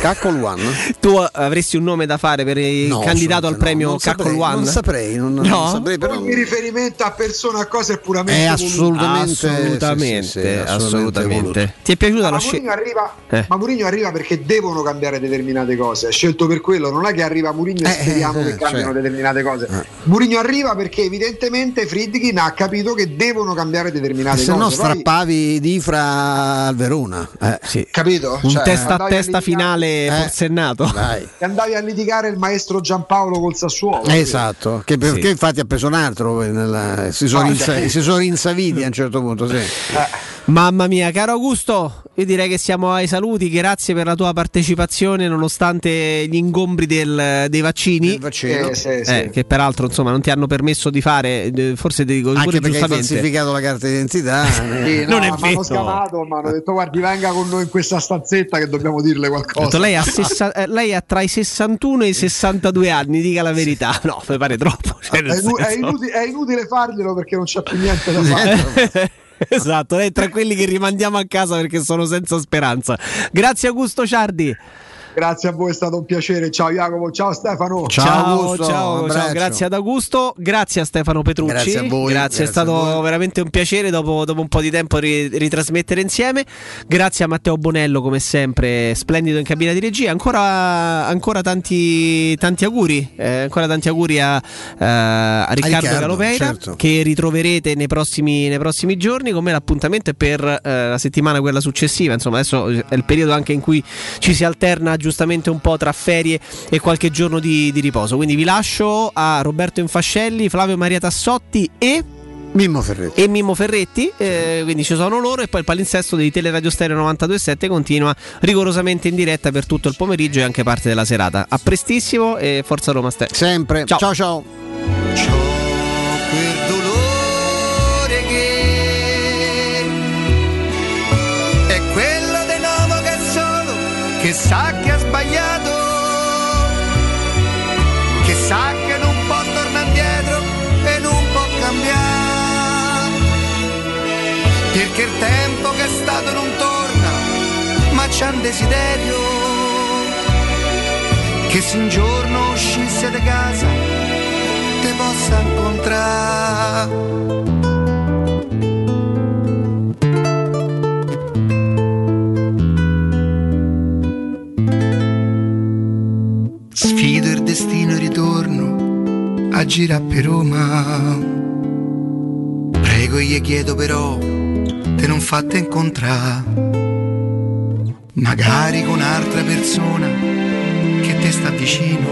Cacol One. tu avresti un nome da fare per il No, candidato al assolutamente no, premio non Caccol saprei, One? non saprei, non- non no? saprei, però- Ogni riferimento a persona a cosa è puramente È assolutamente, Assolutamente, sì, sì, sì, assolutamente. voluto. Ti è piaciuta Ma la scelta? arriva, Eh. ma Mourinho arriva perché devono cambiare determinate cose. È scelto per quello, non è che arriva Mourinho e Eh, speriamo eh, che cambino cioè. determinate cose. Mourinho arriva perché evidentemente Friedkin ha capito che devono cambiare determinate Se no cose. Poi- strappavi di fra al Verona. Eh, sì. Capito? Un Cioè, testa a testa litigare- finale Eh. forsennato. Dai. che andavi a litigare il maestro Giampaolo col Sassuolo. Esatto, che perché Sì. infatti ha preso un altro, poi nella- si, sono Ah, insa- si sono rinsaviti a un certo punto. Sì. Mamma mia, caro Augusto, io direi che siamo ai saluti. Grazie per la tua partecipazione, nonostante gli ingombri del- dei vaccini. Eh, sì, sì. eh, che peraltro insomma non ti hanno permesso di fare, eh, forse ti dico Anche pure perché hai giustamente. falsificato la carta d'identità. Sì, no, Non è mi vero. hanno scamato, mi hanno detto guardi venga con noi in questa stanzetta che dobbiamo dirle qualcosa. detto, lei, ha sessa- eh, lei ha tra i 61 e i 62 anni, dica la verità. No, mi pare troppo. cioè, È, inu- è inutile, è inutile farglielo perché non c'è più niente da fare. esatto, lei è tra quelli che rimandiamo a casa perché sono senza speranza. Grazie Augusto Ciardi. Grazie a voi, è stato un piacere. Ciao Jacopo, ciao Stefano. Ciao, ciao, ciao, ciao, grazie ad Augusto, grazie a Stefano Petrucci. Grazie a voi, Grazie, grazie è stato a voi. veramente un piacere dopo, dopo un po' di tempo ri- ritrasmettere insieme. Grazie a Matteo Bonello, come sempre, splendido in cabina di regia. Ancora, ancora tanti, tanti auguri, eh, ancora tanti auguri a, eh, a Riccardo, Riccardo, Galopeira, certo. che ritroverete nei prossimi, nei prossimi giorni. Con me l'appuntamento è per eh, la settimana quella successiva. Insomma, adesso è il periodo anche in cui ci si alterna giustamente un po' tra ferie e qualche giorno di, di riposo. Quindi vi lascio a Roberto Infascelli, Flavio Maria Tassotti e. Mimmo Ferretti. E Mimmo Ferretti, eh, quindi ci sono loro e poi il palinsesto di Teleradio Stereo 92.7 continua rigorosamente in diretta per tutto il pomeriggio e anche parte della serata. A prestissimo e forza Roma Stereo. Sempre. Ciao ciao. ciao. che che sa perché il tempo che è stato non torna ma c'è un desiderio che se un giorno uscisse di casa te possa incontrare Sfido il destino e ritorno a girare per Roma. Prego e gli chiedo però, te non fatte incontrare. Magari con un'altra persona che te sta vicino,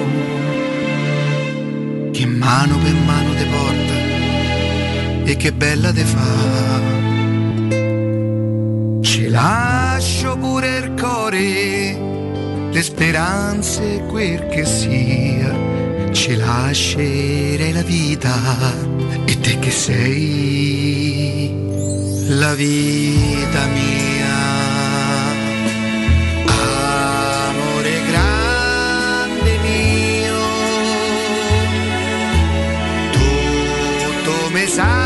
che mano per mano te porta e che bella te fa. Ci lascio pure il cuore le speranze quel che sia, ci lascerei la vita e te che sei la vita mia. Amore grande mio, tutto mi sa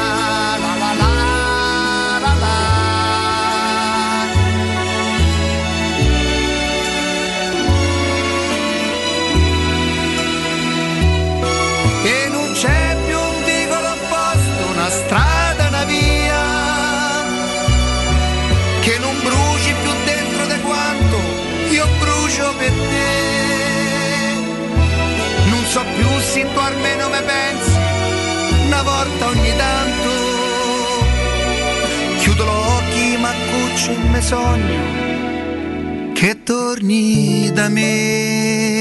se tu almeno me pensi, una volta ogni tanto. Chiudo gli occhi ma cuccio e me sogno che torni da me.